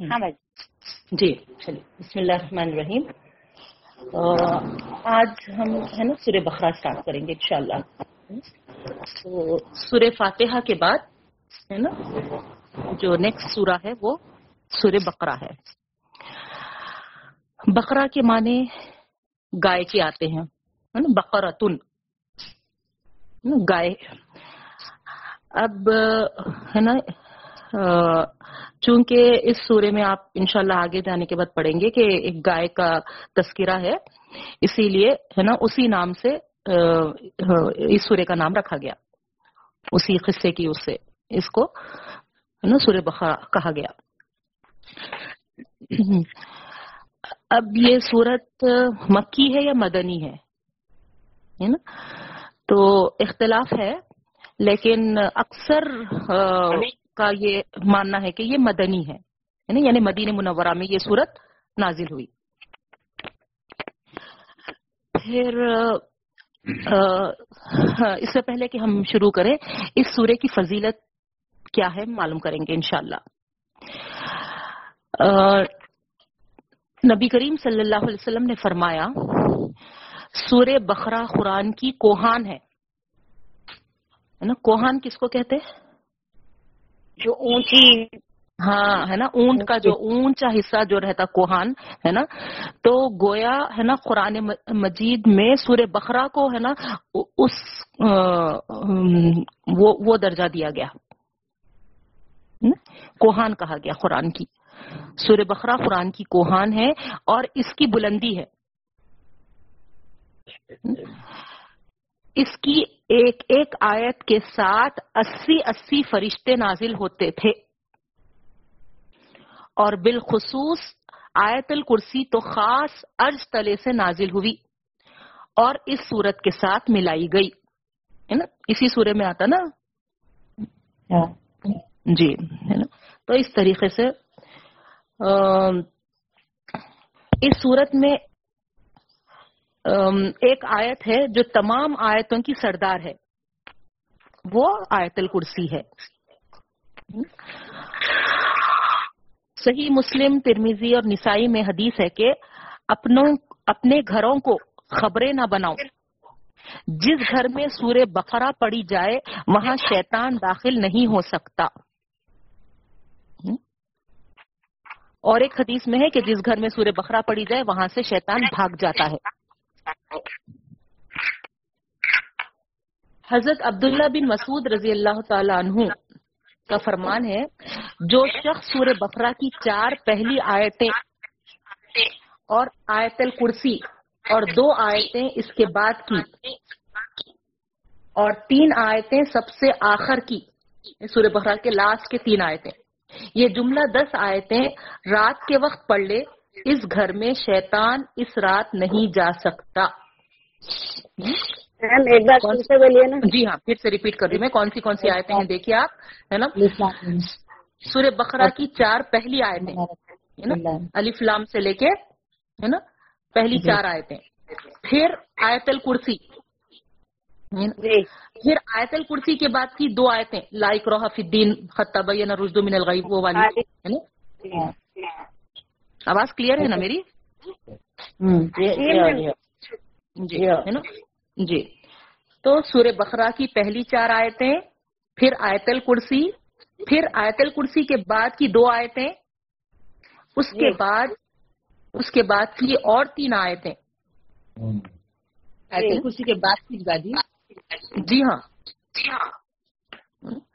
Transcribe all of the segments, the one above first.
ہاں بھائی۔ جی چلیے بسم اللہ الرحمن الرحیم۔ آج ہم ہے نا سورہ بخرا اسٹارٹ کریں گے انشاءاللہ۔ تو سورہ فاتحہ کے بعد ہے نا جو نیکسٹ سورہ ہے وہ سورہ بقرہ ہے۔ بقرہ کے معنی گائے کے آتے ہیں۔ بقرتن۔ گائے۔ اب ہے نا چونکہ اس سورے میں آپ انشاءاللہ آگے جانے کے بعد پڑھیں گے کہ ایک گائے کا تذکرہ ہے، اسی لیے ہے نا اسی نام سے اس سورے کا نام رکھا گیا۔ اسی قصے کی اس سے اس کو ہے نا سورہ بخرا کہا گیا۔ اب یہ سورت مکی ہے یا مدنی ہے؟ نا؟ تو اختلاف ہے، لیکن اکثر کا یہ ماننا ہے کہ یہ مدنی ہے۔ یعنی, یعنی مدین منورہ میں یہ صورت نازل ہوئی۔ پھر اس سے پہلے کہ ہم شروع کریں، اس سورے کی فضیلت کیا ہے معلوم کریں گے انشاءاللہ۔ نبی کریم صلی اللہ علیہ وسلم نے فرمایا، سورہ بخرا قرآن کی کوہان ہے۔ نا؟ کوہان کس کو کہتے جو اونچی ہاں ہے نا اونٹ کا جو اونچا حصہ جو رہتا کوہان ہے نا تو گویا ہے نا قرآن مجید میں سورہ بخرا کو ہے نا اس وہ درجہ دیا گیا۔ کوہان کہا گیا قرآن کی۔ سورہ بخرا قرآن کی کوہان ہے اور اس کی بلندی ہے۔ اس کی ایک ایک آیت کے ساتھ اسی اسی فرشتے نازل ہوتے تھے۔ اور بالخصوص آیت الکرسی تو خاص ارج تلے سے نازل ہوئی اور اس صورت کے ساتھ ملائی گئی۔ ہے نا؟ اسی سورے میں آتا نا؟ ہاں۔ جی ہے نا؟ تو اس طریقے سے اس صورت میں ایک آیت ہے جو تمام آیتوں کی سردار ہے۔ وہ آیت الکرسی ہے۔ صحیح مسلم ترمیزی اور نسائی میں حدیث ہے کہ اپنوں، اپنے گھروں کو خبریں نہ بناؤ۔ جس گھر میں سورہ بقرہ پڑی جائے، وہاں شیطان داخل نہیں ہو سکتا۔ اور ایک حدیث میں ہے کہ جس گھر میں سورہ بقرہ پڑی جائے، وہاں سے شیطان بھاگ جاتا ہے۔ حضرت عبداللہ بن مسعود رضی اللہ تعالی عنہ کا فرمان ہے، جو شخص سورہ بقرہ کی چار پہلی آیتیں اور آیت الکرسی اور دو آیتیں اس کے بعد کی اور تین آیتیں سب سے آخر کی سورہ بقرہ کے لاسٹ کے تین آیتیں۔ یہ جملہ دس آیتیں رات کے وقت پڑھ لے اس گھر میں شیطان اس رات نہیں جا سکتا۔ جی ہاں پھر سے ریپیٹ کر رہی میں۔ کون سی کون سی آیتیں ہیں؟ دیکھیے آپ ہے نا؟ سورہ بقرہ کی چار پہلی آیتیں علی فلام سے لے کے ہے نا؟ پہلی چار آیتیں۔ پھر آیت الکرسی جی۔ پھر آیت الکرسی کے بعد کی دو آیتیں۔ لائک روح الدین نہ رشد من الغیب وہ والی ہے نا؟ جی۔ آواز کلیئر ہے نا میری جی ہے نا جی تو سورہ بخرا کی پہلی چار آیتیں پھر آیت الکرسی پھر آیت الکرسی کے بعد کی دو آیتیں اس کے بعد اس کے بعد کی اور تین آیتیں آیت الکرسی کے بعد کی جی جی ہاں جی ہاں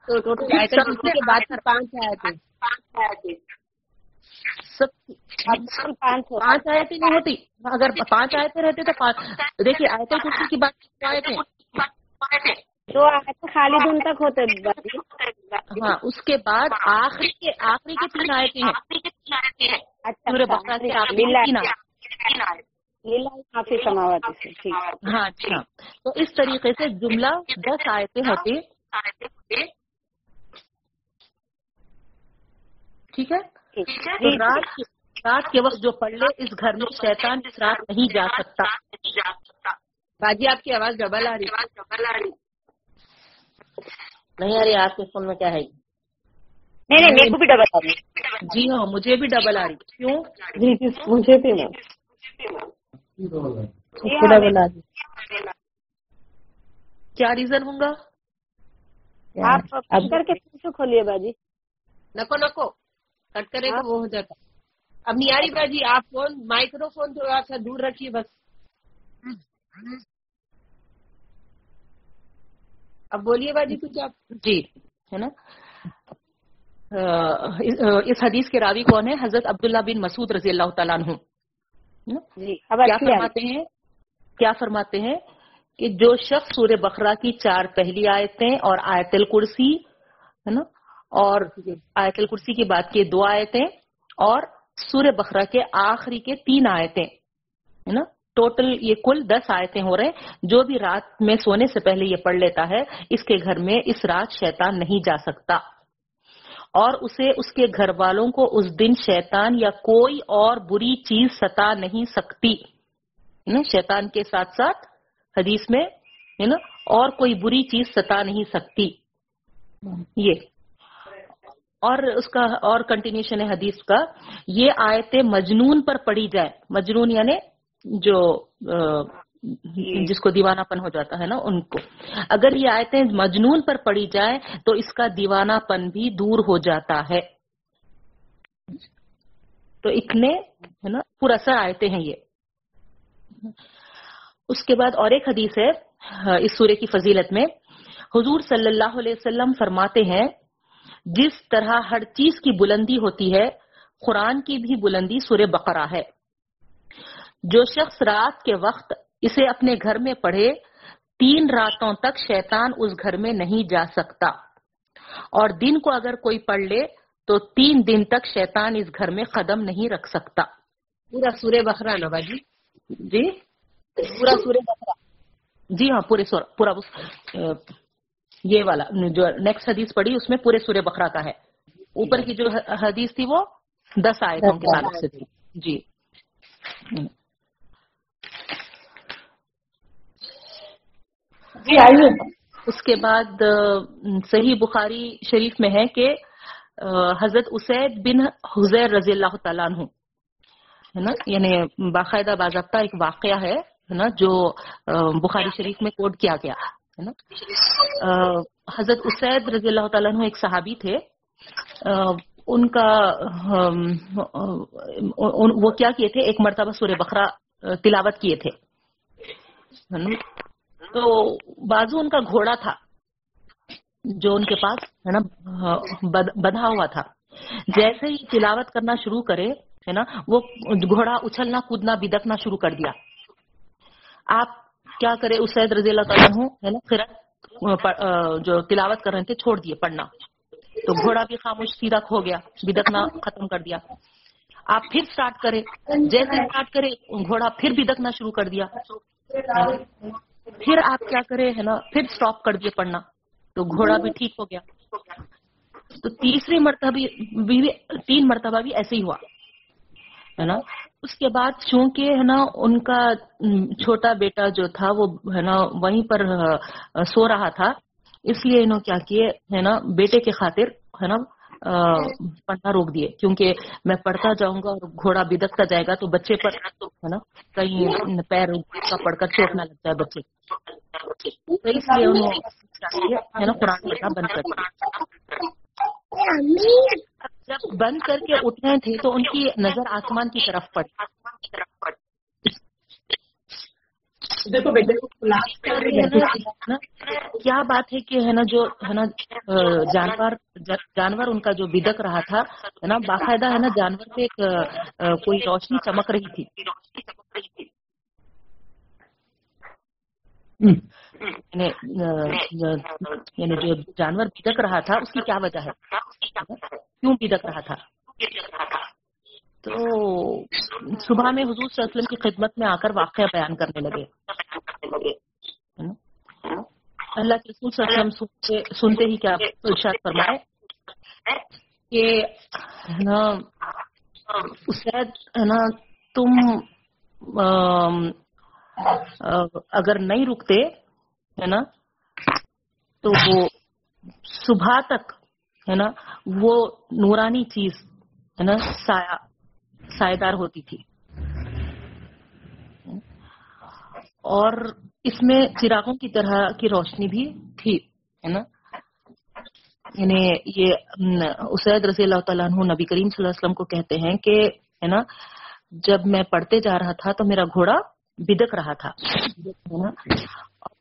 تو کے بعد پانچ آیتیں سب پانچ آیتیں نہیں ہوتی۔ اگر پانچ آیتیں رہتے تو دیکھیے آیتیں کسی کی بات آیتیں۔ دو آیتیں خالی دن تک ہوتے ہاں اس کے بعد آخری کے آخری کے تین آیتیں ہیں۔ پورے بکرا سے ہاں اچھا۔ تو اس طریقے سے جملہ دس آیتیں ہوتی۔ ٹھیک ہے؟ رات رات کے وقت جو پڑھ لے اس گھر میں شیطان اس رات نہیں جا سکتا۔ باجی آپ کی آواز ڈبل آ رہی نہیں آ رہی آپ کے فون میں کیا ہے؟ نہیں میرے کو بھی ڈبل آ رہی جی ہاں مجھے بھی ڈبل آ رہی کیوں؟ جی جی مجھے بھی ڈبل آ رہی کیا ریزن ہوں گا؟ آپ کر کے کھولیے باجی۔ نکو نکو۔ کٹ کرے تو وہ ہو جاتا اب آ رہی باجی آپ فون مائکرو فون تھوڑا سا دور رکھیے بس۔ اب بولیے باجی کچھ آپ۔ جی ہے نا؟ اس حدیث کے راوی کون ہے؟ حضرت عبداللہ بن مسعود رضی اللہ تعالیٰ عنہ؟ جی کیا فرماتے ہیں؟ کیا فرماتے ہیں کہ جو شخص سورہ بقرہ کی چار پہلی آیتیں اور آیت الکرسی ہے نا؟ اور آیت الکرسی کی بات کی دو آیتیں اور سورہ بقرہ کے آخری کے تین آیتیں ہے نا؟ ٹوٹل یہ کل دس آیتیں ہو رہے ہیں۔ جو بھی رات میں سونے سے پہلے یہ پڑھ لیتا ہے اس کے گھر میں اس رات شیطان نہیں جا سکتا۔ اور اسے اس کے گھر والوں کو اس دن شیطان یا کوئی اور بری چیز ستا نہیں سکتی۔ نا؟ شیطان کے ساتھ ساتھ حدیث میں ہے نا؟ اور کوئی بری چیز ستا نہیں سکتی۔ یہ۔ اور اس کا اور کنٹینیوشن ہے حدیث کا یہ آیتیں مجنون پر پڑی جائے۔ مجنون یعنی جو آ، جس کو دیوانہ پن ہو جاتا ہے نا ان کو۔ اگر یہ آیتیں مجنون پر پڑی جائے تو اس کا دیوانہ پن بھی دور ہو جاتا ہے۔ تو اتنے ہے نا پورا اثر آیتیں ہیں یہ۔ اس کے بعد اور ایک حدیث ہے اس سورے کی فضیلت میں۔ حضور صلی اللہ علیہ وسلم فرماتے ہیں جس طرح ہر چیز کی بلندی ہوتی ہے قرآن کی بھی بلندی سورہ بقرہ ہے۔ جو شخص رات کے وقت اسے اپنے گھر میں پڑھے تین راتوں تک شیطان اس گھر میں نہیں جا سکتا۔ اور دن کو اگر کوئی پڑھ لے تو تین دن تک شیطان اس گھر میں قدم نہیں رکھ سکتا۔ پورا سورہ بخرا نا باجی؟ جی؟ پورا سورہ بخرا جی ہاں پورے سور پورا یہ والا جو نیکسٹ حدیث پڑھی اس میں پورے سورہ بقرہ کا ہے۔ اوپر کی جو حدیث تھی وہ دس آیتوں کے تعلق سے تھی۔ جی۔ جی آئیے۔ اس کے بعد صحیح بخاری شریف میں ہے کہ حضرت اسید بن حزیر رضی اللہ تعالیٰ عنہ ہے نا؟ یعنی باقاعدہ باضابطہ ایک واقعہ ہے نا؟ جو بخاری شریف میں کوٹ کیا گیا۔ ہے نا؟ حضرت اسید رضی اللہ تعالیٰ عنہ ایک صحابی تھے۔ ان کا وہ کیا کیے تھے؟ ایک مرتبہ سورہ بقرہ تلاوت کیے تھے۔ تو بازو ان کا گھوڑا تھا جو ان کے پاس، ہے نا بدھا ہوا تھا۔ جیسے ہی تلاوت کرنا شروع کرے، ہے نا، وہ گھوڑا اچھلنا، کودنا، بدکنا شروع کر دیا۔ آپ کیا کرے اسید رضی اللہ تعالیٰ عنہ، ہے نا قرآن جو تلاوت کر رہے تھے، چھوڑ دیے پڑھنا۔ تو گھوڑا بھی خاموش، سیدھا کھو گیا بدکنا ختم کر دیا۔ آپ پھر سٹارٹ کرے جیسے سٹارٹ کرے، گھوڑا پھر بدکنا شروع کر دیا۔ پھر آپ کیا کرے ہے نا، پھر سٹاپ کر دیے پڑھنا۔ تو گھوڑا بھی ٹھیک ہو گیا۔ تو تیسری مرتبہ بھی- تین مرتبہ بھی ایسے ہی ہوا۔ ہے نا؟ اس کے بعد چونکہ ہے نا ان کا چھوٹا بیٹا جو تھا وہ ہے نا وہیں پر سو رہا تھا۔ اس لیے انہوں کیا کیے ہے نا، بیٹے کے خاطر ہے نا پڑھنا روک دیے۔ کیونکہ میں پڑھتا جاؤں گا اور گھوڑا بدکتا جائے گا تو بچے پر ہے نا کہیں پیر کا پڑ کر چوٹ نہ لگ جائے بچے۔ تو اس لیے انہوں کیا قرآن پڑھنا بند کر دیا۔ جب بند کر کے اٹھے تھے تو ان کی نظر آسمان کی طرف پڑی۔ دیکھو نا کیا بات ہے کہ ہے نا جو ہے نا جانور جانور ان کا جو بدک رہا تھا ہے نا باقاعدہ ہے نا جانور آ، کوئی روشنی چمک رہی تھی۔ یعنی،, یعنی جو جانور بدک رہا تھا اس کی کیا وجہ ہے؟ کیوں بدک رہا تھا؟ تو صبح میں حضور صلی اللہ علیہ وسلم کی خدمت میں آ کر واقعہ بیان کرنے لگے۔ اللہ کے رسول صلی اللہ علیہ وسلم سنتے, ہی کیا ارشاد فرمائے کہ نا اسید نا تم اگر نہیں رکتے، ہے نا، تو وہ صبح تک، ہے نا، وہ نورانی چیز، ہے نا، سایہ سائےدار ہوتی تھی۔ اور اس میں چراغوں کی طرح کی روشنی بھی تھی، ہے نا۔ یعنی یہ اسید رضی اللہ تعالیٰ عنہ نبی کریم صلی اللہ علیہ وسلم کو کہتے ہیں کہ، ہے نا، جب میں پڑھتے جا رہا تھا تو میرا گھوڑا بدک رہا تھا۔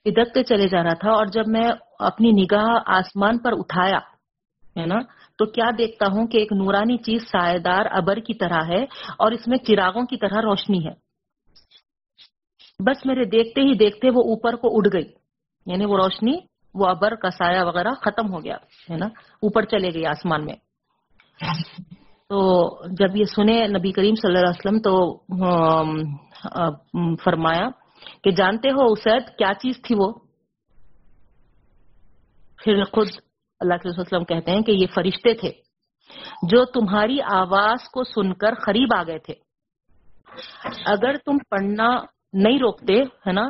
بدکتے چلے جا رہا تھا اور جب میں اپنی نگاہ آسمان پر اٹھایا، ہے نا، تو کیا دیکھتا ہوں کہ ایک نورانی چیز سائے دار ابر کی طرح ہے اور اس میں چراغوں کی طرح روشنی ہے۔ بس میرے دیکھتے ہی دیکھتے وہ اوپر کو اڑ گئی یعنی وہ روشنی، وہ ابر کا سایہ وغیرہ ختم ہو گیا، ہے نا، اوپر چلے گئی آسمان میں۔ تو جب یہ سنے نبی کریم صلی اللہ علیہ وسلم تو فرمایا کہ جانتے ہو اسید کیا چیز تھی وہ؟ پھر خود اللہ کے وسلم کہتے ہیں کہ یہ فرشتے تھے جو تمہاری آواز کو سن کر قریب آ گئے تھے۔ اگر تم پڑھنا نہیں روکتے، ہے نا،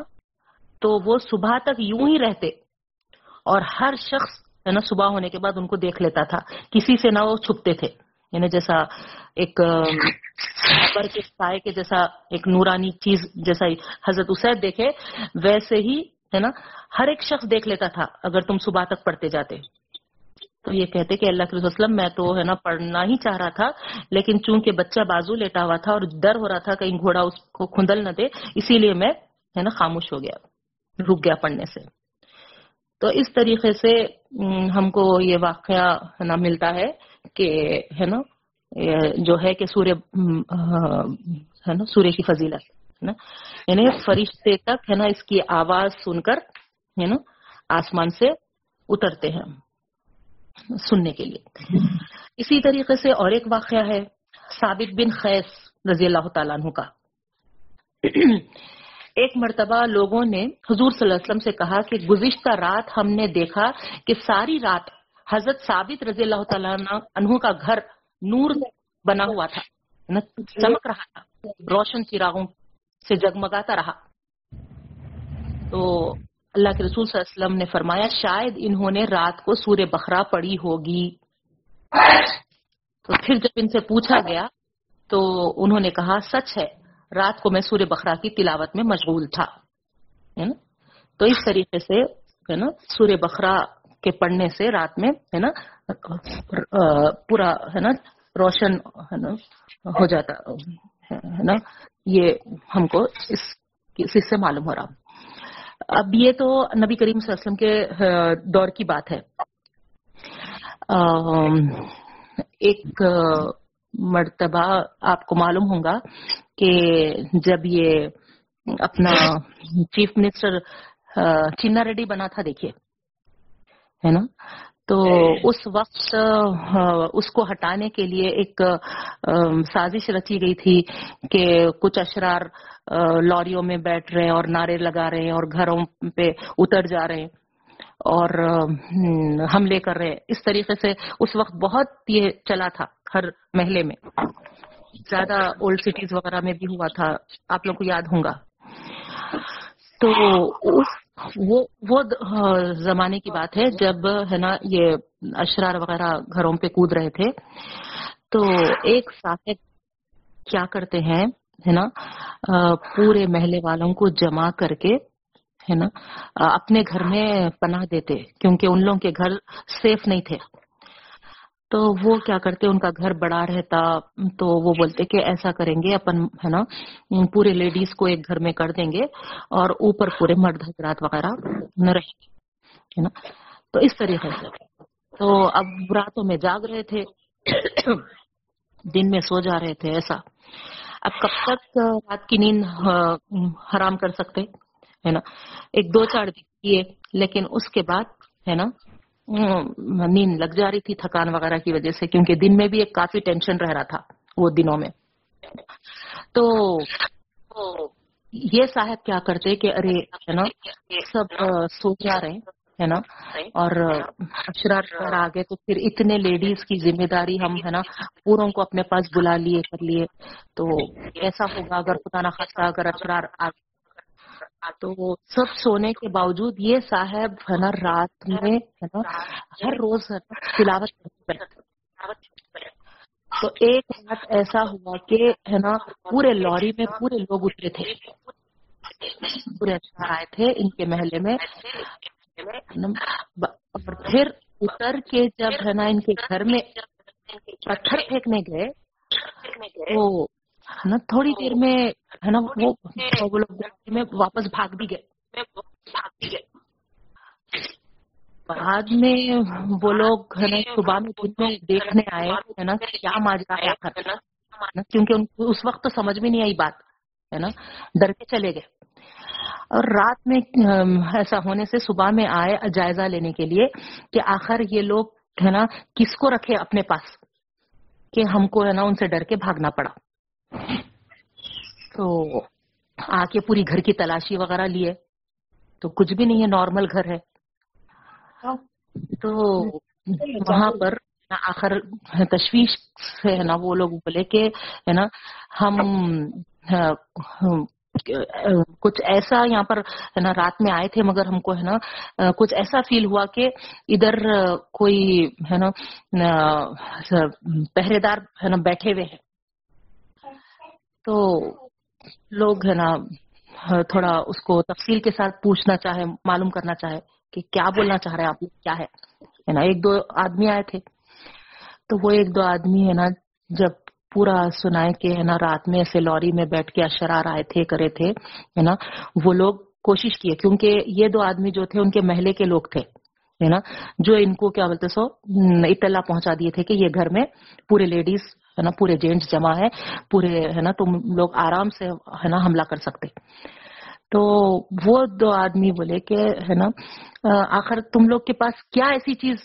تو وہ صبح تک یوں ہی رہتے۔ اور ہر شخص، ہے نا، صبح ہونے کے بعد ان کو دیکھ لیتا تھا۔ کسی سے نہ وہ چھپتے تھے۔ یعنی جیسا ایک ام، ابر کے سائے کے جیسا ایک نورانی چیز جیسا حضرت اسید دیکھے ویسے ہی ہے نا ہر ایک شخص دیکھ لیتا تھا اگر تم صبح تک پڑھتے جاتے۔ تو یہ کہتے کہ اللہ کے علیہ وسلم میں تو ہے نا پڑھنا ہی چاہ رہا تھا لیکن چونکہ بچہ بازو لیٹا ہوا تھا اور ڈر ہو رہا تھا کہیں گھوڑا اس کو کھندل نہ دے اسی لیے میں ہے نا خاموش ہو گیا رک گیا پڑھنے سے۔ تو اس طریقے سے ہم کو یہ واقعہ ہے نا ملتا ہے۔ کہ ہے نا جو ہے کہ سوریہ ہے نا سوریہ کی فضیلت، ہے نا؟ یعنی فرشتے تک، ہے نا، اس کی آواز سن کر، ہے نا، آسمان سے اترتے ہیں سننے کے لیے۔ اسی طریقے سے اور ایک واقعہ ہے، ثابت بن خیس رضی اللہ تعالیٰ عنہ کا۔ ایک مرتبہ لوگوں نے حضور صلی اللہ علیہ وسلم سے کہا کہ گزشتہ رات ہم نے دیکھا کہ ساری رات حضرت ثابت رضی اللہ تعالیٰ عنہ کا گھر نور بنا ہوا تھا۔ چمک رہا تھا۔ روشن چراغوں سے جگمگاتا رہا۔ تو اللہ کے رسول صلی اللہ علیہ وسلم نے فرمایا، شاید انہوں نے رات کو سورہ بخرا پڑھی ہوگی۔ تو پھر جب ان سے پوچھا گیا، تو انہوں نے کہا، سچ ہے، رات کو میں سورہ بخرا کی تلاوت میں مشغول تھا۔ تو اس طریقے سے، ہے نا، سورہ بخرا کے پڑھنے سے رات میں ہے نا پورا ہے نا روشن ہے نا ہو جاتا ہے نا یہ ہم کو اس اس سے معلوم ہو رہا۔ اب یہ تو نبی کریم صلی اللہ علیہ وسلم کے دور کی بات ہے۔ ایک مرتبہ آپ کو معلوم ہوگا کہ جب یہ اپنا چیف منسٹر آ، چینا ریڈی بنا تھا دیکھیے۔ ہے نا؟ تو اس وقت آ، اس کو ہٹانے کے لیے ایک سازش رچی گئی تھی کہ کچھ اشرار لاریوں میں بیٹھ رہے ہیں اور نعرے لگا رہے ہیں اور گھروں پہ اتر جا رہے ہیں اور حملے کر رہے ہیں۔ اس طریقے سے اس وقت بہت یہ چلا تھا ہر محلے میں۔ زیادہ اولڈ سٹیز وغیرہ میں بھی ہوا تھا۔ آپ لوگ کو یاد ہوگا تو اس- وہ وہ زمانے کی بات ہے، جب، ہے نا، یہ اشرار وغیرہ گھروں پہ کود رہے تھے، تو ایک ساتھ کیا کرتے ہیں، ہے نا پورے محلے والوں کو جمع کر کے، ہے نا اپنے گھر میں پناہ دیتے، کیونکہ ان لوگوں کے گھر سیف نہیں تھے۔ تو وہ کیا کرتے، ان کا گھر بڑا رہتا، تو وہ بولتے کہ ایسا کریں گے، اپن، ہے نا، پورے لیڈیز کو ایک گھر میں کر دیں گے اور اوپر پورے مرد حضرات وغیرہ نہ رہیں گے نا؟ تو اس طریقے سے۔ تو اب راتوں میں جاگ رہے تھے، دن میں سو جا رہے تھے، ایسا۔ اب کب تک رات کی نیند حرام کر سکتے، ہے نا؟ ایک دو چار دن کیے لیکن اس کے بعد، ہے نا نیند لگ جا رہی تھی تھکان وغیرہ کی وجہ سے، کیونکہ دن میں بھی ایک کافی ٹینشن رہ رہا تھا وہ دنوں میں۔ تو یہ صاحب کیا کرتے کہ ارے، ہے نا، سب سو جا رہے ہے نا، اور اشرار پر آ گئے تو پھر اتنے لیڈیز کی ذمہ داری ہم، ہے نا، پوروں کو اپنے پاس بلا لیے، کر لیے۔ تو ایسا ہوگا، اگر خدا نہ خاصہ اگر اشرار آ تو سب سونے کے باوجود یہ صاحب ہے نا رات میں ہر روز تلاوت تو ایک رات ایسا ہوا کہ ہے نا، پورے لوری میں پورے لوگ اترے تھے۔ پورے اچھا آئے تھے ان کے محلے میں۔ اور پھر اتر کے جب ہے نا ان کے گھر میں پتھر پھینکنے گئے، تو ہے نا تھوڑی دیر میں ہے نا وہ میں واپس بھاگ بھی گئے۔ بعد میں وہ لوگ ہے نا صبح میں دن میں دیکھنے آئے ہے نا کیا ماجرا ہے کیونکہ ان کو اس وقت تو سمجھ میں نہیں آئی بات ہے نا ڈر کے چلے گئے۔ اور رات میں ایسا ہونے سے صبح میں آئے جائزہ لینے کے لیے کہ آخر یہ لوگ ہے نا کس کو رکھے اپنے پاس؟ کہ ہم کو ہے نا ان سے ڈر کے بھاگنا پڑا۔ تو آ کے پوری گھر کی تلاشی وغیرہ لیے تو کچھ بھی نہیں ہے نارمل گھر ہے۔ تو وہاں پر آخر تشویش سے ہے نا وہ لوگ بولے کہ ہے نا ہم ہاں، ہم، کچھ ایسا یہاں پر ہے نا رات میں آئے تھے مگر ہم کو ہے نا کچھ ایسا فیل ہوا کہ ادھر کوئی ہے نا پہرے دار ہے نا بیٹھے ہوئے ہیں۔ تو لوگ ہے نا، تھوڑا اس کو تفصیل کے ساتھ پوچھنا چاہے، معلوم کرنا چاہے کہ کیا بولنا چاہ رہے ہیں آپ لوگ، کیا ہے؟ ہے نا، ایک دو آدمی آئے تھے۔ تو وہ ایک دو آدمی ہے نا، جب پورا سنائے کہ ہے نا، رات میں ایسے لوری میں بیٹھ کے اشرار آئے تھے، کرے تھے، ہے نا، وہ لوگ کوشش کیے۔ کیونکہ یہ دو آدمی جو تھے، ان کے محلے کے لوگ تھے، ہے نا، جو ان کو کیا بولتے سو اطلاع پہنچا دیے تھے کہ یہ گھر میں پورے لیڈیز ہے نا، پورے جینٹس جمع ہے، پورے ہے نا تم لوگ آرام سے ہے نا حملہ کر سکتے تو وہ دو آدمی بولے کہ ہے نا آخر تم لوگ کے پاس کیا ایسی چیز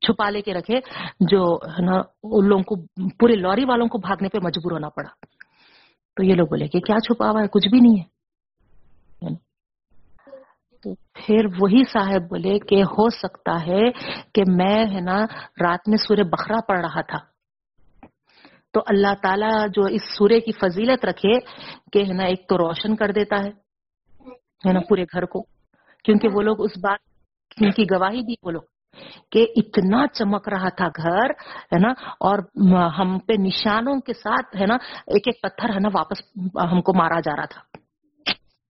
چھپا لے کے رکھے جو ہے نا ان لوگوں کو پورے لوری والوں کو بھاگنے پہ مجبور ہونا پڑا۔ تو یہ لوگ بولے کہ کیا چھپا ہوا ہے؟ کچھ بھی نہیں ہے۔ تو پھر وہی صاحب بولے کہ ہو سکتا ہے کہ میں ہے نا رات میں سورہ بخرا پڑھ رہا تھا۔ تو اللہ تعالیٰ جو اس سورے کی فضیلت رکھے کہ ہے نا، ایک تو روشن کر دیتا ہے ہے نا، پورے گھر کو۔ کیونکہ وہ لوگ اس بات کی گواہی دی وہ لوگ کہ اتنا چمک رہا تھا گھر، ہے نا، اور ہم پہ نشانوں کے ساتھ، ہے نا، ایک ایک پتھر، ہے نا، واپس ہم کو مارا جا رہا تھا۔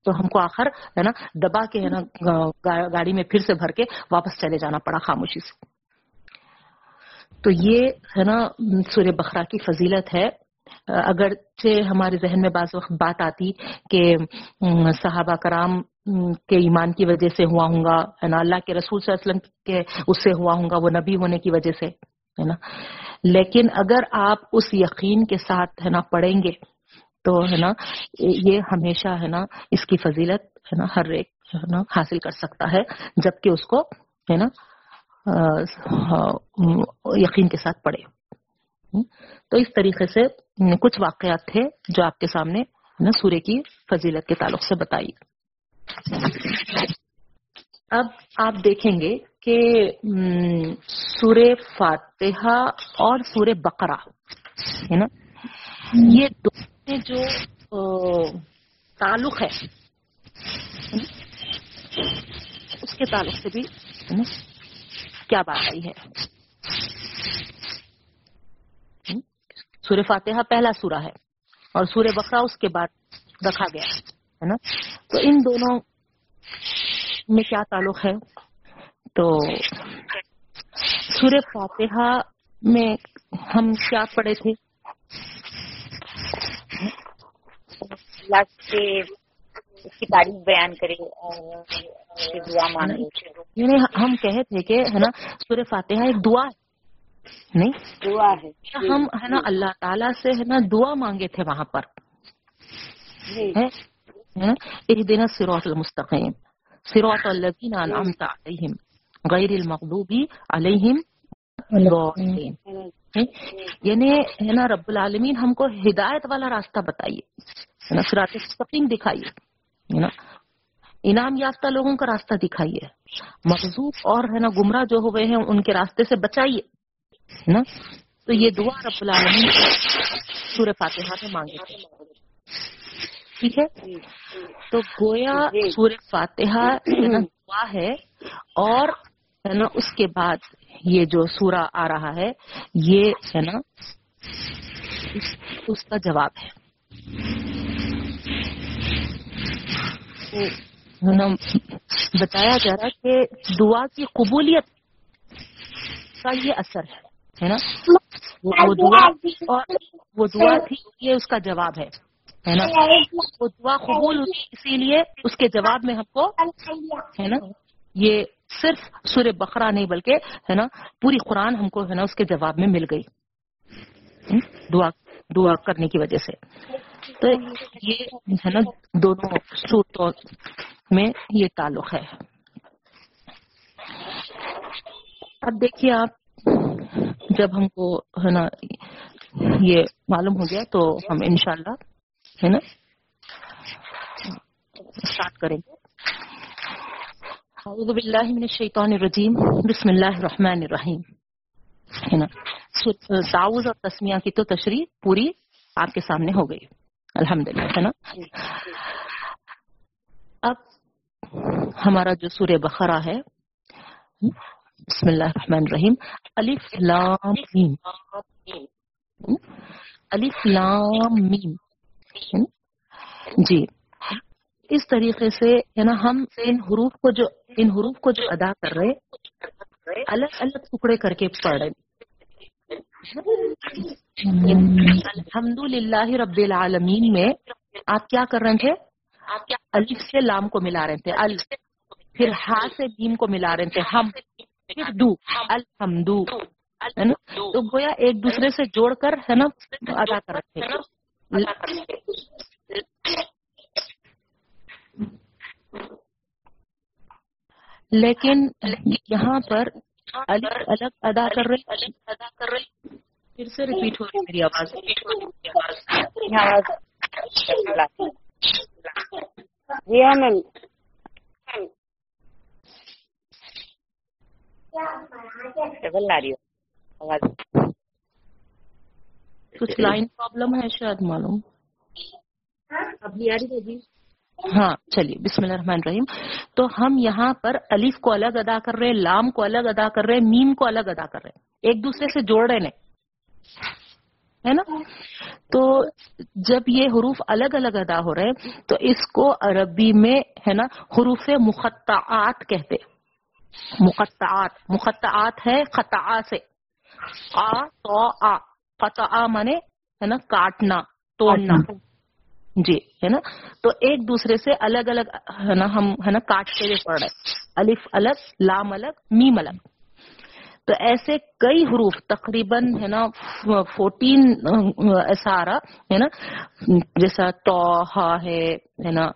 تو ہم کو آخر، ہے نا، دبا کے، ہے نا گاڑی میں پھر سے بھر کے واپس چلے جانا پڑا خاموشی سے۔ تو یہ ہے نا، سورہ بخرا کی فضیلت ہے۔ اگرچہ ہمارے ذہن میں بعض وقت بات آتی کہ صحابہ کرام کے ایمان کی وجہ سے ہوا ہوں گا، ہے نا، اللہ کے رسول صلی اللہ علیہ وسلم کے اس سے ہوا ہوں گا، وہ نبی ہونے کی وجہ سے، ہے نا۔ لیکن اگر آپ اس یقین کے ساتھ، ہے نا، پڑھیں گے تو، ہے نا، یہ ہمیشہ، ہے نا، اس کی فضیلت، ہے نا، ہر ایک، ہے نا، حاصل کر سکتا ہے، جبکہ اس کو، ہے نا یقین کے ساتھ پڑھے۔ تو اس طریقے سے کچھ واقعات تھے جو آپ کے سامنے سورے کی فضیلت کے تعلق سے بتائیے اب آپ دیکھیں گے کہ سور فاتحہ اور سور بقرہ ہے نا، یہ دونوں جو تعلق ہے، اس کے تعلق سے بھی کیا بات آئی ہے؟ سور فاتحہ پہلا سورہ ہے اور سور بقرہ اس کے بعد رکھا گیا ہے نا؟ تو ان دونوں میں کیا تعلق ہے؟ تو سور فاتحہ میں ہم کیا پڑھے تھے؟ اس کی تعریف بیان کرے دعا مانگے یعنی ہم کہے تھے کہ ہے نا سور فاتحہ ایک دعا ہے۔ نہیں؟ دعا ہے۔ ہم ہے نا اللہ تعالیٰ سے ہے نا دعا مانگے تھے وہاں پر۔ اهدنا الصراط المستقيم صراط الذين انعمت عليهم غير المغضوب عليهم الضالين یعنی ہے نا رب العالمین ہم کو ہدایت والا راستہ بتائیے۔ صراط مستقیم دکھائیے۔ ہے نا؟ انعام یافتہ لوگوں کا راستہ دکھائیے۔ مغضوب اور ہے نا گمراہ جو ہوئے ہیں، ان کے راستے سے بچائیے نا؟ تو یہ دعا رب العالمین سورہ فاتحہ میں مانگے تھے۔ ٹھیک ہے؟ تو گویا سورہ فاتحہ ہے نا دعا ہے، اور ہے نا اس کے بعد یہ جو سورہ آ رہا ہے، یہ ہے نا اس- کا جواب ہے۔ بتایا جا رہا کہ دعا کی قبولیت کا یہ اثر ہے ہے نا؟ وہ دعا اور وہ دعا تھی، یہ اس کا جواب ہے ہے نا؟ وہ دعا قبول اسی لیے اس کے جواب میں ہم کو، ہے نا؟ یہ صرف سورہ بقرہ نہیں، بلکہ، ہے نا، پوری قرآن ہم کو، ہے نا، اس کے جواب میں مل گئی۔ دعا دعا کرنے کی وجہ سے۔ تو یہ ہے نا، دونوں صورتوں میں یہ تعلق ہے۔ اب دیکھیے آپ، جب ہم کو ہے نا، یہ معلوم ہو گیا تو ہم انشاءاللہ ہے نا اسٹارٹ کریں گے۔ اعوذ باللہ من الشیطان الرجیم، بسم اللہ الرحمن الرحیم۔ ہے نا سو- اور تسمیہ کی تو تشریح پوری آپ کے سامنے ہو گئی۔ الحمدللہ ہے نا؟ اب ہمارا جو سورہ بقرہ ہے بسم اللہ الرحمن الرحیم۔ الف لام میم۔ الف لام میم؟ جی۔ اس طریقے سے ہے نا ہم ان حروف کو جو ان حروف کو جو ادا کر رہے الگ الگ ٹکڑے کر کے پڑھ رہے۔ الحمد للہ رب العالمین میں آپ کیا کر رہے تھے؟ الف سے لام کو ملا رہے تھے ال پھر ہا سے میم کو ملا رہے تھے، ہم پھر دو، الحمدو، ہے نا؟ تو گویا ایک دوسرے سے جوڑ کر، ہے نا، ادا کر رہے تھے۔ لیکن یہاں پر الگ الگ ادا کر رہے ادا کر رہے پھر سے ریپیٹ ہو رہی ہے میری آواز۔ جی ہاں میم۔ ڈبل آ رہی ہو۔ آواز۔ کچھ لائن پرابلم ہے شاید معلوم۔ اب نہیں آ رہی ہے جی ہاں چلیے، بسم اللہ الرحمن الرحیم۔ تو ہم یہاں پر الف کو الگ ادا کر رہے ہیں، لام کو الگ ادا کر رہے ہیں، میم کو الگ ادا کر رہے ہیں۔ ایک دوسرے سے جوڑ رہے ہیں۔ ہے نا؟ تو جب یہ حروف الگ الگ ادا ہو رہے ہیں، تو اس کو عربی میں، ہے نا، حروف مقطعات کہتے مقطعات مقطعات ہے خطا سے۔ آ تو آ۔ قطع مانے ہے نا، کاٹنا، توڑنا۔ جی ہے نا؟ تو ایک دوسرے سے الگ الگ، ہے نا، ہم، ہے نا، کاٹتے ہوئے پڑھ رہے الف الگ لام الگ میم الگ تو ایسے کئی حروف، تقریباً، ہے نا، فورٹین ایسا آ رہا ہے نا، جیسا تو، ہا ہے نا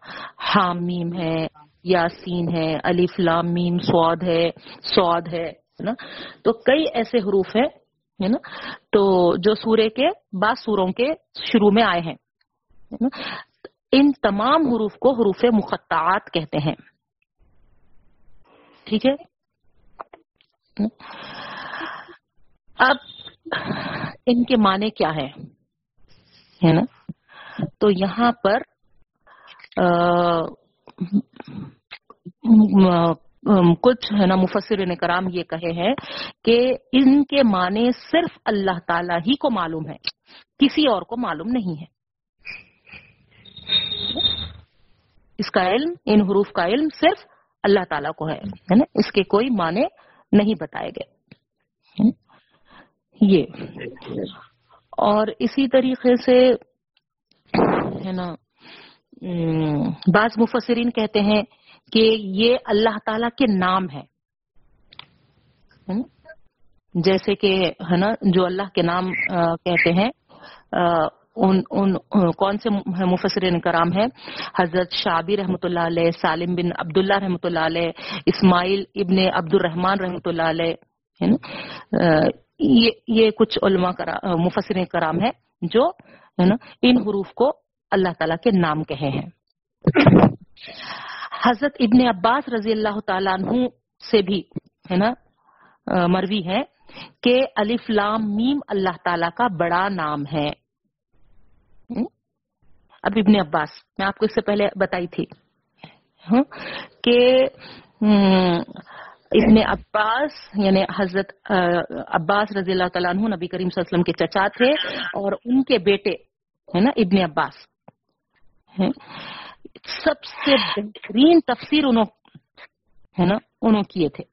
حامیم ہے، یاسین ہے، الف، لام، میم، سواد ہے سواد ہے نا؟ تو کئی ایسے حروف ہیں، ہے نا؟ تو جو سورے کے بعض سوروں کے شروع میں آئے ہیں۔ ان تمام حروف کو حروف مقطعات کہتے ہیں۔ ٹھیک ہے؟ اب ان کے معنی کیا ہے ہے نا؟ تو یہاں پر کچھ ہے نا مفسرین کرام یہ کہے ہیں کہ ان کے معنی صرف اللہ تعالی ہی کو معلوم ہے کسی اور کو معلوم نہیں ہے۔ اس کا علم، ان حروف کا علم صرف اللہ تعالیٰ کو ہے نا؟ اس کے کوئی معنی نہیں بتائے گئے یہ۔ اور اسی طریقے سے، ہے نا بعض مفسرین کہتے ہیں کہ یہ اللہ تعالیٰ کے نام ہے جیسے کہ، ہے نا، جو اللہ کے نام کہتے ہیں آ، ان ان کون سے مفسرین کرام ہیں؟ حضرت شابی رحمۃ اللہ علیہ سالم بن عبداللہ رحمۃ اللہ علیہ اسماعیل ابن عبد الرحمان رحمۃ اللہ علیہ ہے نا؟ یہ یہ کچھ علماء مفسرین کرام ہیں جو ہے نا ان حروف کو اللہ تعالیٰ کے نام کہے ہیں۔ حضرت ابن عباس رضی اللہ تعالیٰ عنہ سے بھی ہے نا مروی ہے کہ الف لام میم اللہ تعالیٰ کا بڑا نام ہے۔ اب ابن عباس، میں آپ کو اس سے پہلے بتائی تھی کہ ابن عباس یعنی حضرت عباس رضی اللہ تعالیٰ عنہ، نبی کریم صلی اللہ علیہ وسلم کے چچا تھے اور ان کے بیٹے، ہے نا، ابن عباس۔ سب سے بہترین تفسیر انہوں، ہے نا، انہوں کیے تھے۔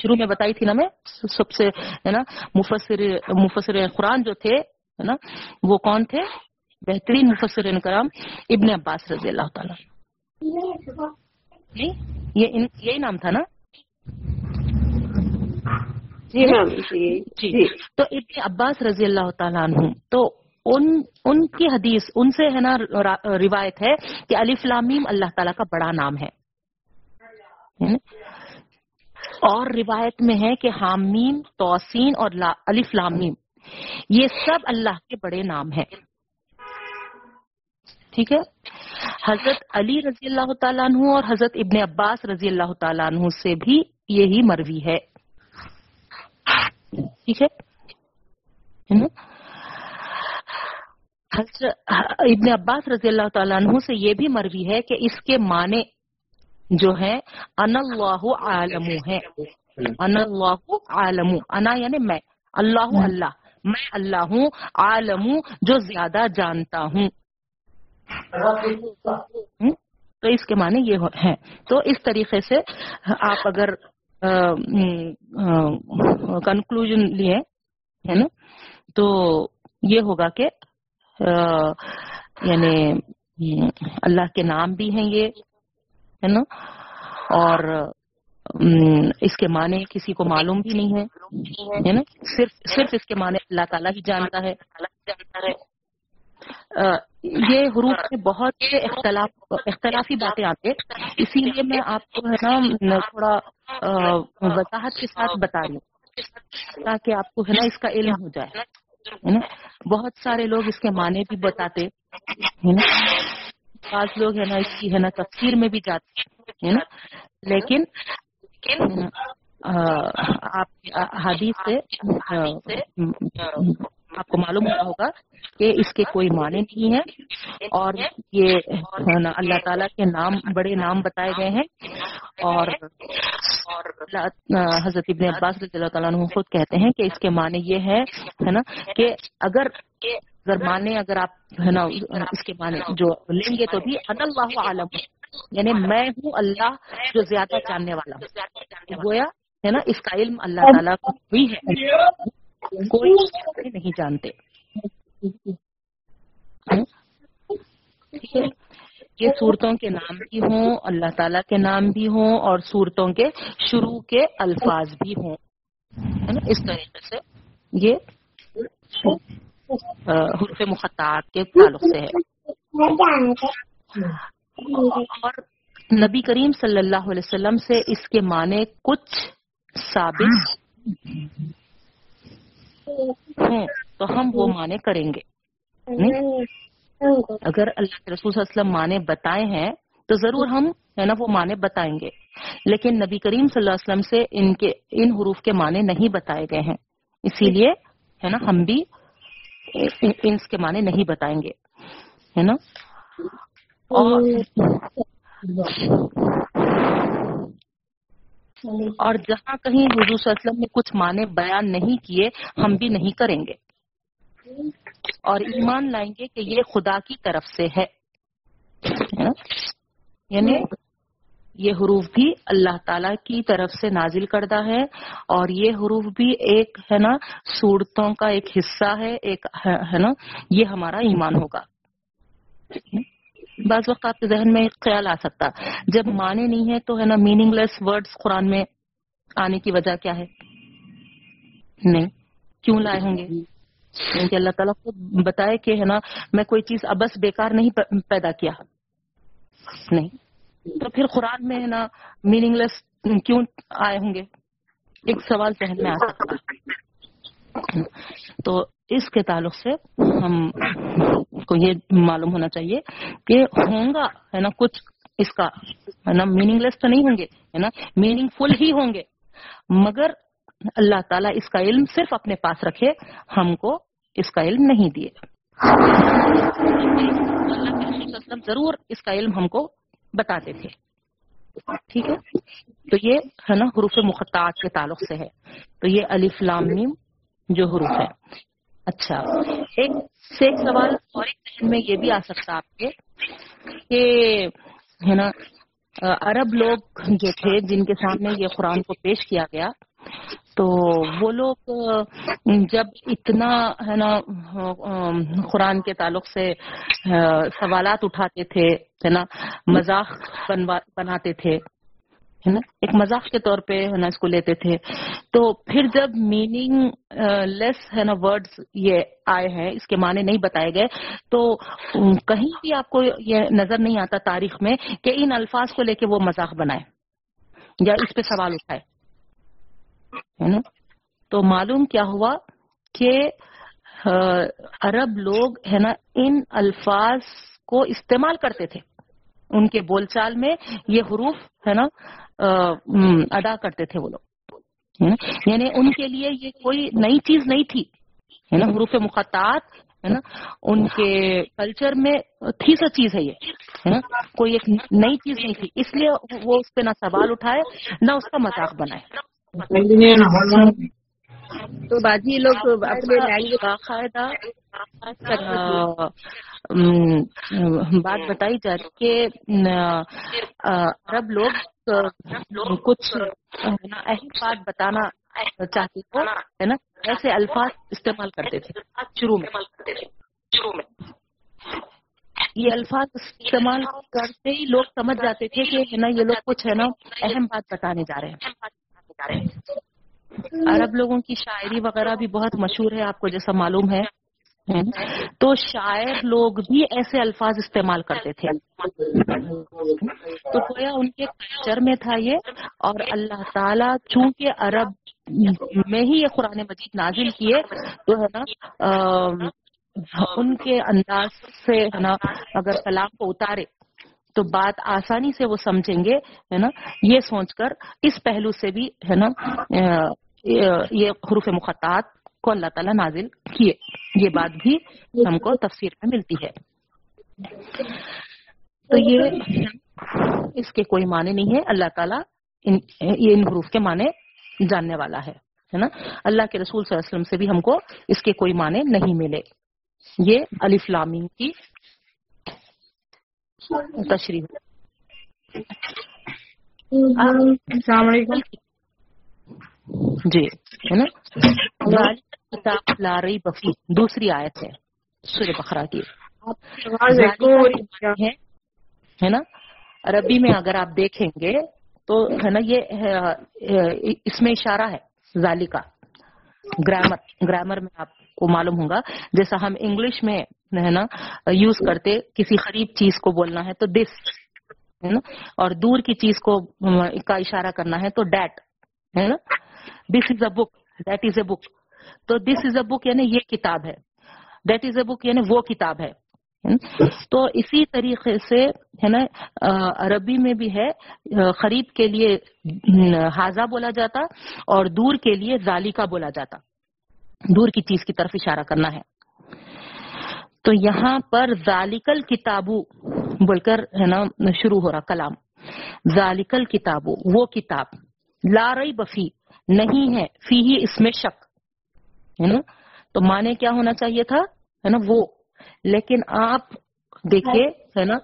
شروع میں بتائی تھی نا میں، سب سے، ہے نا، مفسر مفسر قرآن جو تھے ہے نا؟ وہ کون تھے؟ بہترین مفسر کرام ابن عباس رضی اللہ تعالیٰ۔ ان- یہی نام تھا نا؟ جی میم جی جی۔ جی۔ تو ابن عباس رضی اللہ تعالیٰ عنہ تو ان ان کی حدیث ان سے ہے نا روایت ہے کہ الف لامیم اللہ تعالیٰ کا بڑا نام ہے۔ نا؟ اور روایت میں ہے کہ حامیم توسین اور لا الف لامیم یہ سب اللہ کے بڑے نام ہیں۔ ٹھیک ہے؟ حضرت علی رضی اللہ تعالیٰ عنہ اور حضرت ابن عباس رضی اللہ تعالیٰ عنہ سے بھی یہی مروی ہے۔ ٹھیک ہے؟ حضرت ابن عباس رضی اللہ تعالیٰ عنہ سے یہ بھی مروی ہے کہ اس کے معنی جو ہے ان اللہ عالم ہے۔ ان اللہ عالم، انا یعنی میں، اللہ اللہ۔ میں اللہ ہوں، عالم جو زیادہ جانتا ہوں۔ تو اس کے معنی یہ ہو- ہیں۔ تو اس طریقے سے آپ اگر کنکلوژن لیے ہے نا؟ تو یہ ہوگا کہ یعنی اللہ کے نام بھی ہیں یہ، ہے نا؟ اور اس کے معنی کسی کو معلوم بھی نہیں ہے نا؟ صرف صرف اس کے معنی اللہ تعالیٰ ہی جانتا ہے۔ یہ حروف میں بہت سے اختلاف، اختلافی باتیں آتے اسی لیے میں آپ کو ہے نا تھوڑا وضاحت کے ساتھ بتا رہی ہوں۔ تاکہ آپ کو ہے نا اس کا علم ہو جائے، ہے نا؟ بہت سارے لوگ اس کے معنی بھی بتاتے، ہے نا؟ بعض لوگ ہے نا اس کی، ہے نا، تفسیر میں بھی جاتے، ہے نا؟ لیکن آپ حدیث سے آپ کو معلوم ہوا ہوگا کہ اس کے کوئی معنی نہیں ہے اور یہ اللہ تعالیٰ کے نام، بڑے نام بتائے گئے ہیں اور حضرت ابن عباس رضی اللہ تعالیٰ عنہ خود کہتے ہیں کہ اس کے معنی یہ ہے نا، کہ اگر اگر مانے اگر آپ، ہے نا، اس کے معنی جو لیں گے تو بھی، ان اللہ عالم یعنی میں ہوں اللہ جو زیادہ جاننے والا ہوں۔ گویا ہے نا اس کا علم اللہ تعالیٰ کو بھی ہے۔ کوئی نہیں جانتے۔ یہ صورتوں کے نام بھی ہوں اللہ تعالیٰ کے نام بھی ہوں اور صورتوں کے شروع کے الفاظ بھی ہوں۔ ہے نا اس طریقے سے یہ آ، حروف مخطعات کے تعلق سے ہے۔ اور نبی کریم صلی اللہ علیہ وسلم سے اس کے معنی کچھ ثابت ہوں تو ہم وہ معنی کریں گے۔ اگر اللہ کے رسول صلی اللہ علیہ وسلم معنی بتائے ہیں، تو ضرور ہم ہے نا وہ معنی بتائیں گے۔ لیکن نبی کریم صلی اللہ علیہ وسلم سے ان کے، ان حروف کے معنی نہیں بتائے گئے ہیں۔ اسی لیے ہے نا ہم بھی ان ان کے معنی نہیں بتائیں گے۔ ہے نا؟ اور اور جہاں کہیں حضور صلی اللہ علیہ وسلم نے کچھ معنی بیان نہیں کیے، ہم بھی نہیں کریں گے۔ اور ایمان لائیں گے کہ یہ خدا کی طرف سے ہے۔ یعنی یہ حروف بھی اللہ تعالی کی طرف سے نازل کردہ ہے، اور یہ حروف بھی ایک، ہے نا، صورتوں کا ایک حصہ ہے، ایک، ہے نا، یہ ہمارا ایمان ہوگا۔ بعض وقت آپ کے ذہن میں ایک خیال آ سکتا۔ جب معنی نہیں ہے تو ہے نا میننگ لیس ورڈز قرآن میں آنے کی وجہ کیا ہے؟ نہیں۔ کیوں لائے ہوں گے؟ کیونکہ اللہ تعالیٰ کو بتائے کہ ہے نا میں کوئی چیز ابس بیکار نہیں پیدا کیا۔ نہیں۔ تو پھر قرآن میں ہے نا میننگ لیس کیوں آئے ہوں گے؟ ایک سوال ذہن میں آ سکتا۔ ہے تو اس کے تعلق سے ہم کو یہ معلوم ہونا چاہیے کہ ہوں گا، ہے نا، کچھ اس کا، ہے نا میننگ لیس تو نہیں ہوں گے، ہے نا میننگ فل ہی ہوں گے۔ مگر اللہ تعالیٰ اس کا علم صرف اپنے پاس رکھے، ہم کو اس کا علم نہیں دیے۔ ضرور اس کا علم ہم کو بتاتے تھے۔ ٹھیک ہے؟ تو یہ، ہے نا، حروف مخطعات کے تعلق سے ہے۔ تو یہ الف لام میم جو حروف ہے اچھا۔ ایک سے ایک سوال اور ایک ذہن میں یہ بھی آ سکتا آپ کے کہ، ہے نا، عرب لوگ جو تھے جن کے سامنے یہ قرآن کو پیش کیا گیا۔ تو وہ لوگ، جب اتنا، ہے نا، قرآن کے تعلق سے، سوالات اٹھاتے تھے، ہے نا، مذاق بناتے تھے ہے نا؟ ایک مذاق کے طور پہ ہے نا اس کو لیتے تھے۔ تو پھر جب میننگ لیس uh, ہے نا ورڈز یہ آئے ہیں، اس کے معنی نہیں بتائے گئے، تو کہیں بھی آپ کو یہ نظر نہیں آتا تاریخ میں کہ ان الفاظ کو لے کے وہ مذاق بنائے یا اس پہ سوال اٹھائے۔ ہے نا؟ تو معلوم کیا ہوا کہ uh, عرب لوگ ہے نا ان الفاظ کو استعمال کرتے تھے۔ ان کے بول چال میں یہ حروف ہے نا ادا کرتے تھے وہ لوگ؟ یعنی ان کے لیے یہ کوئی نئی چیز نہیں تھی۔ ہے نا؟ حروف مخطعات ہے نا؟ ان کے کلچر میں تھی سا چیز ہے یہ۔ ہے نا؟ کوئی ایک نئی چیز نہیں تھی۔ اس لیے وہ اس پہ نہ سوال اٹھائے نہ اس کا مذاق بنائے۔ تو باجی یہ لوگ اپنے باقاعدہ بات بتائی جا رہی کہ عرب لوگ کچھ اہم بات بتانا چاہتے ہو ہے نا؟ ایسے الفاظ استعمال کرتے تھے، شروع میں۔ یہ الفاظ استعمال کرتے ہی لوگ سمجھ جاتے تھے کہ، ہے نا، یہ لوگ کچھ، ہے نا، اہم بات بتانے جا رہے ہیں۔ عرب لوگوں کی شاعری وغیرہ بھی بہت مشہور ہے، آپ کو جیسا معلوم ہے۔ تو شاعر لوگ بھی ایسے الفاظ استعمال کرتے تھے۔ تو گویا ان کے کلچر میں تھا یہ اور اللہ تعالیٰ چونکہ عرب میں ہی یہ قرآن مجید نازل کیے، تو ہے نا ان کے انداز سے ہے نا، اگر کلام کو اتارے تو بات آسانی سے وہ سمجھیں گے، ہے نا، یہ سوچ کر اس پہلو سے بھی، ہے نا یہ حروف مخطعات کو اللہ تعالیٰ نازل کیے۔ یہ بات بھی ہم کو تفسیر میں ملتی ہے۔ تو یہ اس کے کوئی معنی نہیں ہے۔ اللہ تعالیٰ ان یہ ان حروف کے معنی جاننے والا ہے ہے نا؟ اللہ کے رسول صلی اللہ علیہ وسلم سے بھی ہم کو اس کے کوئی معنی نہیں ملے۔ یہ الف لامین کی تشریح۔ السلام علیکم۔ جی ہے نا؟ لا ریب فیہ دوسری آیت ہے سورہ بقرہ کی۔ رہی ہے نا؟ عربی میں اگر آپ دیکھیں گے تو ہے نا یہ اس میں اشارہ ہے ذالی کا گرامر گرامر میں آپ کو معلوم ہوگا جیسا ہم انگلش میں ہے نا یوز کرتے کسی قریب چیز کو بولنا ہے تو دس ہے نا؟ اور دور کی چیز کو کا اشارہ کرنا ہے تو ڈیٹ ہے نا؟ دس از اے بک دیٹ از اے بک تو دس از اے بک یعنی یہ کتاب ہے. دیٹ از اے بک یعنی وہ کتاب ہے. تو اسی طریقے سے ہے نا عربی میں بھی ہے آ، قریب کے لیے حاضہ بولا جاتا اور دور کے لیے ذالکا بولا جاتا. دور کی چیز کی طرف اشارہ کرنا ہے. تو یہاں پر ذالکل کتابو بول کر ہے نا شروع ہو رہا کلام. ذالکل کتابو وہ کتاب. لا رئی بفی نہیں ہے فی ہی اس میں شک ہے نا؟ تو معنی کیا ہونا چاہیے تھا؟ ہے نا وہ۔ لیکن آپ دیکھیے ہے نا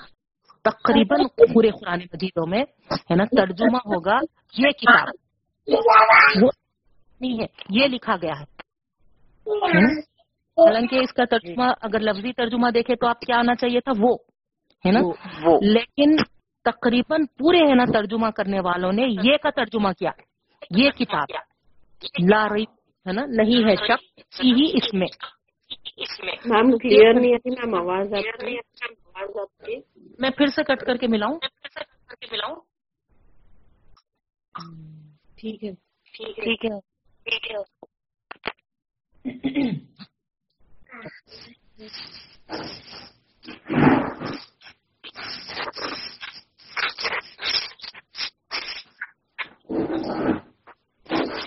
تقریباً پورے قرآن مجیدوں میں ہے نا ترجمہ ہوگا یہ کتاب۔ وہ نہیں ہے یہ لکھا گیا ہے۔ ہے؟ حالانکہ اس کا ترجمہ اگر لفظی ترجمہ دیکھے تو آپ کیا آنا چاہیے تھا؟ وہ ہے نا؟ لیکن تقریباً پورے ہے نا ترجمہ کرنے والوں نے یہ کا ترجمہ کیا۔ یہ کتاب لا رہی ہے نا؟ نہیں ہے شک فی ہی اس میں۔ میم کلیئر نہیں آتی میم آواز آپ کی میں پھر سے کٹ کر کے ملاؤں۔ ٹھیک ہے۔ ٹھیک ہے۔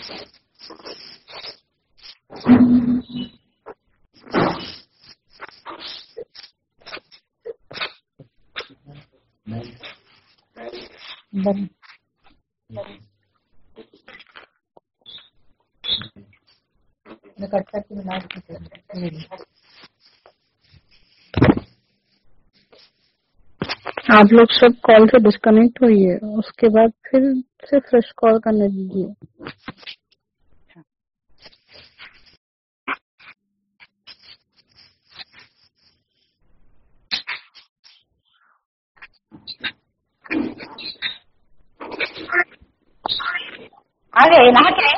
آپ لوگ سب کال سے ڈسکنیکٹ ہوئیے، اس کے بعد پھر سے فریش کال کرنے دیجیے۔ گئے نہا کے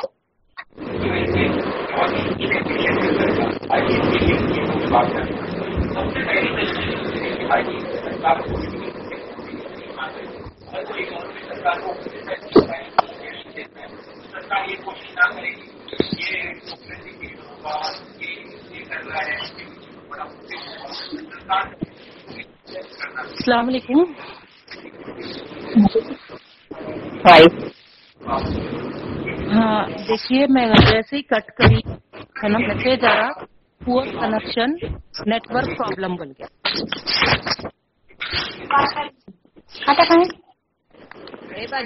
السلام علیکم. ہاں دیکھیے میں جیسے ہی کٹ کری ہے نا؟ میسج آ رہا پور کنیکشن نیٹورک پرابلم بن گیا۔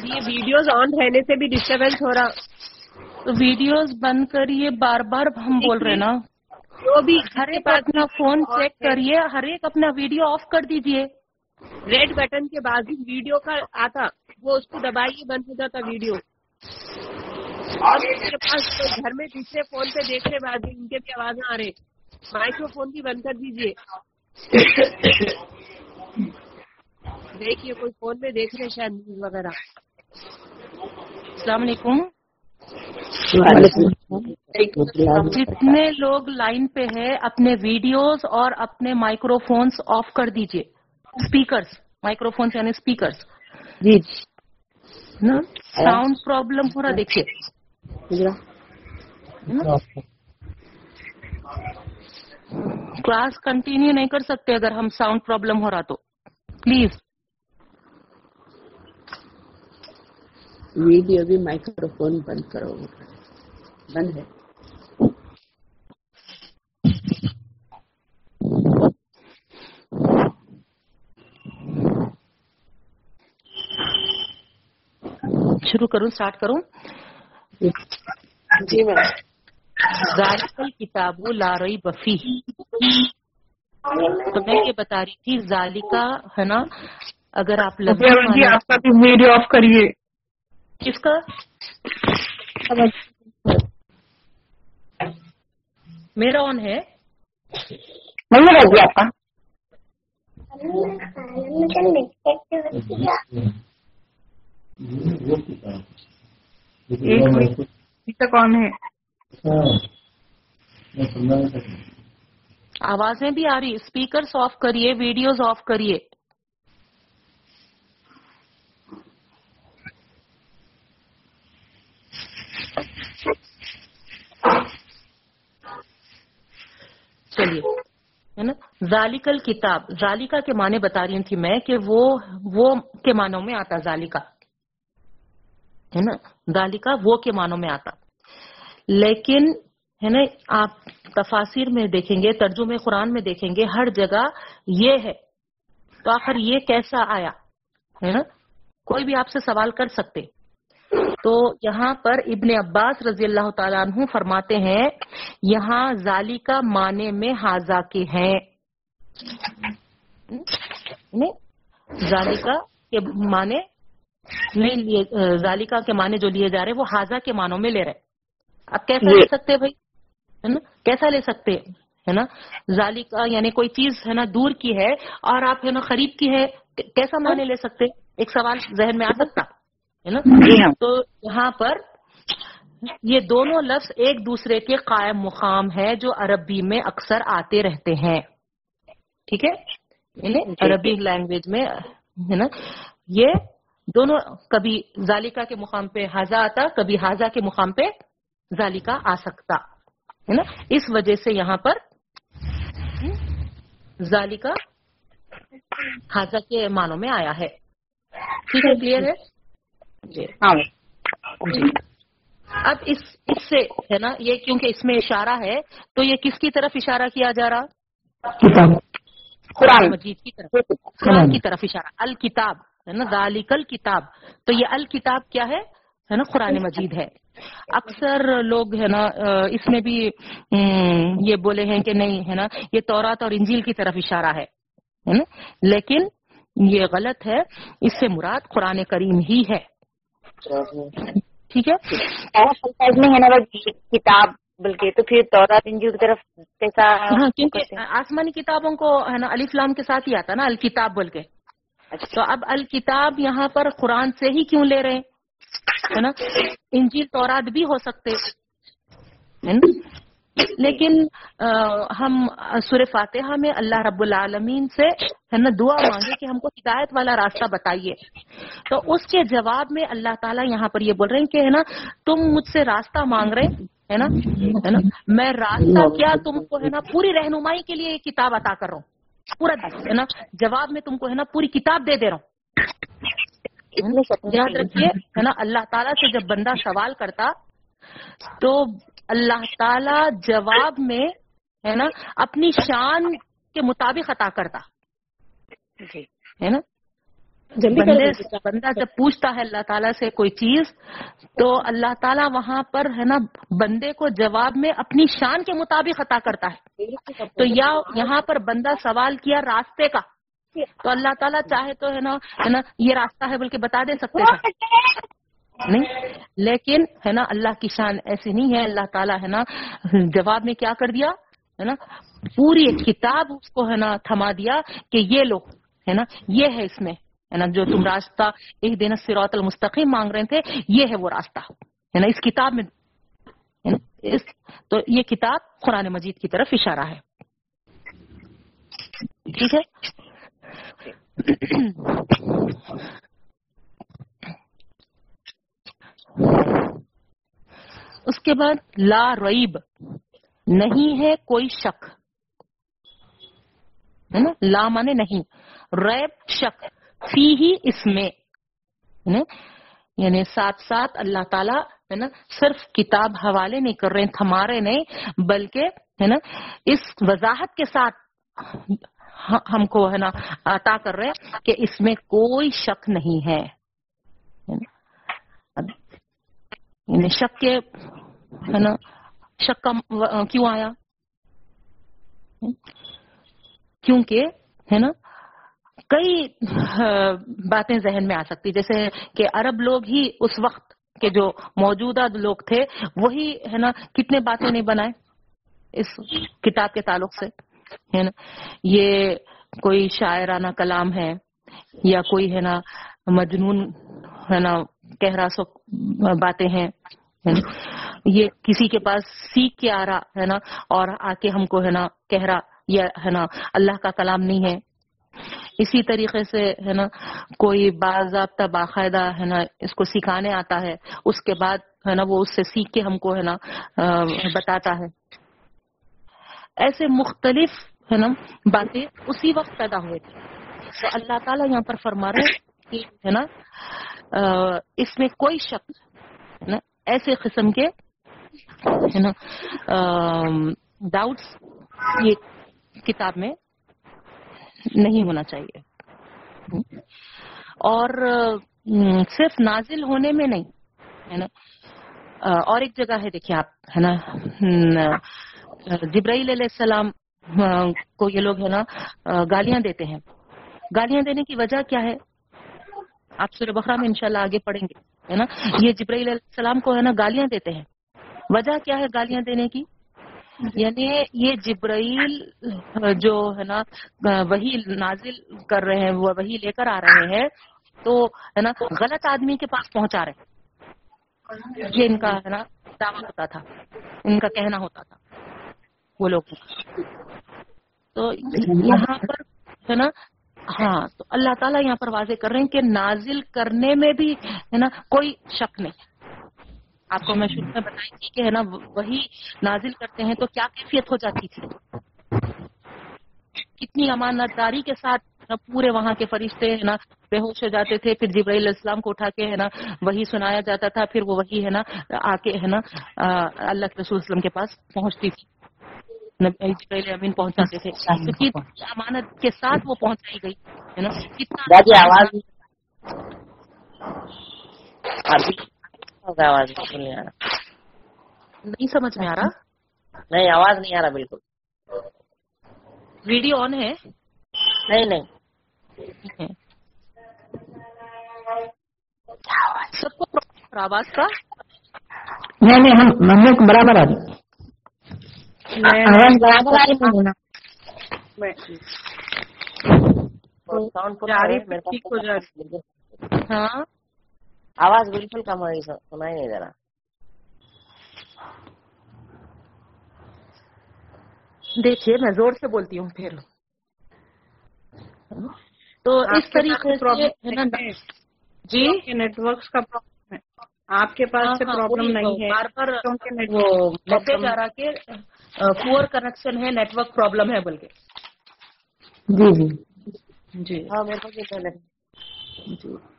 یہ ویڈیوز آن رہنے سے بھی ڈسٹربینس ہو رہا۔ تو ویڈیوز بند کریے بار بار ہم بول رہے نا۔ جو بھی ہر ایک اپنا فون چیک کریے ہر ایک اپنا ویڈیو آف کر دیجیے ریڈ بٹن کے بعد ہی ویڈیو کا آتا وہ اس کو دبائیے بند ہو جاتا ویڈیو اور اس کے پاس گھر میں دوسرے فون پہ دیکھ رہے بعد ان کے بھی آوازیں آ رہے۔ مائکرو فون بھی بند کر دیجیے دیکھیے کوئی فون پہ دیکھ رہے شاید نیوز وغیرہ۔ السلام علیکم۔ جتنے لوگ لائن پہ ہے اپنے ویڈیوز اور اپنے مائکرو فونس آف کر دیجیے اسپیکرس مائکرو فونس یعنی اسپیکرس جی۔ نا ساؤنڈ پرابلم ہو رہا کلاس کنٹینیو نہیں کر سکتے اگر ہم ساؤنڈ پرابلم ہو رہا تو پلیز ویڈیو بھی مائکرو فون بند کرو بند ہے شروع کروں اسٹارٹ کروں جی میم کتاب لا رئی بفی تو میں یہ بتا رہی تھی ذالکا ہے نا؟ اگر آپ جی مانا- آپ کا بھی ویڈیو آف کریے۔ کس کا؟ میرا آن ہے۔ آپ کا۔ ایک ابھی تک آن ہے؟ آوازیں بھی آ رہی اسپیکرس آف کریے ویڈیوز آف کریے۔ چلیے ہے نا؟ ذالکل کتاب ذالکا کے معنی بتا رہی تھی میں کہ وہ وہ کے معنوں میں آتا ذالکا۔ ہے نا؟ ذالکا، وہ کے معنوں میں آتا۔ لیکن، ہے نا، آپ تفاصر میں دیکھیں گے، ترجمے قرآن میں دیکھیں گے، ہر جگہ یہ ہے۔ تو آخر یہ کیسا آیا؟ ہے نا؟ کوئی بھی آپ سے سوال کر سکتے۔ تو یہاں پر ابن عباس رضی اللہ تعالیٰ عنہ فرماتے ہیں، یہاں ذالی کا معنی میں حاضا کے ہیں۔ ذالکا کے معنی نہیں لیے ذالکا کے معنی جو لیے جا رہے وہ حاضا کے معنوں میں لے رہے اب کیسا لے سکتے بھائی؟ ہے نا؟ کیسا لے سکتے؟ ہے نا؟ ذالکا یعنی کوئی چیز ہے نا دور کی ہے اور آپ ہے نا قریب کی ہے کیسا معنی لے سکتے؟ ایک سوال ذہن میں آ سکتا ہے نا؟ جی ہاں۔ تو یہاں پر یہ دونوں لفظ ایک دوسرے کے قائم مقام ہے جو عربی میں اکثر آتے رہتے ہیں۔ ٹھیک ہے؟ یعنی عربی لینگویج میں ہے نا؟ یہ دونوں کبھی ذالکا کے مقام پہ حاضہ آتا کبھی حاضہ کے مقام پہ ذالکا آ سکتا ہے نا؟ اس وجہ سے یہاں پر ذالکا حاضہ کے معنوں میں آیا ہے۔ ٹھیک ہے کلیئر ہے؟ جی۔ ہاں۔ جی۔ اب اس اس سے ہے نا یہ کیونکہ اس میں اشارہ ہے تو یہ کس کی طرف اشارہ کیا جا رہا؟ قرآن مجید کی طرف۔ قرآن کی طرف اشارہ۔ الکتاب۔ ہے نا ذالکل کتاب. تو یہ الکتاب کیا ہے؟ ہے نا قرآن مجید ہے. اکثر لوگ ہے نا اس میں بھی یہ بولے ہیں کہ نہیں ہے نا یہ تورات اور انجیل کی طرف اشارہ ہے نا لیکن یہ غلط ہے اس سے مراد قرآن کریم ہی ہے۔ ٹھیک ہے؟ کتاب بلکہ تو پھر تورات انجیل کی طرف ہاں کیونکہ آسمانی کتابوں کو ہے نا علی فلام کے ساتھ ہی آتا نا الکتاب بول کے۔ اچھا۔ تو اب الکتاب یہاں پر قرآن سے ہی کیوں لے رہے ہیں؟ ہے نا؟ انجیل تورات بھی ہو سکتے لیکن ہم سور فاتحہ میں اللہ رب العالمین سے ہے نا دعا مانگے کہ ہم کو ہدایت والا راستہ بتائیے۔ تو اس کے جواب میں اللہ تعالیٰ یہاں پر یہ بول رہے ہیں کہ ہے نا تم مجھ سے راستہ مانگ رہے ہے نا؟ ہے نا؟ میں راستہ کیا تم کو ہے نا پوری رہنمائی کے لیے یہ کتاب عطا کر رہا ہوں؟ پورا ہے نا؟ جواب میں تم کو ہے نا پوری کتاب دے دے رہا ہوں۔ یاد رکھیے ہے نا اللہ تعالیٰ سے جب بندہ سوال کرتا تو اللہ تعالیٰ جواب میں ہے نا اپنی شان کے مطابق عطا کرتا۔ جی۔ ہے نا؟ بندے بندہ جب پوچھتا ہے اللہ تعالیٰ سے کوئی چیز تو اللہ تعالیٰ وہاں پر ہے نا بندے کو جواب میں اپنی شان کے مطابق عطا کرتا ہے۔ تو یا یہاں پر بندہ سوال کیا راستے کا تو اللہ تعالیٰ چاہے تو ہے نا ہے نا یہ راستہ ہے بلکہ بتا دے سکتے تھے نہیں لیکن ہے نا اللہ کی شان ایسی نہیں ہے۔ اللہ تعالیٰ ہے نا جواب میں کیا کر دیا؟ ہے نا پوری ایک کتاب اس کو ہے نا تھما دیا کہ یہ لو ہے نا یہ ہے اس میں۔ ہے نا جو تم راستہ ایک دن سروت المستقیم مانگ رہے تھے، یہ ہے وہ راستہ۔ ہے نا، اس کتاب میں اس تو یہ کتاب قرآن مجید کی طرف اشارہ ہے۔ ٹھیک ہے؟ اس کے بعد لا ریب، نہیں ہے کوئی شک۔ ہے نا، لا مانے نہیں۔ ریب، شک۔ فی ہی اس میں یعنی-, یعنی ساتھ ساتھ اللہ تعالیٰ ہے نا صرف کتاب حوالے نہیں کر رہے ہیں تھما رہے نہیں، بلکہ ہے نا اس وضاحت کے ساتھ ہم کو، ہے نا، عطا کر رہے ہیں کہ اس میں کوئی شک نہیں ہے۔ یعنی شک کے ہے نا، شک کا کیوں آیا؟ کیونکہ ہے نا کئی باتیں ذہن میں آ سکتی، جیسے کہ عرب لوگ ہی اس وقت کے جو موجودہ لوگ تھے، وہی ہے نا، کتنے باتیں نہیں بنائے اس کتاب کے تعلق سے، ہے نا؟ یہ کوئی شاعرانہ کلام ہے یا کوئی ہے نا، مجنون ہے نا کہہ رہا سو باتیں ہیں یہ کسی کے پاس سیکھ کے آ رہا ہے نا، اور آ کے ہم کو ہے نا کہہ رہا یہ ہے نا، اللہ کا کلام نہیں ہے۔ اسی طریقے سے ہے نا، کوئی باضابطہ باقاعدہ ہے نا اس کو سکھانے آتا ہے، اس کے بعد ہے نا وہ اس سے سیکھ کے ہم کو ہے نا بتاتا ہے۔ ایسے مختلف ہے نا باتیں اسی وقت پیدا ہوئے تھے تو اللہ تعالیٰ یہاں پر فرما رہے کہ ہے نا اس میں کوئی شخص ہے نا، ایسے قسم کے ہے نا ڈاؤٹس یہ کتاب میں نہیں ہونا چاہیے۔ اور صرف نازل ہونے میں نہیں، ہے نا؟ اور ایک جگہ ہے، دیکھیے آپ، ہے نا؟ جبرائیل علیہ السلام کو یہ لوگ، ہے نا گالیاں دیتے ہیں۔ گالیاں دینے کی وجہ کیا ہے؟ آپ سورہ بقرہ میں انشاءاللہ آگے پڑھیں گے، ہے نا؟ یہ جبرائیل علیہ السلام کو، ہے نا، گالیاں دیتے ہیں۔ وجہ کیا ہے گالیاں دینے کی؟ یعنی یہ جبرائیل، جو ہے نا، وہی نازل کر رہے ہیں وہی لے کر آ رہے ہیں، تو ہے نا غلط آدمی کے پاس پہنچا رہے ہیں۔ یہ ان کا ہے نا دعویٰ ہوتا تھا، ان کا کہنا ہوتا تھا، وہ لوگ۔ تو یہاں پر ہے نا ہاں تو اللہ تعالیٰ یہاں پر واضح کر رہے ہیں کہ نازل کرنے میں بھی ہے نا، کوئی شک نہیں۔ آپ کو میں شروع میں بتائی تھی کہ ہے نا وہی نازل کرتے ہیں تو کیا کیفیت ہو جاتی تھی؟ کتنی امانت داری کے ساتھ پورے وہاں کے فرشتے ہے نا بے ہوش ہو جاتے تھے پھر جبرائیل علیہ السلام کو اٹھا کے ہے نا وہی سنایا جاتا تھا پھر وہ وہی ہے نا آ کے ہے نا اللہ کے رسول وسلم کے پاس پہنچتی تھی۔ جبرائیل امین پہنچاتے تھے۔ کتنی امانت کے ساتھ وہ پہنچائی گئی ہے نا کتنا دادی آواز بالکل نہیں آ رہا نہیں سمجھ میں آ رہا نہیں آواز نہیں آ رہا بالکل ویڈیو آن ہے نہیں نہیں سب کو آواز کا نہیں نہیں ہم ہم لوگ برابر آ رہی ہاں آواز بالکل کم ہو رہی سنا ہی نہیں دے رہا۔ دیکھیے میں زور سے بولتی ہوں پھر۔ تو اس طریقے جی؟ نیٹ ورکس کا پرابلم ہے۔ آپ کے پاس ہاں، سے ہاں، پرابلم نہیں ہے۔ بار بار میسج آ رہا کہ پور کنیکشن ہے نیٹ ورک پرابلم ہے کے جی جی۔ جی۔ ہاں میرے پاس جی۔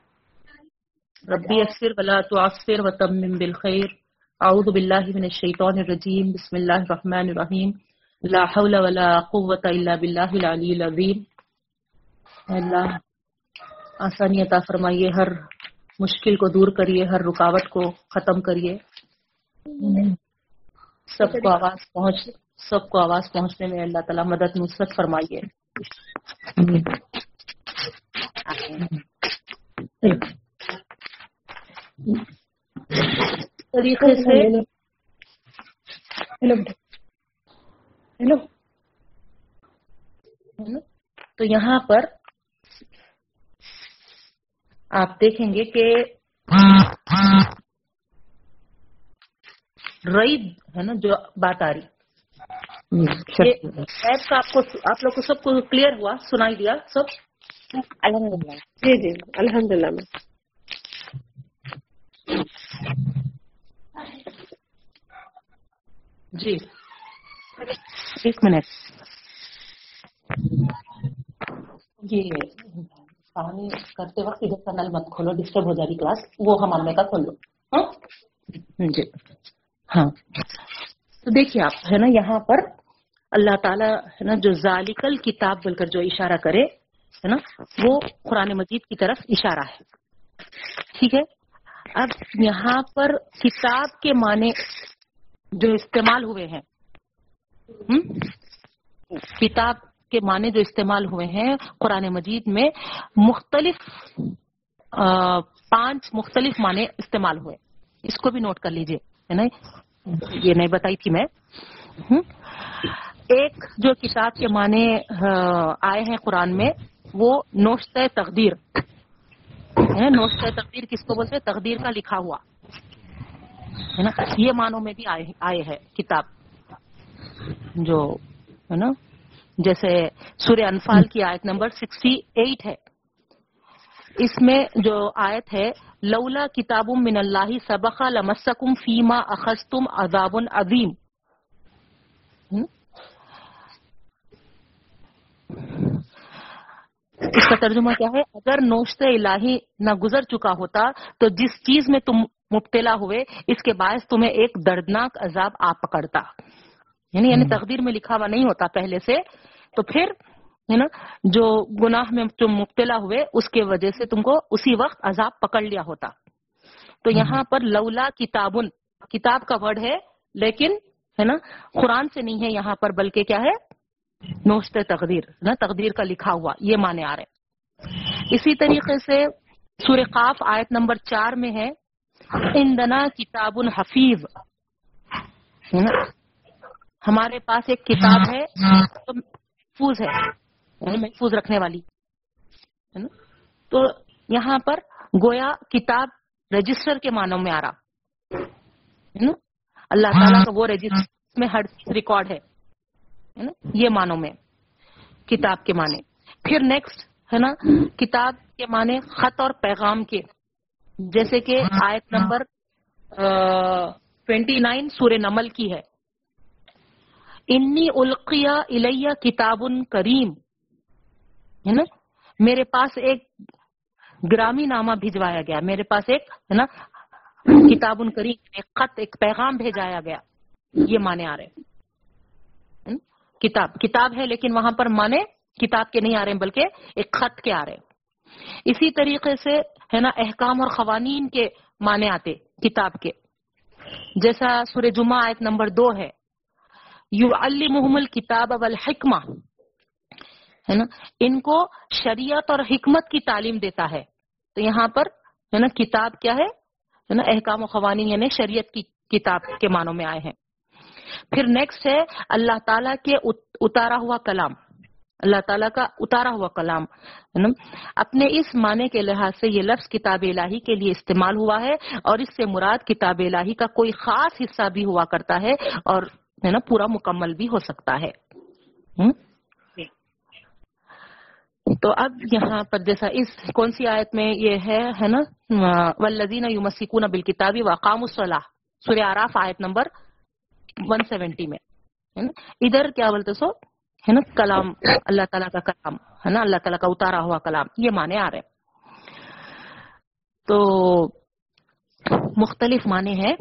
ربی اکثر ولا تعصر وتمم بالخير. اعوذ باللہ من الشیطان الرجیم. بسم اللہ الرحمن الرحیم. لا حول ولا قوت الا باللہ العلی العظیم. اللہ آسانی عطا فرمائیے ہر مشکل کو دور کریے ہر رکاوٹ کو ختم کریے۔ سب کو آواز پہنچ سب کو آواز پہنچنے میں اللہ تعالیٰ مدد نصرت فرمائیے۔ طریقے سے تو یہاں پر آپ دیکھیں گے کہ رئی ہے نا جو بات آ رہی۔ ایپ کا آپ کو آپ لوگ کو سب کو کلیئر ہوا سنائی دیا سب؟ الحمد للہ جی جی الحمد للہ جی۔ ایک منٹ۔ یہ پانی کرتے وقت ادھر کا نل مت کھولو ڈسٹرب ہو جا رہی کلاس وہ ہمارے کا کھول لو ہاں؟ جی۔ ہاں۔ تو دیکھیے آپ، ہے نا، یہاں پر اللہ تعالیٰ، ہے نا، جو ذالکل کتاب بول کر جو اشارہ کرے، ہے نا، وہ قرآن مجید کی طرف اشارہ ہے۔ ٹھیک ہے؟ اب یہاں پر کتاب کے معنی جو استعمال ہوئے ہیں۔ کتاب کے معنی جو استعمال ہوئے ہیں قرآن مجید میں مختلف پانچ مختلف معنی استعمال ہوئے۔ اس کو بھی نوٹ کر لیجیے یہ نہیں بتائی تھی میں۔ ایک جو کتاب کے معنی آئے ہیں قرآن میں، وہ نوشت تقدیر۔ نوشت تقدیر کس کو بولتے تقدیر کا لکھا ہوا۔ ہے نا؟ یہ معنوں میں بھی آئے, ہے کتاب۔ جو ہے نا؟ جیسے سورہ انفال کی آیت نمبر سکسٹی ایٹ ہے۔ اس میں جو آیت ہے لولا کتاب من اللہ سبق لمسکم فیما اخستم عذاب عظیم۔ اس کا ترجمہ کیا ہے؟ اگر نوشتے الہی نہ گزر چکا ہوتا تو جس چیز میں تم مبتلا ہوئے اس کے باعث تمہیں ایک دردناک عذاب آ پکڑتا۔ یعنی یعنی تقدیر میں لکھا ہوا نہیں ہوتا پہلے سے۔ تو پھر ہے نا جو گناہ میں تم مبتلا ہوئے اس کے وجہ سے تم کو اسی وقت عذاب پکڑ لیا ہوتا۔ تو یہاں پر لولا کتابن کتاب کا ورڈ ہے لیکن ہے نا قرآن سے نہیں ہے یہاں پر بلکہ کیا ہے؟ نوشت تقدیر نا تقدیر کا لکھا ہوا یہ مانے آ رہے۔ اسی طریقے سے سورہ قاف آیت نمبر چار میں ہے۔ اندنا کتاب الحفیظ ہے نا؟ ہمارے پاس ایک کتاب ہے، تو محفوظ ہے یعنی محفوظ رکھنے والی، ہے نا؟ تو یہاں پر گویا کتاب رجسٹر کے معنوں میں آ رہا، ہے نا؟ اللہ تعالیٰ کا وہ رجسٹر میں ہر ریکارڈ ہے نا؟ یہ معنوں میں، کتاب کے معنی۔ پھر نیکسٹ ہے نا؟ کتاب کے معنی خط اور پیغام کے۔ جیسے کہ ہاں، ہاں۔ آیت نمبر ٹوینٹی نائن سور نمل کی ہے۔ انی القیہ الیہ کتاب کریم ہے نا؟ میرے پاس ایک گرامی نامہ بھجوایا گیا۔ میرے پاس ایک ہے نا کتاب ان کریم ایک خط ایک پیغام بھیجایا گیا۔ یہ مانے آ رہے کتاب کتاب ہے لیکن وہاں پر مانے کتاب کے نہیں آ رہے ہیں بلکہ ایک خط کے آ رہے اسی طریقے سے ہے نا احکام اور قوانین کے معنی آتے، کتاب کے۔ جیسا سورہ جمعہ آیت نمبر دو ہے یو المحم الکتاب والحکمہ۔ ہے نا، ان کو شریعت اور حکمت کی تعلیم دیتا ہے۔ تو یہاں پر ہے نا کتاب کیا ہے؟ نا احکام و قوانین یعنی شریعت کی کتاب کے معنوں میں آئے ہیں۔ پھر نیکسٹ ہے، اللہ تعالیٰ کے اتارا ہوا کلام۔ اللہ تعالیٰ کا اتارا ہوا کلام۔ اپنے اس معنی کے لحاظ سے یہ لفظ کتاب الہی کے لیے استعمال ہوا ہے اور اس سے مراد کتاب الہی کا کوئی خاص حصہ بھی ہوا کرتا ہے اور ہے نا، پورا مکمل بھی ہو سکتا ہے۔ تو اب یہاں پر جیسا اس کون سی آیت میں یہ ہے ہے نا ولزین یومسکون بال کتابی وقام الصلاح سورہ آراف آیت نمبر 170 میں ادھر کیا بولتے سو؟ ہے نا، کلام، اللہ تعالیٰ کا کلام، ہے نا، اللہ تعالیٰ کا اتارا ہوا کلام، یہ معنی آ رہے تو مختلف معنی ہے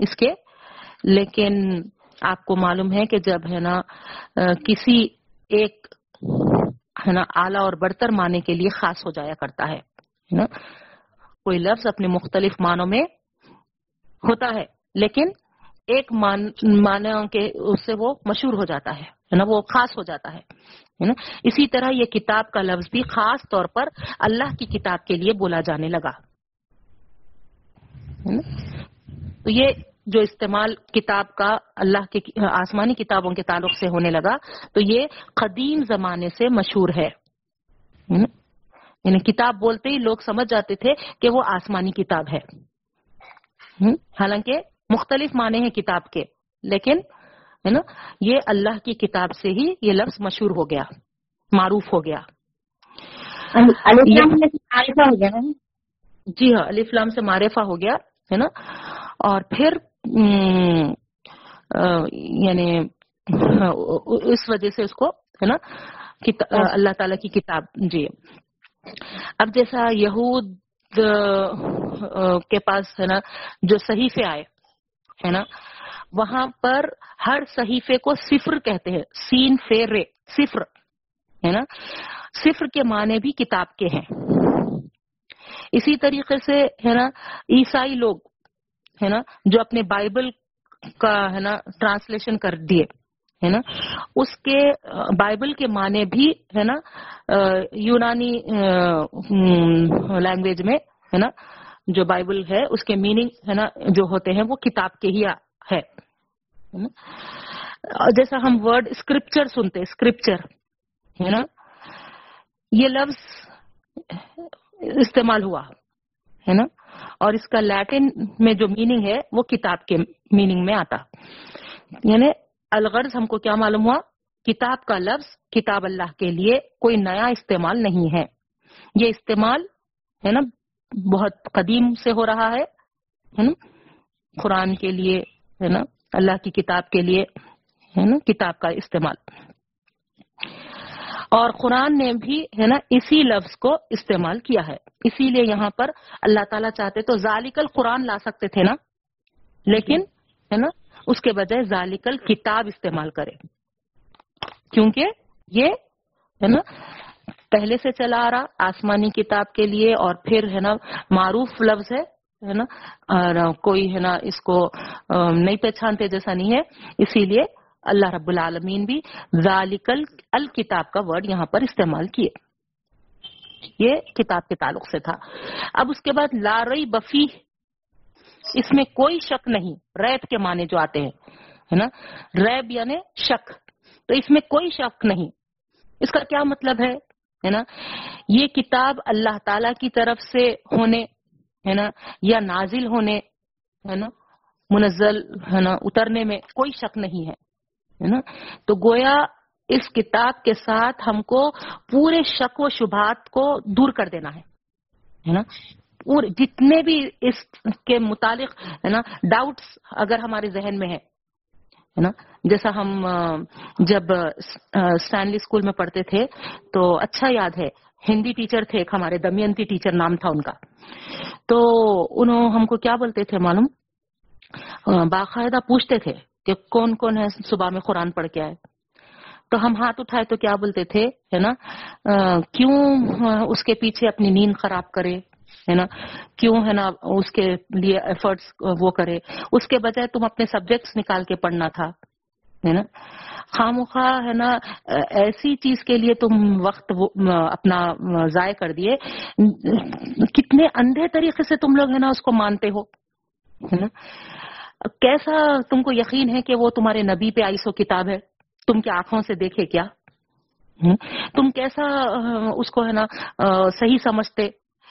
اس کے۔ لیکن آپ کو معلوم ہے کہ جب ہے نا کسی ایک، ہے نا، اعلیٰ اور برتر معنی کے لیے خاص ہو جایا کرتا ہے نا۔ کوئی لفظ اپنے مختلف معنوں میں ہوتا ہے، لیکن ایک معنی کے، اس سے وہ مشہور ہو جاتا ہے۔ نا، وہ خاص ہو جاتا ہے نا؟ اسی طرح یہ کتاب کا لفظ بھی خاص طور پر اللہ کی کتاب کے لیے بولا جانے لگا تو یہ جو استعمال کتاب کا اللہ کے، آسمانی کتابوں کے تعلق سے ہونے لگا، تو یہ قدیم زمانے سے مشہور ہے یعنی کتاب بولتے ہی لوگ سمجھ جاتے تھے کہ وہ آسمانی کتاب ہے حالانکہ مختلف معنی ہیں کتاب کے، لیکن ہے نا؟ یہ اللہ کی کتاب سے ہی یہ لفظ مشہور ہو گیا معروف ہو گیا۔ جی ہاں علی فلام سے معرفہ ہو گیا ہے نا؟ اور پھر یعنی اس وجہ سے اس کو ہے نا؟ اللہ تعالی کی کتاب جی۔ اب جیسا یہود کے پاس ہے نا جو صحیفے آئے ہے نا؟ وہاں پر ہر صحیفے کو صفر کہتے ہیں، سین فیر صفر، ہے نا؟ صفر کے معنی بھی کتاب کے ہیں۔ اسی طریقے سے، ہے نا، عیسائی لوگ، ہے نا، جو اپنے بائبل کا، ہے نا، ٹرانسلیشن کر دیے، ہے نا، اس کے، بائبل کے معنی بھی، ہے نا یونانی لینگویج میں، ہے نا، جو بائبل ہے، اس کے میننگ، ہے نا، جو ہوتے ہیں، وہ کتاب کے ہی ہے۔ جیسا ہم ورڈ اسکرپچر سنتے اسکرپچر ہے نا؟ یہ لفظ استعمال ہوا، ہے نا؟ اور اس کا لیٹن میں جو میننگ ہے، وہ کتاب کے میننگ میں آتا۔ یعنی الغرض ہم کو کیا معلوم ہوا؟ کتاب کا لفظ کتاب اللہ کے لیے کوئی نیا استعمال نہیں ہے۔ یہ استعمال، ہے نا، بہت قدیم سے ہو رہا ہے نا؟ قرآن کے لیے، ہے نا؟ اللہ کی کتاب کے لیے، ہے نا، کتاب کا استعمال۔ اور قرآن نے بھی، ہے نا، اسی لفظ کو استعمال کیا ہے۔ اسی لیے یہاں پر اللہ تعالیٰ چاہتے تو ذالکل قرآن لا سکتے تھے نا۔ لیکن، ہے نا، اس کے بجائے ذالکل کتاب استعمال کرے۔ کیونکہ یہ، ہے نا، پہلے سے چلا آ رہا، آسمانی کتاب کے لیے اور پھر، ہے نا، معروف لفظ ہے۔ ہے نا؟ اور کوئی ہے نا، اس کو نہیں پہچانتے جیسا نہیں ہے۔ اسی لیے اللہ رب العالمین بھی ذالکل الکتاب کا ورڈ یہاں پر استعمال کیے۔ یہ کتاب کے تعلق سے تھا۔ اب اس کے بعد لارئی بفی اس میں کوئی شک نہیں۔ ریت کے معنی جو آتے ہیں، ہے نا؟ ریب یعنی شک۔ تو اس میں کوئی شک نہیں۔ اس کا کیا مطلب ہے؟ ہے نا؟ یہ کتاب اللہ تعالی کی طرف سے ہونے ہے نا، یا نازل ہونے، ہے نا، منزل، ہے نا، اترنے میں کوئی شک نہیں ہے نا۔ تو گویا اس کتاب کے ساتھ ہم کو پورے شک و شبہات کو دور کر دینا ہے نا۔ پورے جتنے بھی اس کے متعلق، ہے نا ڈاؤٹس اگر ہمارے ذہن میں ہے نا۔ جیسا ہم جب اسٹینلی اسکول میں پڑھتے تھے، تو اچھا یاد ہے ہندی ٹیچر تھے ایک ہمارے دمینتی ٹیچر، نام تھا ان کا۔ تو انہوں، ہم کو کیا بولتے تھے معلوم؟ باقاعدہ پوچھتے تھے کہ کون کون ہے صبح میں قرآن پڑھ کے آئے۔ تو ہم ہاتھ اٹھائے تو کیا بولتے تھے؟ ہے نا؟ کیوں اس کے پیچھے اپنی نیند خراب کرے؟ ہے نا؟ کیوں ہے نا اس کے لیے ایفرٹس وہ کرے؟ اس کے بجائے تم اپنے سبجیکٹس نکال کے پڑھنا تھا۔ ہے نا؟ خواہ ہے نا، ایسی چیز کے لیے تم وقت اپنا ضائع کر دیے۔ کتنے اندھے طریقے سے تم لوگ ہے نا اس کو مانتے ہو، ہے نا؟ کیسا تم کو یقین ہے کہ وہ تمہارے نبی پہ آئی سو کتاب ہے؟ تم کیا آنکھوں سے دیکھے کیا؟ تم کیسا، اس کو ہے نا، صحیح سمجھتے؟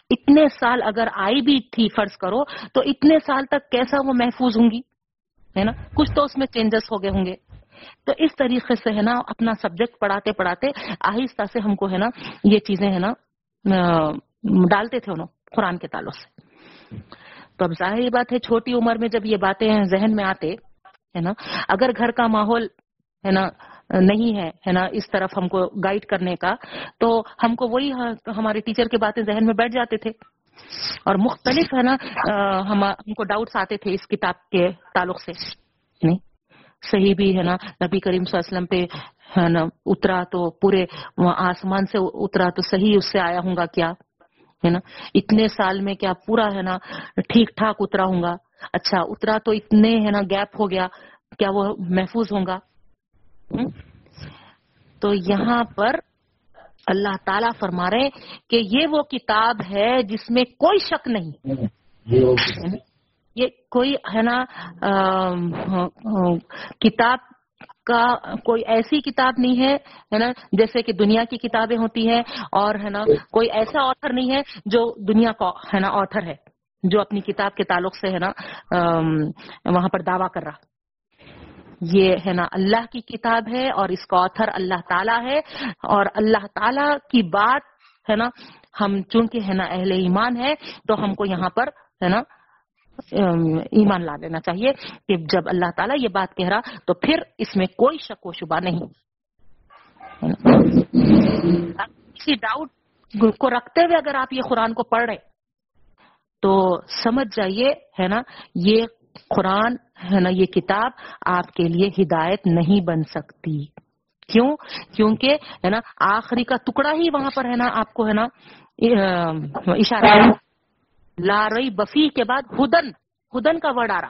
اتنے سال اگر آئی بھی تھی فرض کرو، تو اتنے سال تک کیسا وہ محفوظ ہوں گی؟ ہے نا؟ کچھ تو اس میں چینجز ہو گئے ہوں گے۔ تو اس طریقے سے ہے نا اپنا سبجیکٹ پڑھاتے پڑھاتے آہستہ سے ہم کو ہے نا یہ چیزیں ہے نا ڈالتے تھے انہوں قرآن کے تعلق سے۔ تو اب ظاہر بات ہے چھوٹی عمر میں جب یہ باتیں ذہن میں آتے ہے نا، اگر گھر کا ماحول ہے نا نہیں ہے ہے نا، اس طرف ہم کو گائیڈ کرنے کا، تو ہم کو وہی ہاں، ہمارے ٹیچر کے باتیں ذہن میں بیٹھ جاتے تھے۔ اور مختلف ہے نا ہم کو ڈاؤٹس آتے تھے اس کتاب کے تعلق سے۔ نہیں؟ صحیح بھی ہے نا؟ نبی کریم صلی اللہ علیہ وسلم پہ ہے نا، اترا تو پورے آسمان سے اترا تو صحیح اس سے آیا ہوں گا کیا؟ ہے نا؟ اتنے سال میں کیا پورا ہے نا، ٹھیک ٹھاک اترا ہوں گا؟ اچھا اترا تو اتنے ہے نا گیپ ہو گیا، کیا وہ محفوظ ہوں گا؟ تو یہاں پر اللہ تعالیٰ فرما رہے کہ یہ وہ کتاب ہے جس میں کوئی شک نہیں۔ یہ کوئی ہے نا ہاں، ہاں، کتاب کا کوئی ایسی کتاب نہیں ہے نا، جیسے کہ دنیا کی کتابیں ہوتی ہیں اور ہے نا، کوئی ایسا آتھر نہیں ہے جو دنیا کا، ہے نا، آتھر ہے، جو اپنی کتاب کے تعلق سے، ہے نا وہاں پر دعویٰ کر رہا۔ یہ ہے نا، اللہ کی کتاب ہے اور اس کا آتھر اللہ تعالیٰ ہے اور اللہ تعالیٰ کی بات، ہے نا، ہم چونکہ ہے نا اہل ایمان ہے تو ہم کو یہاں پر، ہے نا ایمان لا لینا چاہیے کہ جب اللہ تعالیٰ یہ بات کہہ رہا تو پھر اس میں کوئی شک و شبہ نہیں۔ کسی ڈاؤٹ کو رکھتے ہوئے اگر آپ یہ قرآن کو پڑھ رہے تو سمجھ جائیے، ہے نا، یہ قرآن، ہے نا، یہ کتاب آپ کے لیے ہدایت نہیں بن سکتی۔ کیوں؟ کیونکہ، ہے نا، آخری کا ٹکڑا ہی وہاں پر، ہے نا، آپ کو، ہے نا اشارہ لارئی بفی کے بعد ہدن ہدن کا ورڈ آ رہا،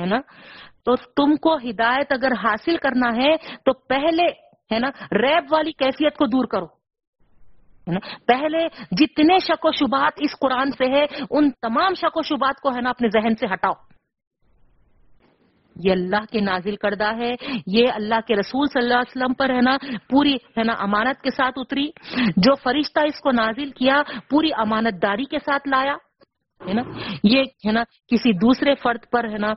ہے نا؟ تو تم کو ہدایت اگر حاصل کرنا ہے تو پہلے، ہے نا، ریب والی کیفیت کو دور کرو پہلے جتنے شک و شبات اس قرآن سے ہے، ان تمام شک و شبات کو، ہے نا، اپنے ذہن سے ہٹاؤ۔ یہ اللہ کے نازل کردہ ہے، یہ اللہ کے رسول صلی اللہ علیہ وسلم پر، ہے نا، پوری، ہے نا، امانت کے ساتھ اتری۔ جو فرشتہ اس کو نازل کیا، پوری امانت داری کے ساتھ لایا۔ ہے نا؟ یہ ہے نا کسی دوسرے فرد پر ہے نا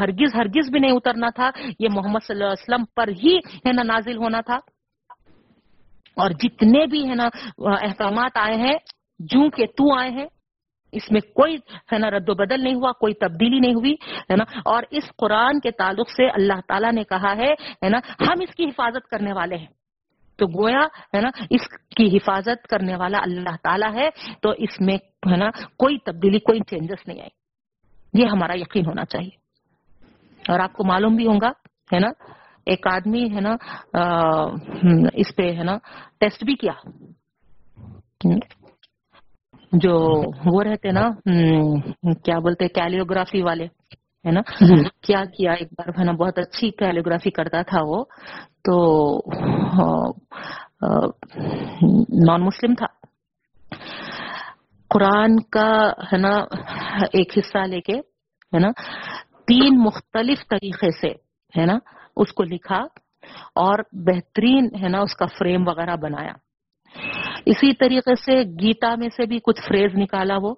ہرگز ہرگز بھی نہیں اترنا تھا۔ یہ محمد صلی اللہ علیہ وسلم پر ہی ہے نا نازل ہونا تھا۔ اور جتنے بھی ہے نا احکامات آئے ہیں، جو کہ تو آئے ہیں، اس میں کوئی ہے نا رد و بدل نہیں ہوا، کوئی تبدیلی نہیں ہوئی، ہے نا؟ اور اس قرآن کے تعلق سے اللہ تعالیٰ نے کہا ہے نا، ہم اس کی حفاظت کرنے والے ہیں۔ تو گویا ہے نا اس کی حفاظت کرنے والا اللہ تعالیٰ ہے تو اس میں ہے نا کوئی تبدیلی کوئی چینجز نہیں آئی۔ یہ ہمارا یقین ہونا چاہیے۔ اور آپ کو معلوم بھی ہوگا ہے نا ایک آدمی ہے نا اس پہ ہے نا ٹیسٹ بھی کیا۔ جو وہ رہتے نا کیا بولتے کیلیوگرافی والے ہے نا۔ کیا کیا ایک بار ہے نا بہت اچھی کیلیوگرافی کرتا تھا وہ۔ تو نان مسلم تھا۔ قرآن کا، ہے نا، ایک حصہ لے کے، ہے نا، تین مختلف طریقے سے، ہے نا، اس کو لکھا اور بہترین، ہے نا، اس کا فریم وغیرہ بنایا۔ اسی طریقے سے گیتا میں سے بھی کچھ فریز نکالا وہ۔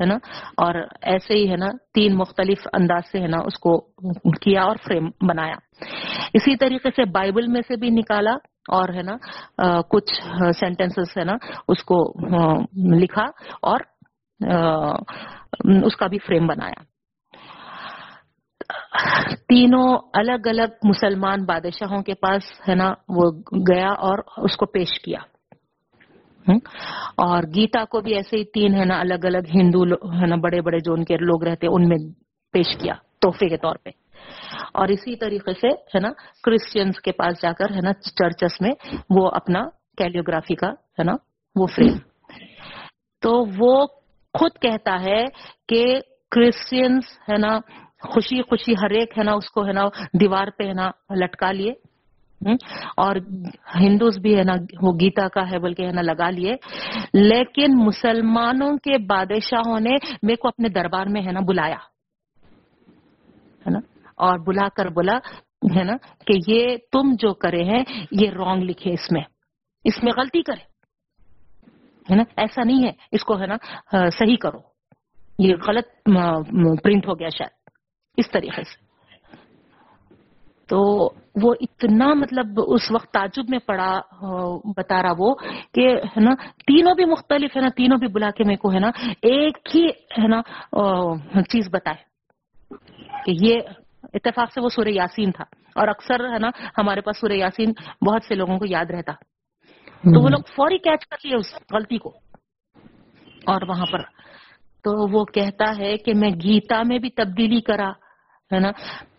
ہے نا؟ اور ایسے ہی ہے نا، تین مختلف انداز سے ہے نا اس کو کیا اور فریم بنایا۔ اسی طریقے سے بائبل میں سے بھی نکالا اور ہے نا کچھ سینٹینسز ہے نا، اس کو لکھا اور اس کا بھی فریم بنایا۔ تینوں الگ الگ مسلمان بادشاہوں کے پاس ہے نا، وہ گیا اور اس کو پیش کیا۔ اور گیتا کو بھی ایسے ہی تین ہے نا الگ الگ ہندو ہے نا بڑے بڑے جو ان کے لوگ رہتے ان میں پیش کیا، تحفے کے طور پہ۔ اور اسی طریقے سے، ہے نا کرسچنس کے پاس جا کر، ہے نا چرچس میں وہ اپنا کیلیوگرافی کا، ہے نا، وہ فریم تو وہ خود کہتا ہے کہ کرسچنس ہے نا خوشی خوشی ہر ایک، ہے نا، اس کو، ہے نا، دیوار پہ، ہے نا، لٹکا لیے۔ اور ہندوز بھی ہے نا، وہ گیتا کا ہے، بلکہ ہے نا، لگا لیے۔ لیکن مسلمانوں کے بادشاہوں نے میرے کو اپنے دربار میں ہے نا بلایا۔ ہے نا؟ اور بلا کر بولا ہے نا کہ یہ تم جو کرے ہیں، یہ رانگ لکھے اس میں۔ اس میں غلطی کرے۔ ہے نا؟ ایسا نہیں ہے۔ اس کو ہے نا صحیح کرو۔ یہ غلط پرنٹ ہو گیا شاید۔ اس طریقے سے۔ تو وہ اتنا مطلب اس وقت تعجب میں پڑا بتا رہا وہ کہ ہے نا تینوں بھی مختلف ہے نا تینوں بھی بلا کے میرے کو ہے نا ایک ہی ہے نا چیز بتائے کہ یہ اتفاق سے وہ سورہ یاسین تھا۔ اور اکثر ہے نا ہمارے پاس سورہ یاسین بہت سے لوگوں کو یاد رہتا۔ تو وہ لوگ فوری کیچ کر لیے اس غلطی کو۔ اور وہاں پر تو وہ کہتا ہے کہ میں گیتا میں بھی تبدیلی کرا ہے نا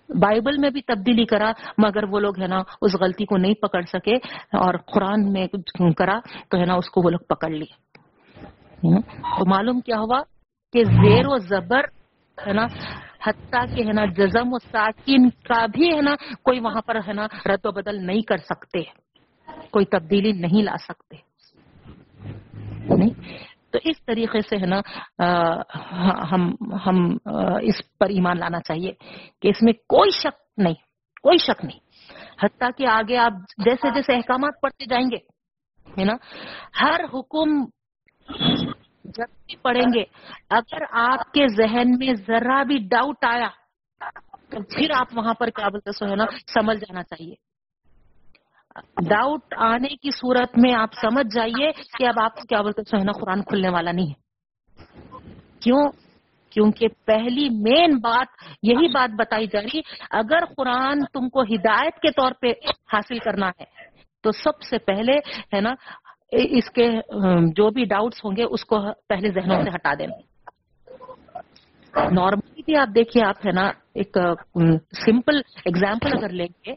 بائبل میں بھی تبدیلی کرا، مگر وہ لوگ ہے نا اس غلطی کو نہیں پکڑ سکے اور قرآن میں کرا تو ہے نا اس کو وہ لوگ پکڑ لیے۔ تو معلوم کیا ہوا کہ زیر و زبر ہے نا، حتیٰ کہ ہے نا جزم و ساکین کا بھی ہے نا کوئی وہاں پر ہے نا رد و بدل نہیں کر سکتے، کوئی تبدیلی نہیں لا سکتے۔ نہیں؟ تو اس طریقے سے ہے نا ہم ہم اس پر ایمان لانا چاہیے کہ اس میں کوئی شک نہیں، کوئی شک نہیں۔ حتیٰ کہ آگے آپ جیسے جیسے احکامات پڑھتے جائیں گے، ہے نا، ہر حکم جب بھی پڑھیں گے، اگر آپ کے ذہن میں ذرا بھی ڈاؤٹ آیا، تو پھر آپ وہاں پر کیا بولتے سو ہے نا سمجھ جانا چاہیے۔ ڈاؤٹ آنے کی صورت میں آپ سمجھ جائیے کہ اب آپ کو کیا بولتے سو ہے نا، قرآن کھلنے والا نہیں ہے۔ کیوں؟ کیونکہ پہلی مین بات یہی بات بتائی جا رہی، اگر قرآن تم کو ہدایت کے طور پہ حاصل کرنا ہے، تو سب سے پہلے، ہے نا، اس کے جو بھی ڈاؤٹس ہوں گے، اس کو پہلے ذہنوں سے ہٹا دینا۔ نارملی بھی آپ دیکھیے، آپ، ہے نا، ایک سمپل اگزامپل اگر لیں گے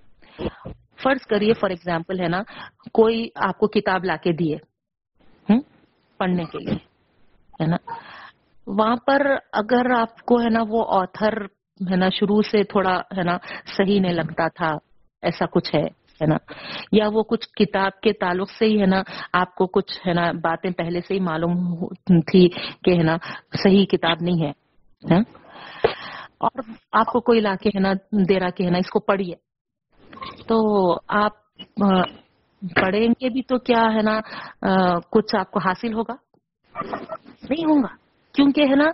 فرض کریے فار ایگزامپل ہے نا کوئی آپ کو کتاب لا کے دیے ہم، پڑھنے کے لیے ہے نا؟ وہاں پر اگر آپ کو ہے نا وہ آتھر ہے نا شروع سے تھوڑا ہے نا صحیح نہیں لگتا تھا ایسا کچھ ہے ہے نا؟ یا وہ کچھ کتاب کے تعلق سے ہی ہے نا آپ کو کچھ ہے نا باتیں پہلے سے ہی معلوم تھی کہ ہے نا صحیح کتاب نہیں ہے ہاں؟ اور آپ کو کوئی لا کے ہے نا دے رہا کہ ہے نا اس کو پڑھیے۔ تو آپ پڑھیں گے بھی تو کیا ہے نا کچھ آپ کو حاصل ہوگا؟ نہیں ہوگا، کیونکہ ہے نا،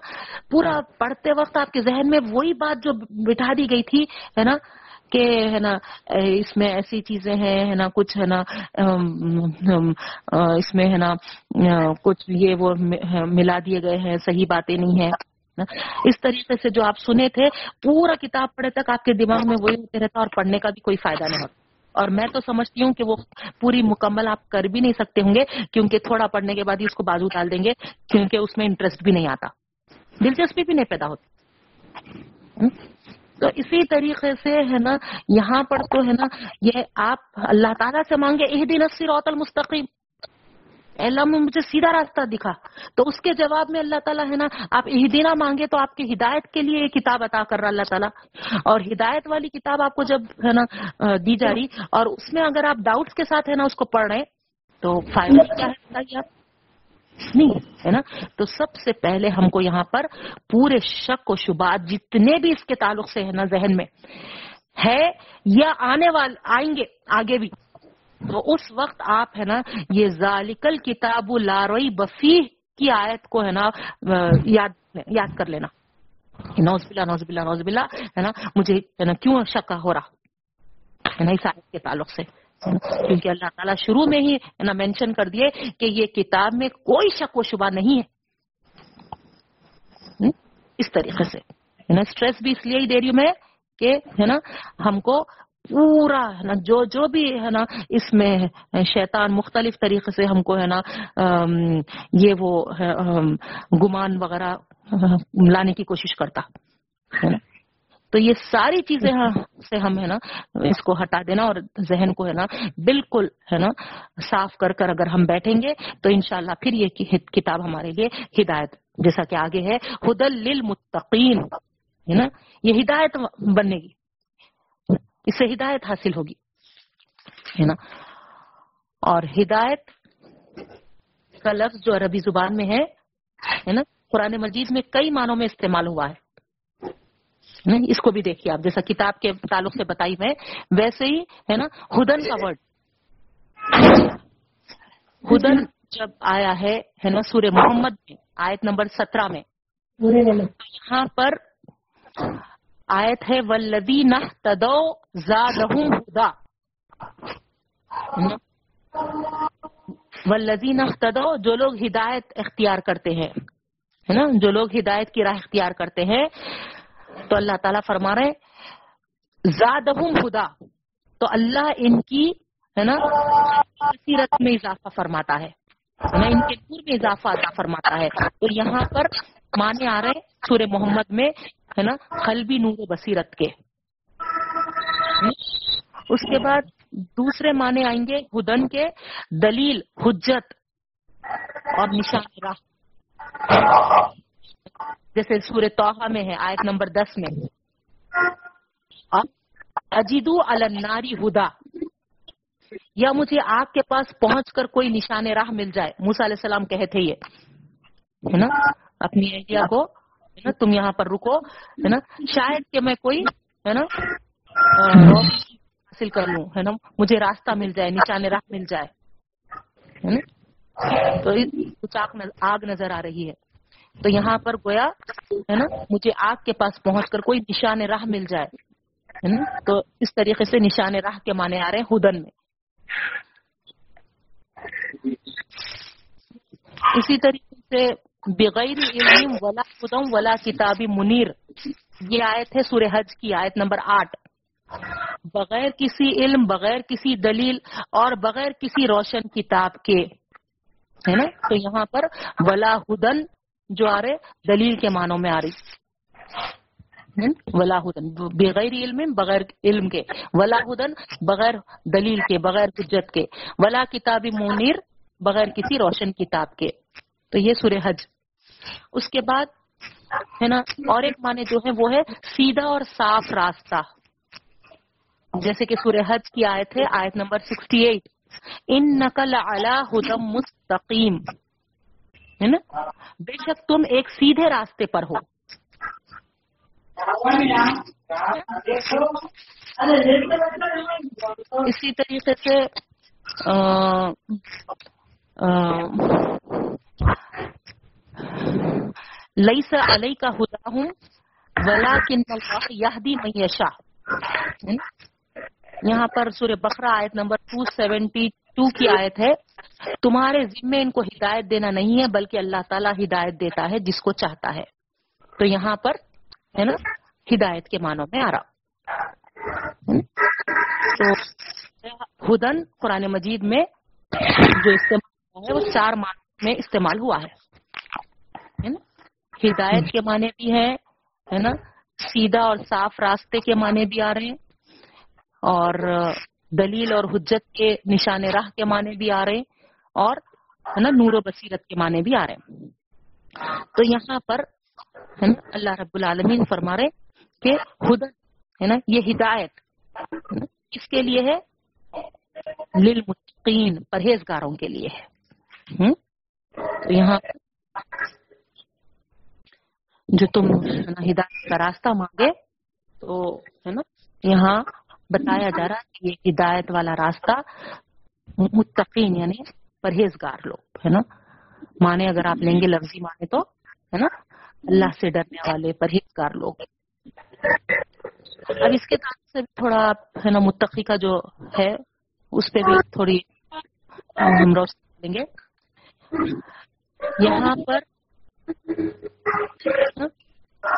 پورا پڑھتے وقت آپ کے ذہن میں وہی بات جو بٹھا دی گئی تھی، ہے نا، کہ ہے نا اس میں ایسی چیزیں ہیں، ہے نا، کچھ ہے نا اس میں ہے نا کچھ یہ وہ ملا دیے گئے ہیں، صحیح باتیں نہیں ہیں۔ اس طریقے سے جو آپ سنے تھے، پورا کتاب پڑھے تک آپ کے دماغ میں وہی ہوتے رہتا اور پڑھنے کا بھی کوئی فائدہ نہیں ہوتا۔ اور میں تو سمجھتی ہوں کہ وہ پوری مکمل آپ کر بھی نہیں سکتے ہوں گے، کیونکہ تھوڑا پڑھنے کے بعد ہی اس کو بازو ڈال دیں گے، کیونکہ اس میں انٹرسٹ بھی نہیں آتا۔ دلچسپی بھی نہیں پیدا ہوتی۔ تو اسی طریقے سے ہے نا، یہاں پر تو ہے نا، یہ آپ اللہ تعالیٰ سے مانگے اہ دن الصراط المستقیم۔ اے اللہ میں مجھے سیدھا راستہ دکھا۔ تو اس کے جواب میں اللہ تعالیٰ ہے نا، آپ اہدینہ مانگے تو آپ کی ہدایت کے لیے یہ کتاب عطا کر رہا اللہ تعالیٰ۔ اور ہدایت والی کتاب آپ کو جب ہے نا دی جا رہی، اور اس میں اگر آپ ڈاؤٹس کے ساتھ ہے نا، اس کو پڑھ رہے ہیں، تو فائدہ کیا ہے بتائیے آپ؟ نہیں ہے نا۔ تو سب سے پہلے ہم کو یہاں پر پورے شک و شبات جتنے بھی اس کے تعلق سے ہے نا ذہن میں، ہے یا آنے والے آئیں گے، آگے بھی۔ تو اس وقت آپ ہے نا، یہ ذالکل کتاب لاروئی بفی کی آیت کو ہے نا یاد یاد کر لینا۔ نوز بلا نوز بلا نوز بلا ہے نا، مجھے ہے نا کیوں شک ہو رہا؟ ہے نا، اس آیت کے تعلق سے۔ کیونکہ اللہ تعالیٰ شروع میں ہی ہے نا مینشن کر دیے کہ یہ کتاب میں کوئی شک و شبہ نہیں ہے۔ اس طریقے سے۔ ہے نا اسٹریس بھی اس لیے ہی دے رہی ہوں میں کہ ہے نا، ہم کو پورا ہے نا، جو جو بھی ہے نا، اس میں شیطان مختلف طریقے سے ہم کو ہے نا یہ وہ گمان وغیرہ لانے کی کوشش کرتا ہے نا۔ تو یہ ساری چیزیں ہاں، سے ہم ہے نا، اس کو ہٹا دینا اور ذہن کو ہے نا، بالکل ہے نا، صاف کر کر اگر ہم بیٹھیں گے تو انشاءاللہ پھر یہ کتاب ہمارے لیے ہدایت، جیسا کہ آگے ہے، ہدل للمتقین، ہے نا، یہ ہدایت بننے گی۔ اس سے ہدایت حاصل ہوگی ہے نا؟ اور ہدایت کا لفظ جو عربی زبان میں ہے ہے نا؟ قرآن مجید میں کئی معنوں میں استعمال ہوا ہے۔ نہیں اس کو بھی دیکھیے آپ جیسا کتاب کے تعلق سے بتائی میں ویسے ہی ہے نا؟ ہدن کا ورڈ ہدن جب آیا ہے ہے نا؟ سورہ محمد میں آیت نمبر سترہ میں۔ یہاں پر آیت ہے ولدی نہ تدو زادہم ہدا ولدی نہ تدو جو لوگ ہدایت اختیار کرتے ہیں، ہے نا؟ جو لوگ ہدایت کی راہ اختیار کرتے ہیں، تو اللہ تعالیٰ فرما رہے زادہم ہدا تو اللہ ان کی، ہے نا، بصیرت میں اضافہ فرماتا ہے ہے نا؟ ان کے نور میں اضافہ عطا فرماتا ہے۔ تو یہاں پر مانے آ رہے سورہ محمد میں، ہے نا؟ قلبی نور بصیرت کے۔ اس کے بعد دوسرے معنی آئیں گے ہدن کے، دلیل، حجت اور نشان راہ۔ جیسے سورہ توحہ میں ہے، آیت نمبر دس میں۔ اجیدو الناری ہدا۔ یا مجھے آگ کے پاس پہنچ کر کوئی نشان راہ مل جائے۔ موسیٰ علیہ السلام کہے تھے یہ، ہے نا؟ اپنی اہلیہ کو، ہے نا، تم یہاں پر رکو، ہے نا، شاید کہ میں کوئی، ہے نا حاصل کر لوں، ہے نا، مجھے راستہ مل جائے، نشان راہ مل جائے، ہے نا، تو کچھ آگ نظر آ رہی ہے۔ تو یہاں پر گویا، ہے نا، مجھے آگ کے پاس پہنچ کر کوئی نشان راہ مل جائے، ہے نا، تو اس طریقے سے نشان راہ کے معنی آ رہے ہیں ہدن میں۔ اسی طریقے سے بغیر علم ولا خدم ولا کتابی منیر۔ یہ آیت ہے سورہ حج کی، آیت نمبر آٹھ۔ بغیر کسی علم، بغیر کسی دلیل اور بغیر کسی روشن کتاب کے، ہے نا؟ تو یہاں پر ولا ہدن جو آ رہے، دلیل کے معنوں میں آ رہی۔ ولا ہدن، بغیر علم بغیر علم کے۔ ولا ہدن، بغیر دلیل کے، بغیر حجت کے۔ ولا کتابی منیر، بغیر کسی روشن کتاب کے۔ تو یہ سورہ حج۔ اس کے بعد، ہے نا، اور ایک معنی جو ہے وہ ہے سیدھا اور صاف راستہ۔ جیسے کہ سورہ حج کی آیت ہے، آیت نمبر سکسٹی ایٹ ان نقل اعلی ہدم مستقیم ہے نا؟ بے شک تم ایک سیدھے راستے پر ہو۔ اسی طریقے سے لئی سا علیہ کا ہدا ہوں ولا کن یہدی میشا یہاں پر سورہ بقرہ آیت نمبر 272 کی آیت ہے۔ تمہارے ذمے ان کو ہدایت دینا نہیں ہے، بلکہ اللہ تعالیٰ ہدایت دیتا ہے جس کو چاہتا ہے۔ تو یہاں پر، ہے نا، ہدایت کے معنوں میں آ رہا۔ تو ہدن قرآن مجید میں جو استعمال ہے، وہ چار معنی میں استعمال ہوا ہے۔ نا؟ ہدایت کے معنی بھی ہے نا؟ سیدھا اور صاف راستے کے معنی بھی آ رہے ہیں۔ اور دلیل اور حجت کے نشان راہ کے معنی بھی آ رہے ہیں۔ اور، ہے نا، نور و بصیرت کے معنی بھی آ رہے ہیں۔ تو یہاں پر، ہے نا، اللہ رب العالمین فرما رہے کہ ہدن، ہے نا، یہ ہدایت کس کے لیے ہے؟ للمتقین، پرہیزگاروں کے لیے ہے۔ تو یہاں جو تم ہدایت کا راستہ مانگے تو ہے نا یہاں بتایا جا رہا کہ یہ ہدایت والا راستہ متقین یعنی پرہیزگار لوگ ہے نا۔ مانے اگر آپ لیں گے لفظی مانے تو ہے نا۔ اللہ سے ڈرنے والے پرہیزگار لوگ۔ اب اس کے تعلق سے بھی تھوڑا ہے نا متقی کا جو ہے، اس پہ بھی تھوڑی ہم روشنی دیں گے۔ یہاں پر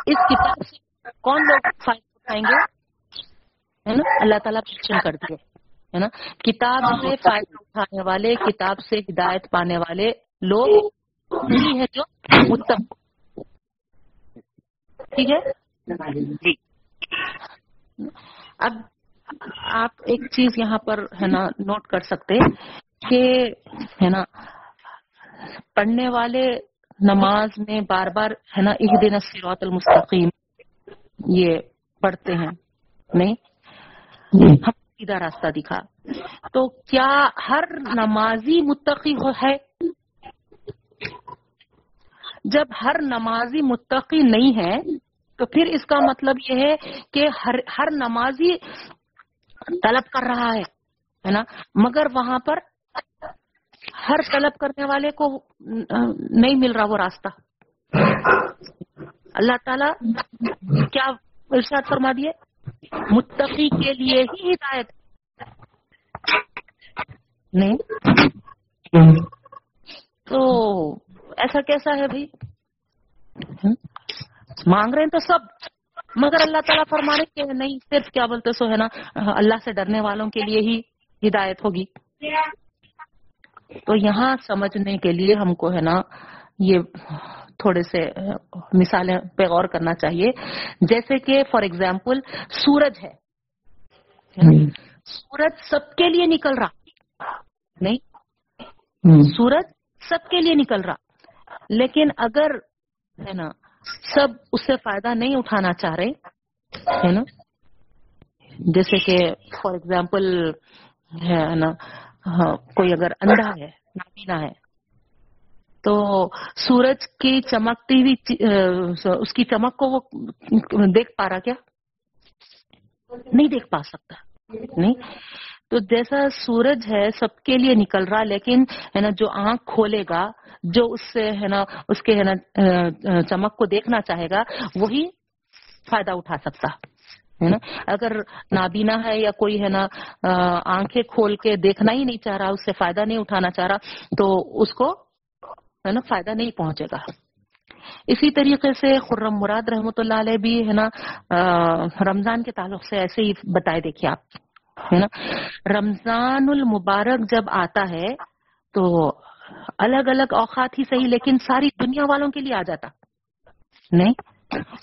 اس کتاب سے کون لوگ فائدہ اٹھائیں گے؟ ہے نا؟ اللہ تعالیٰ مینشن کر دیے ہے نا؟ کتاب سے فائدہ اٹھانے والے کتاب سے ہدایت پانے والے لوگ وہی ہے جو اتم ٹھیک ہے؟ اب آپ ایک چیز یہاں پر ہے نا نوٹ کر سکتے کہ ہے نا پڑھنے والے نماز میں بار بار ہے نا ایک دن سیرات المستقیم یہ پڑھتے ہیں نہیں۔ ہم سیدھا راستہ دکھا۔ تو کیا ہر نمازی متقی ہو ہے؟ جب ہر نمازی متقی نہیں ہے تو پھر اس کا مطلب یہ ہے کہ ہر ہر نمازی طلب کر رہا ہے ہے نا؟ مگر وہاں پر ہر طلب کرنے والے کو نہیں مل رہا وہ راستہ۔ اللہ تعالی کیا ارشاد فرما دیے؟ متقی کے لیے ہی ہدایت۔ نہیں؟ تو ایسا کیسا ہے بھائی؟ مانگ رہے ہیں تو سب۔ مگر اللہ تعالیٰ فرمانے کے نہیں، صرف کیا بولتے سو ہے نا، اللہ سے ڈرنے والوں کے لیے ہی ہدایت ہوگی۔ تو یہاں سمجھنے کے لیے ہم کو ہے نا یہ تھوڑے سے مثالیں پہ غور کرنا چاہیے۔ جیسے کہ فار ایگزامپل سورج ہے۔ سورج سب کے لیے نکل رہا۔ نہیں۔ سورج سب کے لیے نکل رہا۔ لیکن اگر ہے نا سب اس سے فائدہ نہیں اٹھانا چاہ رہے ہے نا؟ جیسے کہ فار ایگزامپل ہے نا ہاں کوئی اگر اندھا ہے نابینا ہے، تو سورج کی چمکتی ہوئی اس کی چمک کو وہ دیکھ پا رہا کیا؟ نہیں دیکھ پا سکتا، نہیں؟ تو جیسا سورج ہے، سب کے لیے نکل رہا، لیکن ہے نا، جو آنکھ کھولے گا، جو اس سے ہے نا، اس کے ہے نا چمک کو دیکھنا چاہے گا، وہی فائدہ اٹھا سکتا۔ ہے نا؟ اگر نابینا ہے یا کوئی ہے نا آنکھیں کھول کے دیکھنا ہی نہیں چاہ رہا، اس سے فائدہ نہیں اٹھانا چاہ رہا، تو اس کو ہے نا فائدہ نہیں پہنچے گا۔ اسی طریقے سے خرم مراد رحمۃ اللہ علیہ بھی ہے نا رمضان کے تعلق سے ایسے ہی بتائے، دیکھیے آپ، ہے نا؟ رمضان المبارک جب آتا ہے تو الگ الگ اوقات ہی صحیح، لیکن ساری دنیا والوں کے لیے آ جاتا، نہیں؟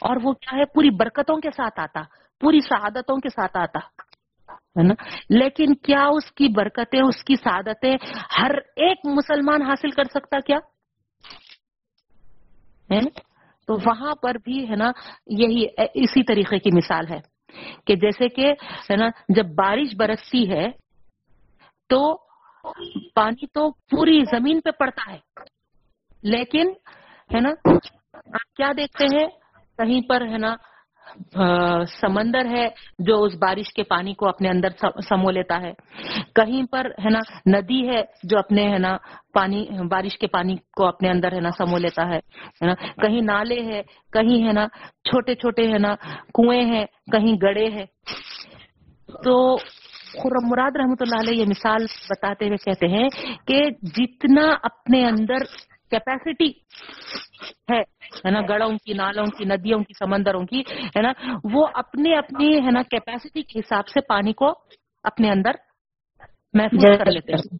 اور وہ کیا ہے، پوری برکتوں کے ساتھ آتا۔ پوری سعادتوں کے ساتھ آتا، ہے نا؟ لیکن کیا اس کی برکتیں، اس کی سعادتیں ہر ایک مسلمان حاصل کر سکتا کیا؟ ہے تو وہاں پر بھی، ہے نا، یہی اسی طریقے کی مثال ہے کہ جیسے کہ، ہے نا، جب بارش برستی ہے تو پانی تو پوری زمین پہ پڑتا ہے، لیکن، ہے نا، آپ کیا دیکھتے ہیں؟ کہیں پر، ہے نا سمندر ہے جو اس بارش کے پانی کو اپنے اندر سمو لیتا ہے۔ کہیں پر ہے نا ندی ہے جو اپنے ہے نا پانی، بارش کے پانی کو اپنے اندر ہے نا سمو لیتا ہے۔ نا؟ کہیں نالے ہے، کہیں ہے نا چھوٹے چھوٹے ہے نا کنویں ہیں، کہیں گڑے ہے تو خرم مراد رحمۃ اللہ علیہ یہ مثال بتاتے ہوئے کہتے ہیں کہ جتنا اپنے اندر کیپیسٹی ہے نا گڑوں کی نالوں کی ندیوں کی سمندروں کی ہے نا وہ اپنے اپنی ہے نا کیپیسٹی کے حساب سے پانی کو اپنے اندر محفوظ کر لیتے ہیں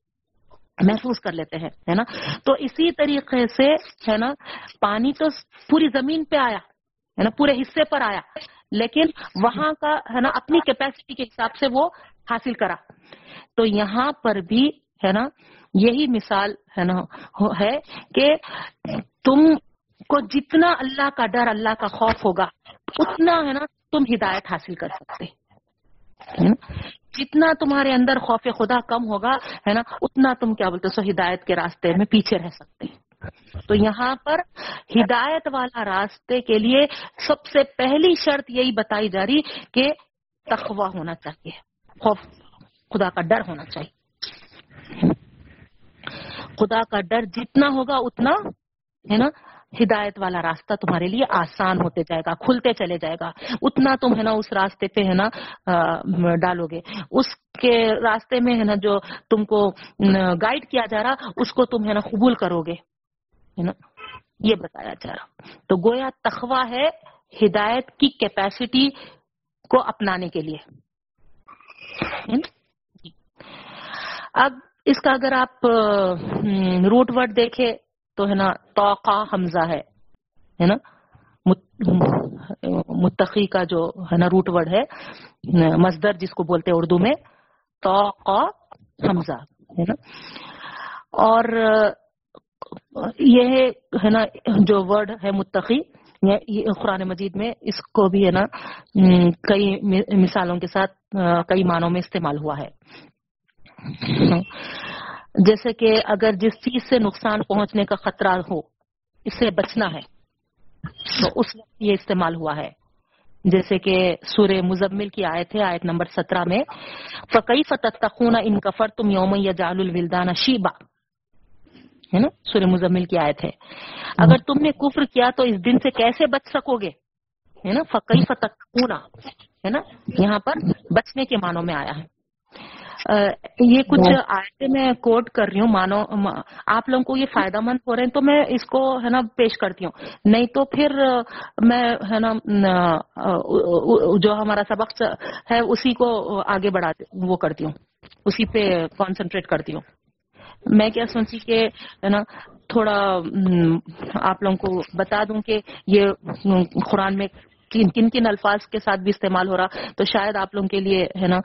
محفوظ کر لیتے ہیں ہے نا تو اسی طریقے سے ہے نا پانی تو پوری زمین پہ آیا ہے نا پورے حصے پر آیا لیکن وہاں کا ہے نا اپنی کیپیسٹی کے حساب سے وہ حاصل کرا تو یہاں پر بھی ہے نا یہی مثال ہے نا ہے کہ تم کو جتنا اللہ کا ڈر، اللہ کا خوف ہوگا، اتنا ہے نا تم ہدایت حاصل کر سکتے۔ جتنا تمہارے اندر خوف خدا کم ہوگا، ہے نا، اتنا تم کیا بولتے سو، ہدایت کے راستے میں پیچھے رہ سکتے۔ تو یہاں پر ہدایت والا راستے کے لیے سب سے پہلی شرط یہی بتائی جا رہی کہ تخوا ہونا چاہیے، خوف خدا کا ڈر ہونا چاہیے۔ خدا کا ڈر جتنا ہوگا اتنا ہے نا، ہدایت والا راستہ تمہارے لیے آسان ہوتے جائے گا، کھلتے چلے جائے گا۔ اتنا تم ہے نا اس راستے پہ ہے نا ڈالو گے۔ اس کے راستے میں ہے نا جو تم کو گائیڈ کیا جا رہا، اس کو تم ہے نا قبول کرو گے۔ ہے نا؟ یہ بتایا جا رہا۔ تو گویا تخوا ہے ہدایت کی کیپیسٹی کو اپنانے کے لیے۔ جی۔ اب اس کا اگر آپ روٹ ورڈ دیکھے تو ہے نا توقع حمزہ ہے ہے نا؟ متقی کا جو ہے نا روٹ ورڈ ہے مزدر جس کو بولتے ہیں اردو میں توقع حمزہ، ہے نا؟ اور، یہ ہے نا جو ورڈ ہے متقی قرآن مجید میں اس کو بھی ہے نا کئی مثالوں کے ساتھ کئی معنوں میں استعمال ہوا ہے۔ جیسے کہ اگر جس چیز سے نقصان پہنچنے کا خطرہ ہو، اس سے بچنا ہے، تو اس وقت یہ استعمال ہوا ہے۔ جیسے کہ سورہ مزمل کی آیت ہے، آیت نمبر سترہ میں فقی فتح تخون ان کفر تم یوم یا جال الولدان شیبا ہے نا؟ سورہ مزمل کی آیت ہے۔ اگر تم نے کفر کیا تو اس دن سے کیسے بچ سکو گے؟ ہے نا؟ فقی فتح ہے نا؟ یہاں پر بچنے کے معنوں میں آیا ہے۔ یہ کچھ آیتیں میں کوٹ کر رہی ہوں مانو آپ لوگوں کو یہ فائدہ مند ہو رہے ہیں تو میں اس کو ہے نا پیش کرتی ہوں۔ نہیں تو پھر میں ہے نا جو ہمارا سبق ہے اسی کو آگے بڑھا وہ کرتی ہوں۔ اسی پہ کانسنٹریٹ کرتی ہوں۔ میں کیا سوچی کہ ہے نا تھوڑا آپ لوگوں کو بتا دوں کہ یہ قرآن میں کن کن کن الفاظ کے ساتھ بھی استعمال ہو رہا تو شاید آپ لوگوں کے لیے ہے نا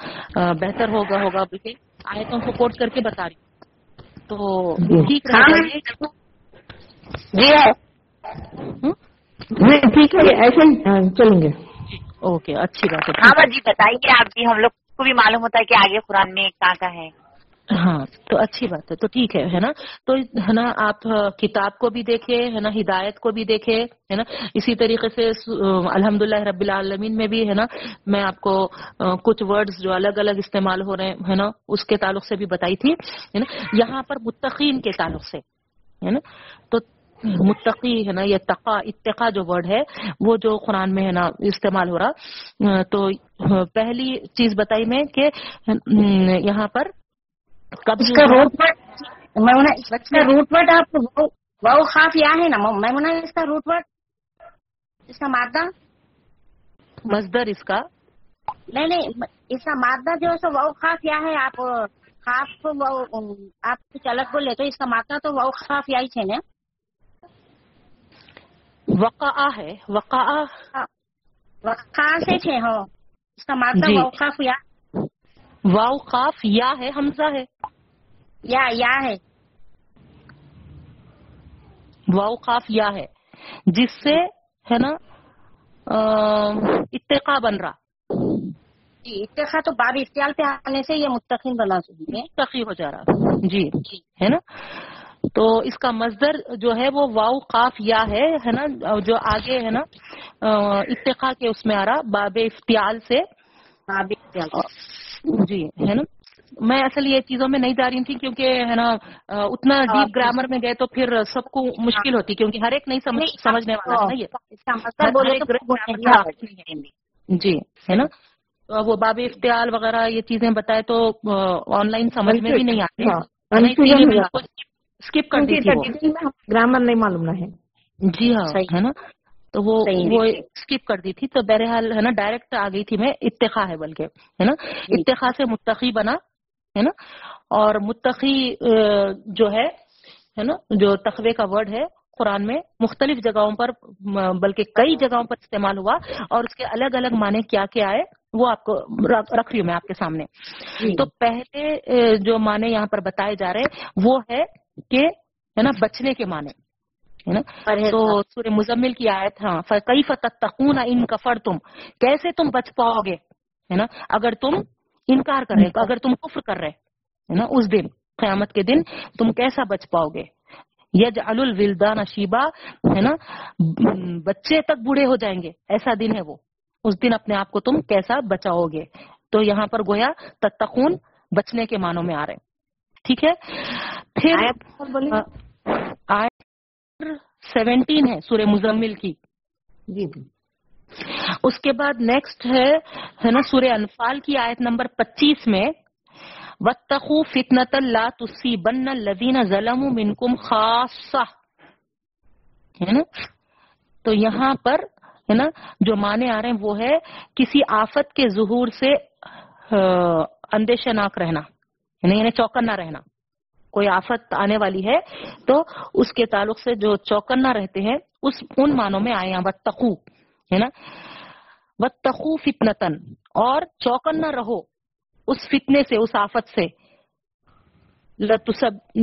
بہتر ہوگا ہوگا بلکہ آیتوں کو کوٹ کر کے بتا رہی تو ٹھیک جی ٹھیک ہے ایسے چلیں گے۔ اوکے اچھی بات ہے۔ ہاں جی بتائیے آپ بھی ہم لوگ کو بھی معلوم ہوتا ہے کہ آگے قرآن میں کہاں کا ہے۔ ہاں تو اچھی بات ہے، تو ٹھیک ہے ہے نا؟ تو ہے نا، آپ کتاب کو بھی دیکھے ہے نا، ہدایت کو بھی دیکھے ہے نا؟ اسی طریقے سے الحمد للہ رب العالمین میں بھی، ہے نا، میں آپ کو کچھ ورڈز جو الگ الگ استعمال ہو رہے ہیں، ہے نا، اس کے تعلق سے بھی بتائی تھی، ہے نا؟ یہاں پر متقین کے تعلق سے، ہے نا؟ تو متقی، ہے نا یہ تقا، اتقا جو ورڈ ہے، وہ جو قرآن میں، ہے نا، استعمال ہو رہا تو پہلی چیز بتائی میں کہ یہاں پر اس کا روٹ ورڈ میں اس کا روٹ ورڈ آپ واؤ خاف یا ہے نا میں اس کا روٹ ورڈ اس کا مادہ مزدر اس کا؟ نہیں نہیں اس کا مادہ جو ہے سو واؤ خاف یا ہے آپ خاف آپ کچھ الگ بولے تو اس کا مادہ تو واؤ خاف یا ہی نا وقا ہے وقا وقا سے چھ ہو۔ اس کا مادہ واؤ خاف یا واؤ خاف یا ہے حمزہ ہے۔ یا یا ہے۔ واؤ خاف یا ہے۔ جس سے ہے نا اتقا بن رہا۔ جی اتقا تو باب اختیال پہ آنے سے یہ مستقیم بنا مستقی ہو جا رہا۔ جی ہے نا۔ تو اس کا مزدر جو ہے وہ واؤ قاف یا ہے ہے نا جو آگے ہے نا اتقا کے اس میں آ رہا باب اختیال سے۔ باب اختیال جی ہے نا؟ میں اصل یہ چیزوں میں نہیں جا رہی تھی کیونکہ ہے نا اتنا ڈیپ گرامر میں گئے تو پھر سب کو مشکل ہوتی کیونکہ ہر ایک نہیں سمجھنے والا ہے جی ہے نا؟ وہ باب اختیال وغیرہ یہ چیزیں بتائے تو آن لائن سمجھ میں بھی نہیں آتی۔ اسکپ کر گرامر نہیں معلوم ہے۔ جی ہاں ہے نا؟ تو وہ وہ اسکپ کر دی تھی۔ تو بہرحال ہے نا ڈائریکٹ آ گئی تھی میں۔ اتخا ہے بلکہ ہے نا؟ اتخا سے متقی بنا ہے نا؟ اور متقی جو ہے نا؟ جو تخوے کا ورڈ ہے قرآن میں مختلف جگہوں پر بلکہ کئی جگہوں پر استعمال ہوا۔ اور اس کے الگ الگ معنی کیا کیا آئے وہ آپ کو رکھ رہی ہوں میں آپ کے سامنے۔ جی۔ تو پہلے جو معنی یہاں پر بتائے جا رہے وہ ہے کہ ہے نا؟ بچنے کے معنی۔ ہے نا؟ تو سورہ مزمل کی آیت ہاں کئی فتح ان کفر تم کیسے تم بچ پاؤ گے؟ ہے نا؟ اگر تم انکار کر رہے اگر تم کفر کر رہے ہے نا؟ اس دن قیامت کے دن تم کیسا بچ پاؤ گے؟ یج الولدان شیبا ہے نا؟ بچے تک بوڑھے ہو جائیں گے ایسا دن ہے وہ۔ اس دن اپنے آپ کو تم کیسا بچاؤ گے؟ تو یہاں پر گویا تتقون بچنے کے معنوں میں آ رہے ٹھیک ہے؟ پھر سیونٹین ہے سورہ مزمل کی۔ جی جی۔ اس کے بعد نیکسٹ ہے نا سورہ انفال کی آیت نمبر پچیس میں وتخو فتنت اللہ تسی بن لدین ظلم منکم خاصہ ہے نا؟ تو یہاں پر ہے نا جو مانے آ رہے ہیں وہ ہے کسی آفت کے ظہور سے اندیشہ ناک رہنا۔ یعنی چوکن نہ رہنا۔ کوئی آفت آنے والی ہے تو اس کے تعلق سے جو چوکنا رہتے ہیں اس ان معنوں میں آئے ہیں۔ تخو ہے نا؟ و تخو فتنتن اور چوکنا رہو اس فتنے سے اس آفت سے۔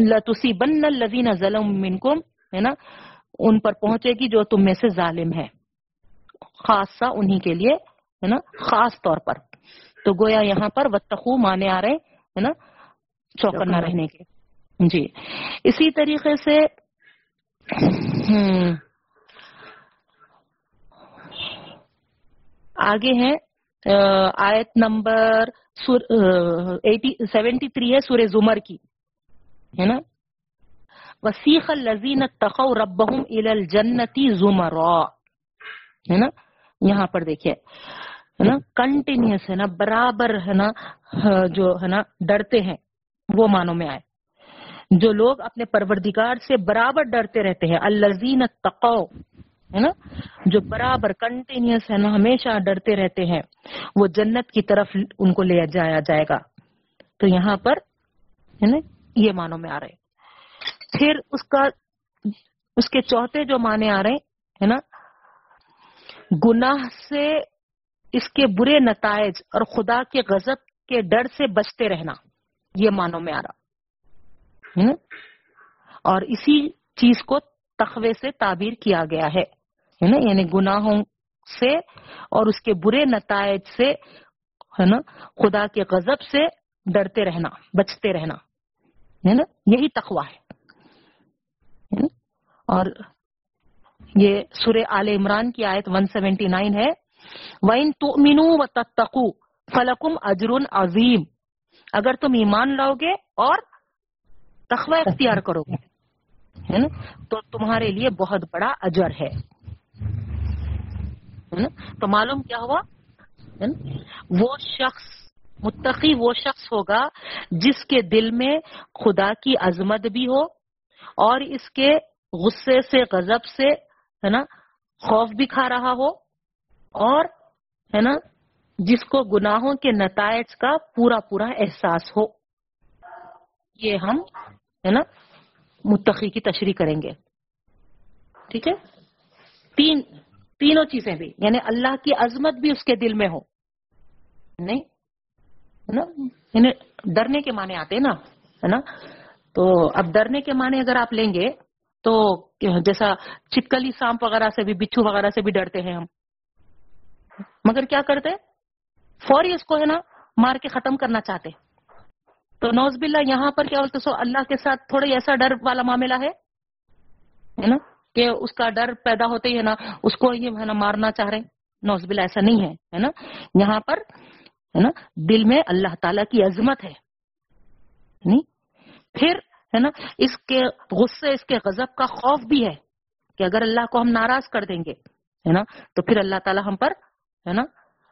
لتوسیبن الذین ظلم منکم ہے نا؟ ان پر پہنچے گی جو تم میں سے ظالم ہے۔ خاصا انہی کے لیے ہے نا؟ خاص طور پر۔ تو گویا یہاں پر وتخو مانے آ رہے ہے نا؟ چوکنا۔ رہنے کے۔ جی۔ اسی طریقے سے آگے ہیں آیت نمبر سیونٹی تھری ہے سورہ زمر کی، ہے نا؟ وسیخ الزین تخو ربہم ال الجنتی زمرا، ہے نا؟ یہاں پر دیکھیے، ہے نا؟ کنٹینیوس ہے نا، برابر ہے نا، جو ہے نا، ڈرتے ہیں، وہ معنوں میں آئے۔ جو لوگ اپنے پروردگار سے برابر ڈرتے رہتے ہیں الزین تقو ہے نا؟ جو برابر کنٹینیوس ہے، نا، ہمیشہ ڈرتے رہتے ہیں، وہ جنت کی طرف ان کو لے جایا جائے گا۔ تو یہاں پر، ہے نا، یہ معنوں میں آ رہے پھر اس کا، اس کے چوتھے جو معنی آ رہے ہے نا، گناہ سے اس کے برے نتائج اور خدا کے غضب کے ڈر سے بچتے رہنا، یہ معنوں میں آ رہا۔ اور اسی چیز کو تخوے سے تعبیر کیا گیا ہے نا؟ یعنی گناہوں سے اور اس کے برے نتائج سے، ہے نا؟ خدا کے غضب سے ڈرتے رہنا، بچتے رہنا، ہے نا؟ یہی تخوا ہے۔ اور یہ سورہ آل عمران کی آیت 179 ہے۔ وَإِن تُؤْمِنُوا وَتَتَّقُوا فَلَكُمْ أَجْرٌ عظیم اگر تم ایمان لاؤ گے اور تخوہ اختیار کرو گے۔ ہے نا؟ تو تمہارے لیے بہت بڑا اجر ہے۔ نا؟ تو معلوم کیا ہوا؟ وہ شخص، متقی وہ شخص ہوگا جس کے دل میں خدا کی عظمت بھی ہو اور اس کے غصے سے، غضب سے، ہے نا، خوف بھی کھا رہا ہو اور، ہے نا، جس کو گناہوں کے نتائج کا پورا پورا احساس ہو۔ یہ ہم ہے نا؟ متقی کی تشریح کریں گے۔ ٹھیک ہے؟ تین، تینوں چیزیں بھی یعنی اللہ کی عظمت بھی اس کے دل میں ہو۔ نہیں؟ ہے نا؟ یعنی ڈرنے کے معنی آتے ہیں نا، ہے نا؟ تو اب ڈرنے کے معنی اگر آپ لیں گے تو جیسا چپکلی سانپ وغیرہ سے بھی، بچھو وغیرہ سے بھی ڈرتے ہیں ہم۔ مگر کیا کرتے؟ فوری اس کو ہے نا مار کے ختم کرنا چاہتے۔ تو نوز باللہ یہاں پر کیا بولتے سو اللہ کے ساتھ تھوڑا ایسا ڈر والا معاملہ ہے؟ نا؟ کہ اس کا ڈر پیدا ہوتے ہی ہے نا، اس کو یہ ہے نا مارنا چاہ رہے نوز باللہ ایسا نہیں ہے ہے نا؟ یہاں پر، ہے نا، دل میں اللہ تعالی کی عظمت ہے۔ نہیں پھر، ہے نا، اس کے غصے، اس کے غضب کا خوف بھی ہے کہ اگر اللہ کو ہم ناراض کر دیں گے، ہے نا، تو پھر اللہ تعالی ہم پر، ہے نا،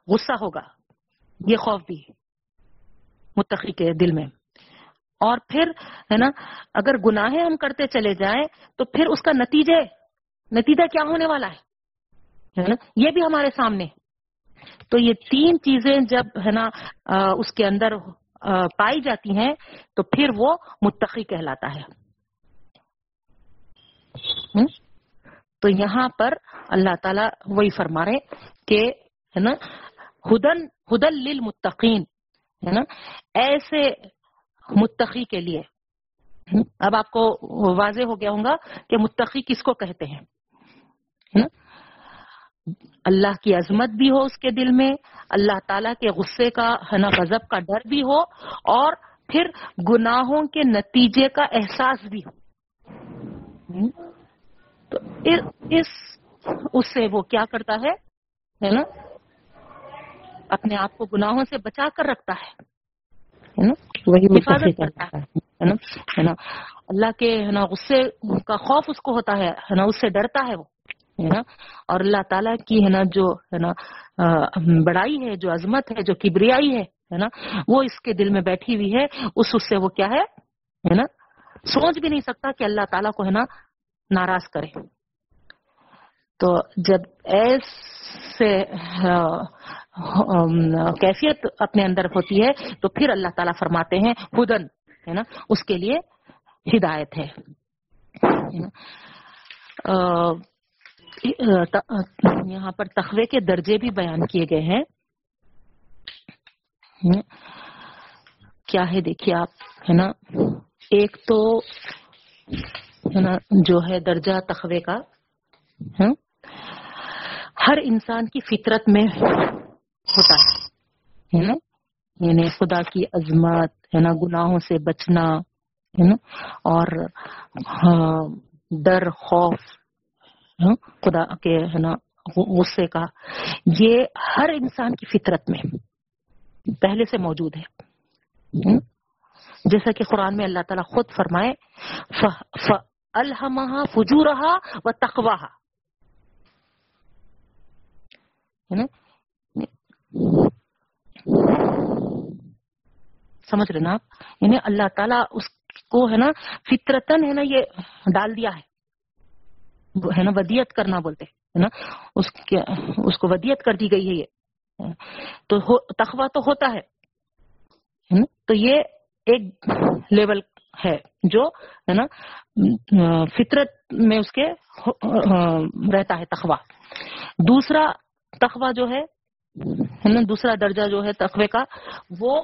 غصہ ہوگا۔ یہ خوف بھی ہے۔ متقی کے دل میں۔ اور پھر، ہے نا، اگر گناہیں ہم کرتے چلے جائیں تو پھر اس کا نتیجے نتیجہ کیا ہونے والا ہے؟ نا، یہ بھی ہمارے سامنے۔ تو یہ تین چیزیں جب، ہے نا اس کے اندر پائی جاتی ہیں تو پھر وہ متقی کہلاتا ہے۔ تو یہاں پر اللہ تعالیٰ وہی فرما رہے کہ، ہے نا، ہدن ہدن للمتقین، ہے نا، ایسے متقی کے لیے۔ اب آپ کو واضح ہو گیا ہوگا کہ متقی کس کو کہتے ہیں۔ اللہ کی عظمت بھی ہو اس کے دل میں، اللہ تعالیٰ کے غصے کا ہے غضب کا ڈر بھی ہو، اور پھر گناہوں کے نتیجے کا احساس بھی ہو۔ تو اس- اس سے وہ کیا کرتا ہے نا؟ اپنے آپ کو گناہوں سے بچا کر رکھتا ہے۔ ہے نا؟ وہی حفاظت کرتا ہے۔ نا؟ ہے نا؟ اللہ کے ہے نا غصے کا خوف اس کو ہوتا ہے ہے نا؟ اس سے ڈرتا ہے وہ ہے نا؟ اور اللہ تعالیٰ کی ہے نا جو ہے نا بڑائی ہے جو عظمت ہے جو کبریائی ہے ہے نا؟ وہ اس کے دل میں بیٹھی ہوئی ہے اس اس سے وہ کیا ہے؟ ہے نا؟ سوچ بھی نہیں سکتا کہ اللہ تعالیٰ کو ہے نا ناراض کرے۔ تو جب ایسے کیفیت اپنے اندر ہوتی ہے، تو پھر اللہ تعالیٰ فرماتے ہیں، ہدن، ہے نا؟ اس کے لیے ہدایت ہے۔ یہاں پر تخوے کے درجے بھی بیان کیے گئے ہیں۔ کیا ہے دیکھیے آپ، ہے نا؟ ایک تو، ہے نا، جو ہے درجہ تخوے کا ہر انسان کی فطرت میں ہوتا ہے۔ نا؟ یعنی خدا کی عظمت، ہے نا؟ گناہوں سے بچنا، ہے نا؟ اور ہاں، ڈر، خوف ہاں، خدا کے، ہے نا، غصے کا۔ یہ ہر انسان کی فطرت میں پہلے سے موجود ہے۔ ہاں؟ جیسا کہ قرآن میں اللہ تعالیٰ خود فرمائے الحمہ فجورہا و تقواہا ہے نا سمجھ رہے نا؟ آپ یعنی اللہ تعالیٰ اس کو ہے نا فطرتن ہے نا یہ ڈال دیا ہے۔ ہے نا ودیت کرنا بولتے ہے نا؟ اس کے، اس کو ودیت کر دی گئی ہے یہ۔ تو تخوا تو ہوتا ہے۔ تو یہ ایک لیول ہے جو ہے نا، فطرت میں اس کے رہتا ہے تخوا دوسرا تخوا جو ہے نا دوسرا درجہ جو ہے تخوے کا، وہ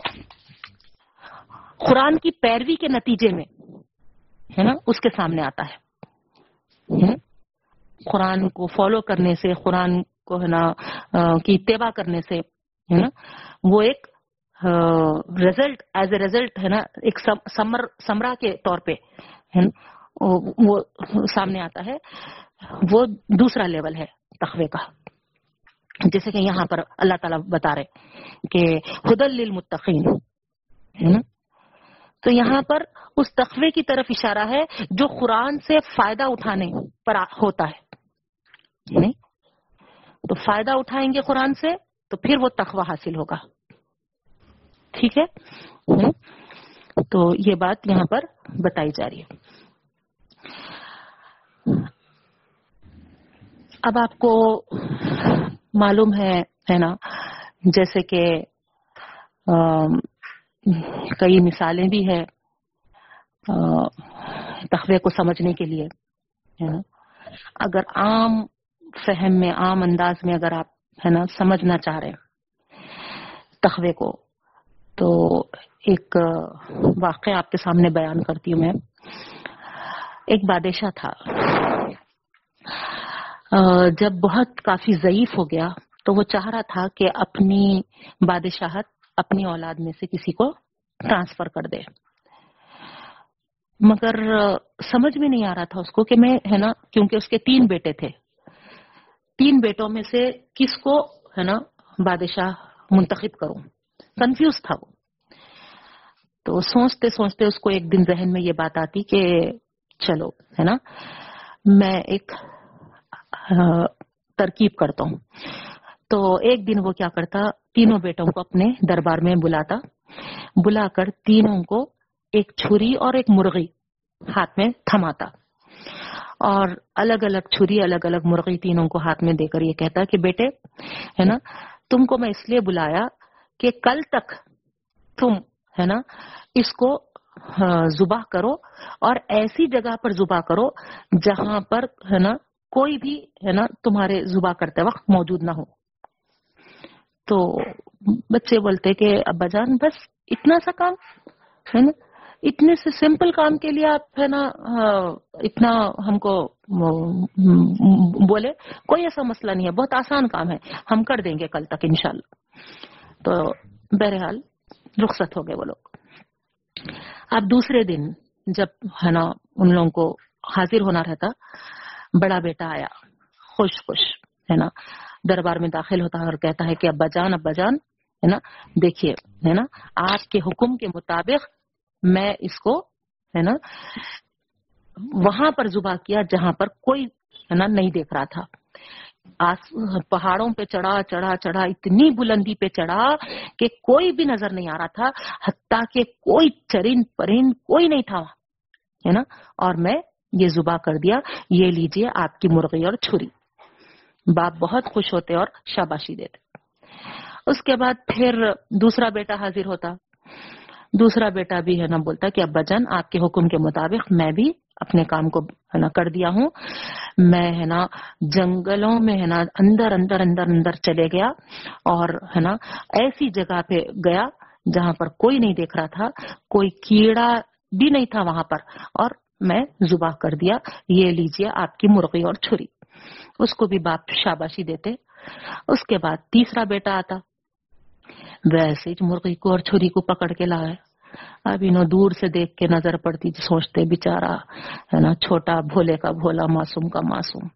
قرآن کی پیروی کے نتیجے میں، ہے نا، اس کے سامنے آتا ہے۔ قرآن کو فالو کرنے سے، قرآن کو ہے نا کی اتباع کرنے سے، ہے نا، وہ ایک ریزلٹ ایز اے ریزلٹ ہے نا، ایک سمر، سمرا کے طور پہ وہ سامنے آتا ہے۔ وہ دوسرا لیول ہے تخوے کا۔ جیسے کہ یہاں پر اللہ تعالیٰ بتا رہے کہ خدل للمتقین، ہے نا؟ تو یہاں پر اس تخوے کی طرف اشارہ ہے جو قرآن سے فائدہ اٹھانے پر ہوتا ہے نہیں؟ تو فائدہ اٹھائیں گے قرآن سے تو پھر وہ تخوہ حاصل ہوگا۔ ٹھیک ہے؟ تو یہ بات یہاں پر بتائی جا رہی ہے۔ اب آپ کو معلوم ہے نا؟ جیسے کہ کئی مثالیں بھی ہے تخوے کو سمجھنے کے لیے اگر عام فہم میں، عام انداز میں اگر آپ، ہے نا، سمجھنا چاہ رہے تخوے کو، تو ایک واقعہ آپ کے سامنے بیان کرتی ہوں میں۔ ایک بادشاہ تھا۔ جب بہت کافی ضعیف ہو گیا تو وہ چاہ رہا تھا کہ اپنی بادشاہت اپنی اولاد میں سے کسی کو ٹرانسفر کر دے۔ مگر سمجھ میں نہیں آ رہا تھا اس کو کہ میں، ہے نا، کیونکہ اس کے تین بیٹے تھے۔ تین بیٹوں میں سے کس کو، ہے نا، بادشاہ منتخب کروں؟ کنفیوز تھا وہ۔ تو سوچتے سوچتے اس کو ایک دن ذہن میں یہ بات آتی کہ چلو، ہے نا، میں ایک ترکیب کرتا ہوں۔ تو ایک دن وہ کیا کرتا، تینوں بیٹوں کو اپنے دربار میں بلاتا۔ بلا کر تینوں کو ایک چھری اور ایک مرغی ہاتھ میں تھماتا۔ اور الگ الگ چھری، الگ الگ مرغی تینوں کو ہاتھ میں دے کر یہ کہتا کہ بیٹے، ہے نا، تم کو میں اس لیے بلایا کہ کل تک تم، ہے نا، اس کو زبا کرو اور ایسی جگہ پر زبا کرو جہاں پر، ہے نا کوئی بھی، ہے نا، تمہارے زبا کرتے وقت موجود نہ ہو۔ تو بچے بولتے کہ، ابا جان، بس اتنا سا کام، ہے نا؟ اتنے سے سمپل کام کے لیے آپ، ہے نا، اتنا ہم کو، بولے، کوئی ایسا مسئلہ نہیں ہے، بہت آسان کام ہے، ہم کر دیں گے کل تک، انشاءاللہ۔ تو بہرحال رخصت ہو گئے وہ لوگ۔ اب دوسرے دن جب، ہے نا، ان لوگوں کو حاضر ہونا رہتا بڑا بیٹا آیا، خوش خوش، ہے نا؟ دربار میں داخل ہوتا ہے اور کہتا ہے کہ ابا جان ابا جان، ہے نا؟ دیکھیے، ہے نا؟ آپ کے حکم کے مطابق میں اس کو، ہے نا؟ وہاں پر زبا کیا جہاں پر کوئی، ہے نا، نہیں دیکھ رہا تھا۔ پہاڑوں پہ چڑھا چڑھا چڑھا، اتنی بلندی پہ چڑھا کہ کوئی بھی نظر نہیں آ رہا تھا، حتیٰ کہ کوئی چرین پرین کوئی نہیں تھا، ہے نا؟ اور میں یہ زبا کر دیا، یہ لیجیے آپ کی مرغی اور چھری۔ باپ بہت خوش ہوتے اور شاباشی دیتے۔ اس کے بعد پھر دوسرا بیٹا حاضر ہوتا۔ دوسرا بیٹا بھی ہے نا، بولتا کہ ابا جان، آپ کے حکم کے مطابق میں بھی اپنے کام کو ہے نا کر دیا ہوں۔ میں ہے نا جنگلوں میں ہے نا اندر اندر اندر اندر چلے گیا اور ہے نا ایسی جگہ پہ گیا جہاں پر کوئی نہیں دیکھ رہا تھا، کوئی کیڑا بھی نہیں تھا وہاں پر۔ اور میں زبا کر دیا، یہ لیجیے آپ کی مرغی اور چھری۔ اس کو بھی باپ شاباشی دیتے۔ اس کے بعد تیسرا بیٹا آتا۔ ویسے مرغی کو اور چھری کو پکڑ کے لائے اب انہوں دور سے دیکھ کے نظر پڑتی، سوچتے بےچارا ہے نا، چھوٹا بھولے کا بھولا، معصوم کا معصوم۔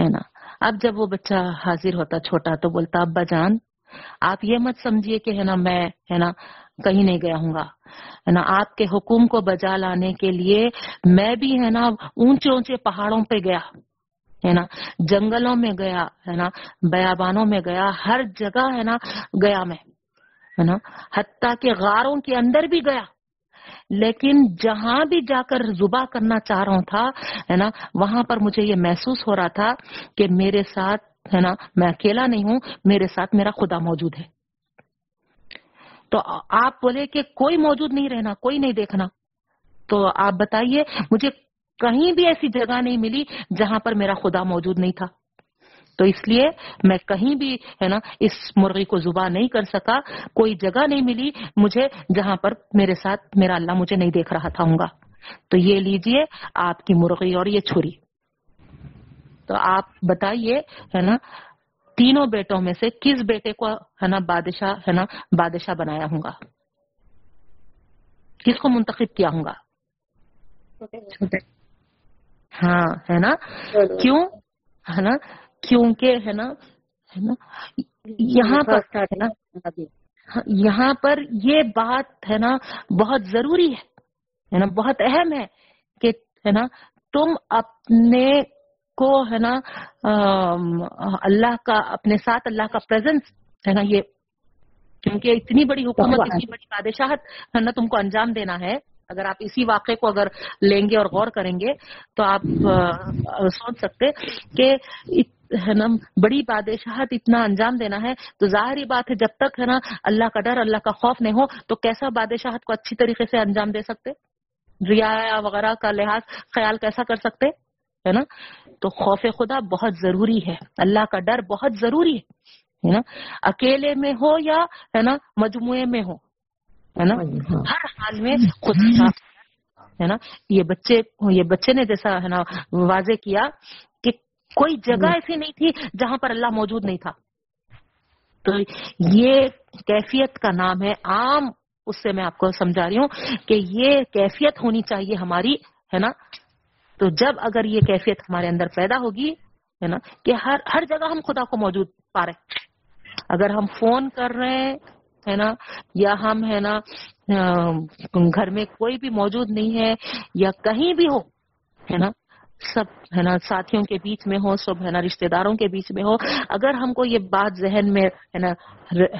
ہے نا۔ اب جب وہ بچہ حاضر ہوتا، چھوٹا، تو بولتا، ابا جان، آپ یہ مت سمجھیے کہ، ہے نا، میں، ہے نا کہیں نہیں گیا ہوں گا۔ ہے نا، آپ کے حکم کو بجا لانے کے لیے میں بھی ہے نا اونچے اونچے پہاڑوں پہ گیا۔ ہے نا، جنگلوں میں گیا، ہے نا، بیابانوں میں گیا، ہر جگہ ہے نا گیا میں۔ ہے نا، حتیٰ کہ غاروں کے اندر بھی گیا۔ لیکن جہاں بھی جا کر زبا کرنا چاہ رہا تھا، ہے نا، وہاں پر مجھے یہ محسوس ہو رہا تھا کہ میرے ساتھ، ہے نا، میں اکیلا نہیں ہوں، میرے ساتھ میرا خدا موجود ہے۔ تو آپ بولے کہ کوئی موجود نہیں رہنا، کوئی نہیں دیکھنا۔ تو آپ بتائیے، مجھے کہیں بھی ایسی جگہ نہیں ملی جہاں پر میرا خدا موجود نہیں تھا۔ تو اس لیے میں کہیں بھی، ہے نا، اس مرغی کو زبا نہیں کر سکا، کوئی جگہ نہیں ملی مجھے جہاں پر میرے ساتھ میرا اللہ مجھے نہیں دیکھ رہا تھا ہوں گا۔ تو یہ لیجیے آپ کی مرغی اور یہ چھری۔ تو آپ بتائیے، ہے نا تینوں بیٹوں میں سے کس بیٹے کو ہے نا بادشاہ ہے نا بادشاہ بنایا ہوں گا؟ کس کو منتخب کیا ہوں گا؟ ہاں ہے نا؟ کیوں؟ ہے نا؟ کیونکہ ہے نا ہے نا یہاں پر ہے نا یہاں پر یہ بات ہے نا بہت ضروری ہے نا بہت اہم ہے کہ ہے نا تم اپنے کو ہے نا اللہ کا اپنے ساتھ اللہ کا پریزنس ہے نا یہ کیونکہ اتنی بڑی حکومت اتنی بڑی بادشاہت ہے نا تم کو انجام دینا ہے۔ اگر آپ اسی واقعے کو اگر لیں گے اور غور کریں گے تو آپ سوچ سکتے کہ ہے نا بڑی بادشاہت اتنا انجام دینا ہے۔ تو ظاہری بات ہے جب تک ہے نا اللہ کا ڈر اللہ کا خوف نہیں ہو تو کیسا بادشاہت کو اچھی طریقے سے انجام دے سکتے؟ ریا وغیرہ کا لحاظ خیال کیسا کر سکتے؟ ہے نا؟ تو خوف خدا بہت ضروری ہے۔ اللہ کا ڈر بہت ضروری ہے نا؟ اکیلے میں ہو یا ہے نا مجموعے میں ہو ہے نا؟ ہر حال میں خود ہے نا؟ یہ بچے یہ بچے نے جیسا ہے نا واضح کیا کہ کوئی جگہ ایسی نہیں تھی جہاں پر اللہ موجود نہیں تھا۔ تو یہ کیفیت کا نام ہے۔ عام اس سے میں آپ کو سمجھا رہی ہوں کہ یہ کیفیت ہونی چاہیے ہماری ہے نا؟ تو جب اگر یہ کیفیت ہمارے اندر پیدا ہوگی، ہے نا، کہ ہر ہر جگہ ہم خدا کو موجود پا رہے اگر ہم فون کر رہے ہیں، ہے نا، یا ہم، ہے نا گھر میں کوئی بھی موجود نہیں ہے، یا کہیں بھی ہو، ہے نا، سب، ہے نا، ساتھیوں کے بیچ میں ہو، سب، ہے نا رشتے داروں کے بیچ میں ہو، اگر ہم کو یہ بات ذہن میں، ہے نا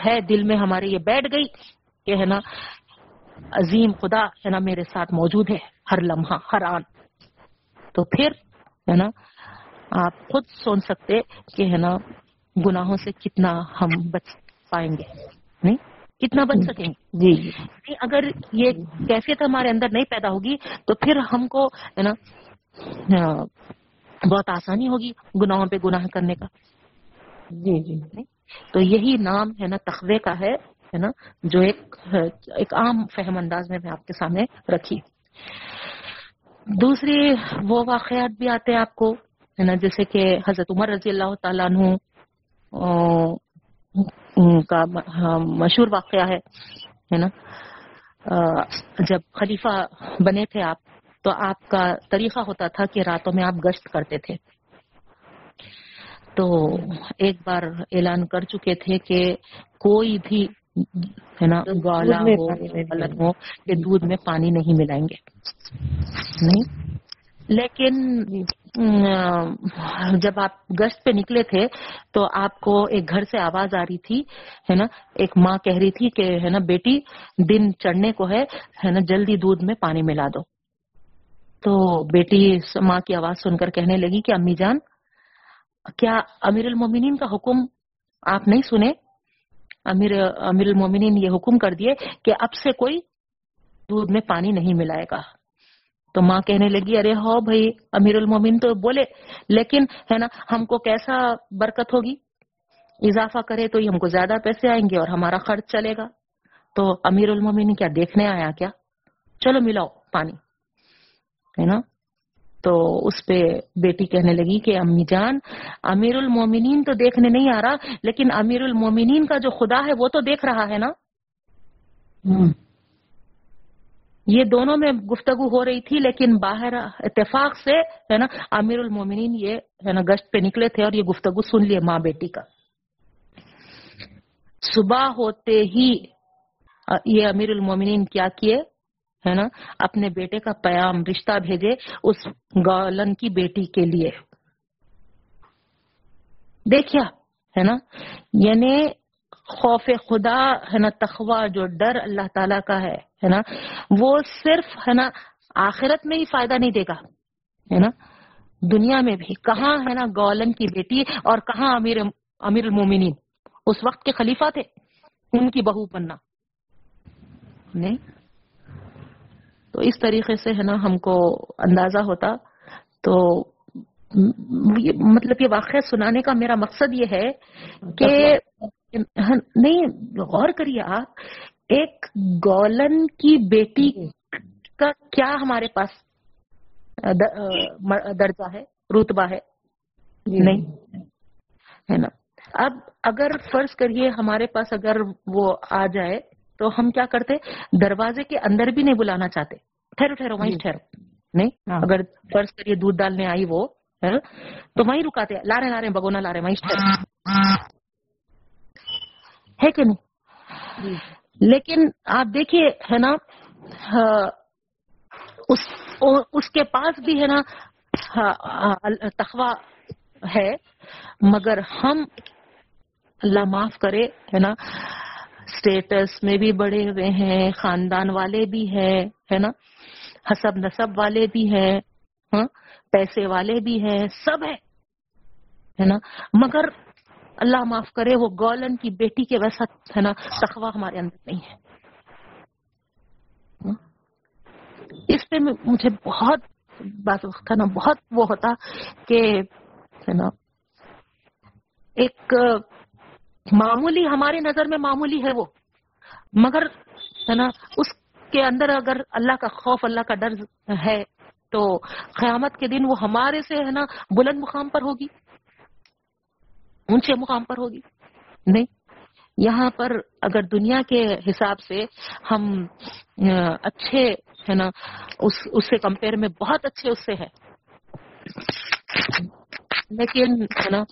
ہے، دل میں ہمارے یہ بیٹھ گئی کہ، ہے نا، عظیم خدا، ہے نا، میرے ساتھ موجود ہے، ہر لمحہ، ہر آن۔ تو پھر ہے نا آپ خود سوچ سکتے کہ ہے نا گناہوں سے کتنا ہم بچ پائیں گے نہیں؟ کتنا بچ سکیں گے؟ جی۔ جی اگر یہ کیفیت ہمارے اندر نہیں پیدا ہوگی تو پھر ہم کو ہے نا بہت آسانی ہوگی گناہوں پہ گناہ کرنے کا۔ جی جی۔ تو یہی نام ہے نا تخوے کا ہے ہے نا جو ایک ایک عام فہم انداز میں میں آپ کے سامنے رکھی۔ دوسری وہ واقعات بھی آتے ہیں آپ کو، ہے نا، جیسے کہ حضرت عمر رضی اللہ تعالیٰ عنہ کا ہاں، مشہور واقعہ ہے نا جب خلیفہ بنے تھے آپ، تو آپ کا طریقہ ہوتا تھا کہ راتوں میں آپ گشت کرتے تھے۔ تو ایک بار اعلان کر چکے تھے کہ کوئی بھی ہے نا؟ گالا ہو غلط ہو کہ دودھ میں پانی نہیں ملائیں گے۔ نہیں؟ لیکن جب آپ گشت پہ نکلے تھے تو آپ کو ایک گھر سے آواز آ رہی تھی ہے نا؟ ایک ماں کہہ رہی تھی کہ ہے نا بیٹی دن چڑھنے کو ہے نا جلدی دودھ میں پانی ملا دو۔ تو بیٹی ماں کی آواز سن کر کہنے لگی کہ امی جان کیا امیر المومنین کا حکم آپ نہیں سنے؟ امیر امیر المومنین یہ حکم کر دیے کہ اب سے کوئی دودھ میں پانی نہیں ملائے گا۔ تو ماں کہنے لگی، ارے ہو بھائی، امیر المومن تو بولے، لیکن ہے نا، ہم کو کیسا برکت ہوگی؟ اضافہ کرے تو ہم کو زیادہ پیسے آئیں گے اور ہمارا خرچ چلے گا۔ تو امیر المومن کیا دیکھنے آیا کیا؟ چلو ملاؤ پانی۔ ہے نا؟ تو اس پہ بیٹی کہنے لگی کہ امی جان امیر المومنین تو دیکھنے نہیں آ رہا لیکن امیر المومنین کا جو خدا ہے وہ تو دیکھ رہا ہے نا؟ یہ دونوں میں گفتگو ہو رہی تھی لیکن باہر اتفاق سے ہے نا امیر المومنین یہ ہے نا گشت پہ نکلے تھے اور یہ گفتگو سن لیے ماں بیٹی کا۔ صبح ہوتے ہی یہ امیر المومنین کیا کیے؟ ہے نا، اپنے بیٹے کا پیام رشتہ بھیجے اس گولن کی بیٹی کے لیے۔ دیکھیا، ہے نا؟ یعنی خوف خدا، ہے نا تخوا جو ڈر اللہ تعالی کا ہے ہے نا؟ وہ صرف، ہے نا، آخرت میں ہی فائدہ نہیں دے گا، ہے نا؟ دنیا میں بھی۔ کہاں، ہے نا گولن کی بیٹی اور کہاں امیر امیر المومنین؟ اس وقت کے خلیفہ تھے، ان کی بہو بننا۔ نہیں؟ تو اس طریقے سے ہے نا ہم کو اندازہ ہوتا۔ تو مطلب یہ واقعہ سنانے کا میرا مقصد یہ ہے کہ نہیں غور کریے آپ ایک گولن کی بیٹی کا کیا ہمارے پاس درجہ ہے رتبہ ہے؟ جی۔ نہیں۔ ہے نا۔ اب اگر فرض کریے ہمارے پاس اگر وہ آ جائے تو ہم کیا کرتے؟ دروازے کے اندر بھی نہیں بلانا چاہتے۔ ٹھہرو ٹھہرو وہیں جی۔ ٹھہرو۔ نہیں؟ ہاں۔ اگر فرض کریے دودھ ڈالنے آئی وہ تو وہیں رکاتے۔ لا رہے لا رہے بگونا لا رہے وہیں ٹھہرو۔ ہے کہ نہیں؟ جی۔ لیکن آپ دیکھیے ہے نا؟ اس کے پاس بھی ہے نا؟ تخوا ہے مگر ہم اللہ معاف کرے ہے نا؟ اسٹیٹس میں بھی بڑے ہوئے ہیں، خاندان والے بھی ہیں، ہے نا؟ حسب نصب والے بھی ہیں ہاں؟ پیسے والے بھی ہیں، سب ہے نا؟ مگر اللہ معاف کرے، وہ گولن کی بیٹی کے ویسا، ہے نا؟ تخوا ہمارے اندر نہیں ہے۔ ہاں؟ اس پہ مجھے بہت بات تھا نا، بہت وہ ہوتا کہ، ہے نا؟ ایک معمولی ہماری نظر میں معمولی ہے وہ۔ مگر ہے نا، اس کے اندر اگر اللہ کا خوف، اللہ کا ڈر ہے، تو قیامت کے دن وہ ہمارے سے ہے نا بلند مقام پر ہوگی۔ اونچے مقام پر ہوگی۔ نہیں، یہاں پر اگر دنیا کے حساب سے ہم اچھے ہے نا، اس سے کمپیئر میں بہت اچھے اس سے ہے لیکن ہے نا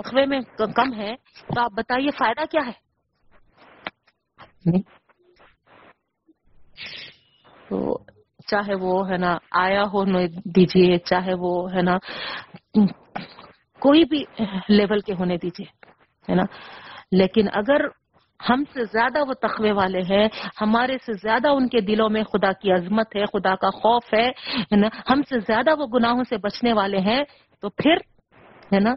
تخوے میں کم ہے، تو آپ بتائیے فائدہ کیا ہے؟ تو چاہے وہ ہے نا، آیا ہو دیجیے چاہے وہ ہے نا، کوئی بھی لیول کے ہونے دیجیے ہے نا۔ لیکن اگر ہم سے زیادہ وہ تخوے والے ہیں، ہمارے سے زیادہ ان کے دلوں میں خدا کی عظمت ہے، خدا کا خوف ہے نا، ہم سے زیادہ وہ گناہوں سے بچنے والے ہیں، تو پھر، ہے نا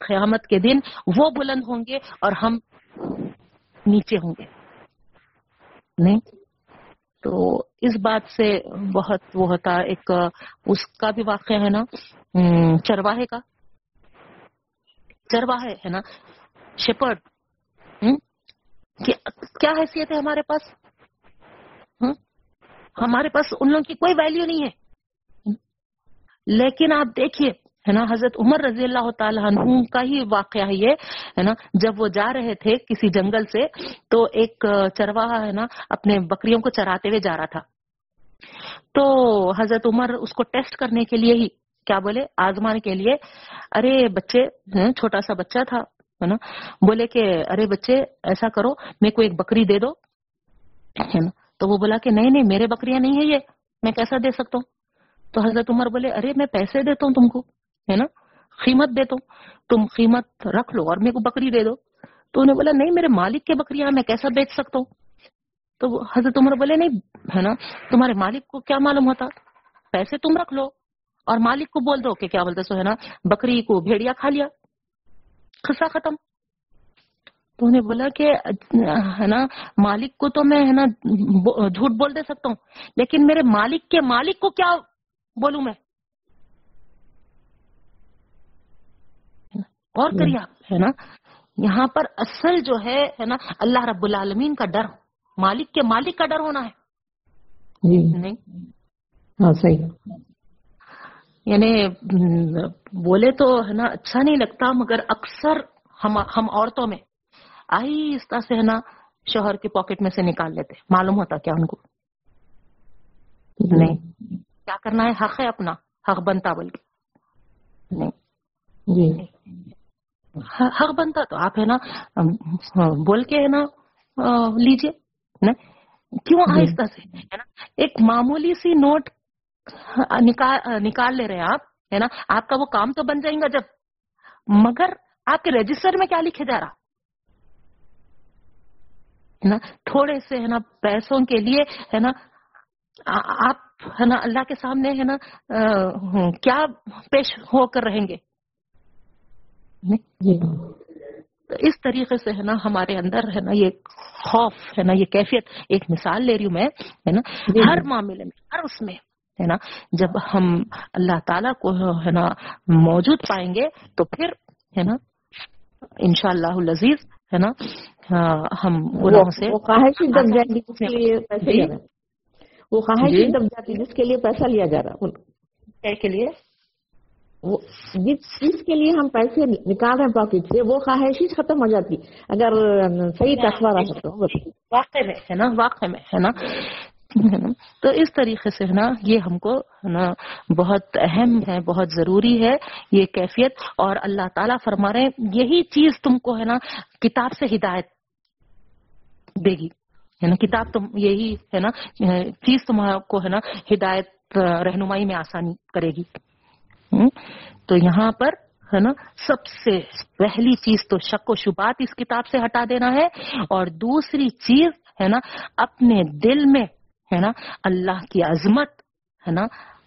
قیامت کے دن وہ بلند ہوں گے اور ہم نیچے ہوں گے۔ نہیں؟ تو اس بات سے بہت وہ ہوتا ایک اس کا بھی واقعہ ہے نا چرواہے کا۔ چرواہے ہے نا شپرڈ کیا حیثیت ہے ہمارے پاس؟ ہمارے پاس ان لوگوں کی کوئی ویلیو نہیں ہے۔ لیکن آپ دیکھیے ہے نا؟ حضرت عمر رضی اللہ تعالیٰ عنہ کا ہی واقعہ یہ ہے نا؟ جب وہ جا رہے تھے کسی جنگل سے تو ایک چرواہا ہے نا، اپنے بکریوں کو چراتے ہوئے جا رہا تھا۔ تو حضرت عمر اس کو ٹیسٹ کرنے کے لیے ہی کیا بولے؟ آزمان کے لیے۔ ارے بچے چھوٹا سا بچہ تھا، ہے نا؟ بولے کہ ارے بچے، ایسا کرو، میرے کو ایک بکری دے دو، ہے نا؟ تو وہ بولا کہ نہیں نہیں، میرے بکریاں نہیں ہے یہ، میں کیسا دے سکتا ہوں؟ تو حضرت عمر بولے، ارے میں پیسے دیتا ہوں تم کو۔ ہے نا؟ قیمت دیتا ہوں تم قیمت رکھ لو اور میرے کو بکری دے دو۔ تو انہیں بولا، نہیں، میرے مالک کے بکریاں میں کیسا بیچ سکتا ہوں؟ تو حضرت عمر بولے، نہیں، ہے نا، تمہارے مالک کو کیا معلوم ہوتا؟ پیسے تم رکھ لو اور مالک کو بول دو کہ کیا بولتے، سو ہے نا، بکری کو بھیڑیا کھا لیا۔ خسا ختم۔ تو انہیں بولا کہ، ہے نا، مالک کو تو میں، ہے نا جھوٹ بول دے سکتا ہوں، لیکن میرے مالک کے مالک کو کیا بولوں میں؟ اور کریے آپ ہے نا؟ یہاں پر اصل جو ہے نا اللہ رب العالمین کا ڈر مالک کے مالک کا ڈر ہونا ہے۔ جی۔ نہیں؟ ہاں صحیح۔ یعنی بولے تو ہے نا اچھا نہیں لگتا مگر اکثر ہم ہم عورتوں میں آہستہ سے ہے نا شوہر کے پاکٹ میں سے نکال لیتے معلوم ہوتا کیا ان کو؟ نہیں۔ کیا کرنا ہے؟ حق ہے اپنا حق بنتا بلکہ۔ نہیں۔ جی۔ حق بنتا تو آپ ہے نا بول کے ہے نا نا؟ کیوں آہستہ سے؟ ہے نا؟ ایک معمولی سی نوٹ نکال لے رہے ہیں آپ ہے نا؟ آپ کا وہ کام تو بن جائے گا جب۔ مگر آپ کے رجسٹر میں کیا لکھے جا رہا؟ ہے نا؟ تھوڑے سے ہے نا پیسوں کے لیے ہے نا؟ آپ ہے نا اللہ کے سامنے ہے نا کیا پیش ہو کر رہیں گے؟ نہیں؟ جی تو اس طریقے سے ہے نا ہمارے اندر ہے نا یہ خوف ہے نا یہ کیفیت ایک مثال لے رہی ہوں میں ہے نا جی۔ ہر معاملے میں ہر اس میں ہے نا جب ہم اللہ تعالیٰ کو ہے نا موجود پائیں گے تو پھر ہے نا انشاء اللہ لذیذ ہے نا ہاں، ہم گناہوں سے وہ خواہشی دب جاتی جس کے لیے پیسے جی۔ جی۔ جاتی جس کے لیے پیسہ لیا جا رہا ہے ان- کے لیے وہ جس چیز کے لیے ہم پیسے نکال رہے ہیں پاکٹ سے وہ خواہشی ختم ہو جاتی اگر صحیح تقوی رہا تو واقع میں ہے نا واقع میں ہے نا؟ تو اس طریقے سے نا یہ ہم کو نا بہت اہم ہے بہت ضروری ہے یہ کیفیت اور اللہ تعالیٰ فرما رہے ہیں یہی چیز تم کو ہے نا کتاب سے ہدایت دے گی ہے نا کتاب تم یہی ہے نا چیز تم کو ہے نا ہدایت رہنمائی میں آسانی کرے گی؟ تو یہاں پر، ہے نا، سب سے پہلی چیز تو شک و شبات اس کتاب سے ہٹا دینا ہے۔ اور دوسری چیز، ہے نا، اپنے دل میں، ہے نا، اللہ کی عظمت، ہے نا،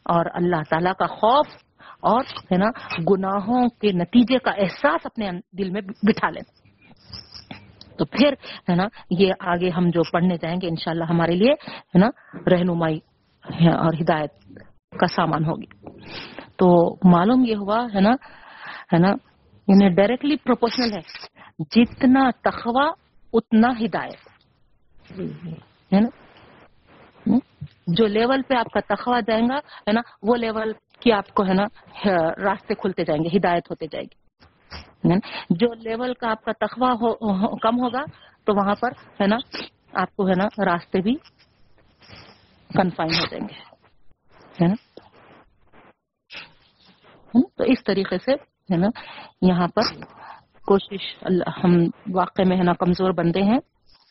اور اللہ تعالی کا خوف، اور، ہے نا، گناہوں کے نتیجے کا احساس اپنے دل میں بٹھا لیں۔ تو پھر، ہے نا، یہ آگے ہم جو پڑھنے جائیں گے انشاءاللہ ہمارے لیے، ہے نا، رہنمائی اور ہدایت کا سامان ہوگی۔ تو معلوم یہ ہوا، ہے نا؟ ہے نا؟ انہیں ڈائریکٹلی پروپورشنل ہے۔ جتنا تخوا اتنا ہدایت۔ ہے نا؟ جو لیول پہ آپ کا تخوا جائے گا، ہے نا؟ وہ لیول کی آپ کو، ہے نا، راستے کھلتے جائیں گے، ہدایت ہوتے جائے گی۔ جو لیول کا آپ کا تخوا کم ہوگا، تو وہاں پر، ہے نا، آپ کو، ہے نا، راستے بھی کنفائن ہو جائیں گے۔ ہے نا؟ تو اس طریقے سے ہے نا، یہاں پر کوشش اللہ، ہم واقع میں ہے نا کمزور بندے ہیں،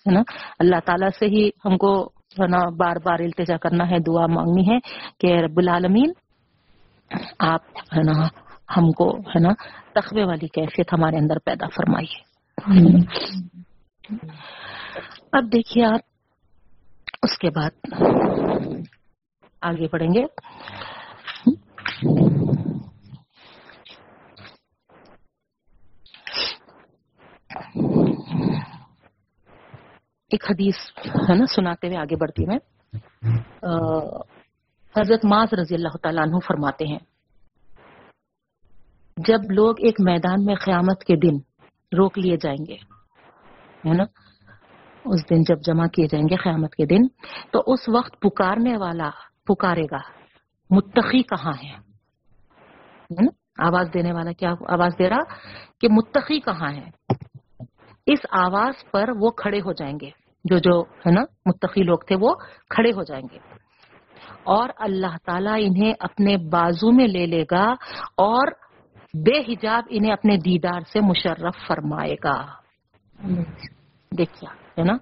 ہے نا، اللہ تعالیٰ سے ہی ہم کو ہے نا بار بار التجا کرنا ہے، دعا مانگنی ہے کہ رب العالمین آپ ہے نا ہم کو ہے نا تخوے والی کیفیت ہمارے اندر پیدا فرمائیے۔ اب دیکھیے آپ، اس کے بعد آگے بڑھیں گے۔ ایک حدیث ہے نا سناتے ہوئے آگے بڑھتی میں۔ حضرت معاذ رضی اللہ تعالیٰ عنہ فرماتے ہیں، جب لوگ ایک میدان میں قیامت کے دن روک لیے جائیں گے، ہے نا، اس دن جب جمع کیے جائیں گے قیامت کے دن، تو اس وقت پکارنے والا پکارے گا، متقی کہاں ہے؟ ہے نا، آواز دینے والا کیا آواز دے رہا؟ کہ متقی کہاں ہے؟ اس آواز پر وہ کھڑے ہو جائیں گے۔ جو جو ہے نا، متقی لوگ تھے، وہ کھڑے ہو جائیں گے۔ اور اللہ تعالیٰ انہیں اپنے بازو میں لے لے گا اور بے حجاب انہیں اپنے دیدار سے مشرف فرمائے گا۔ دیکھیا ہے نا؟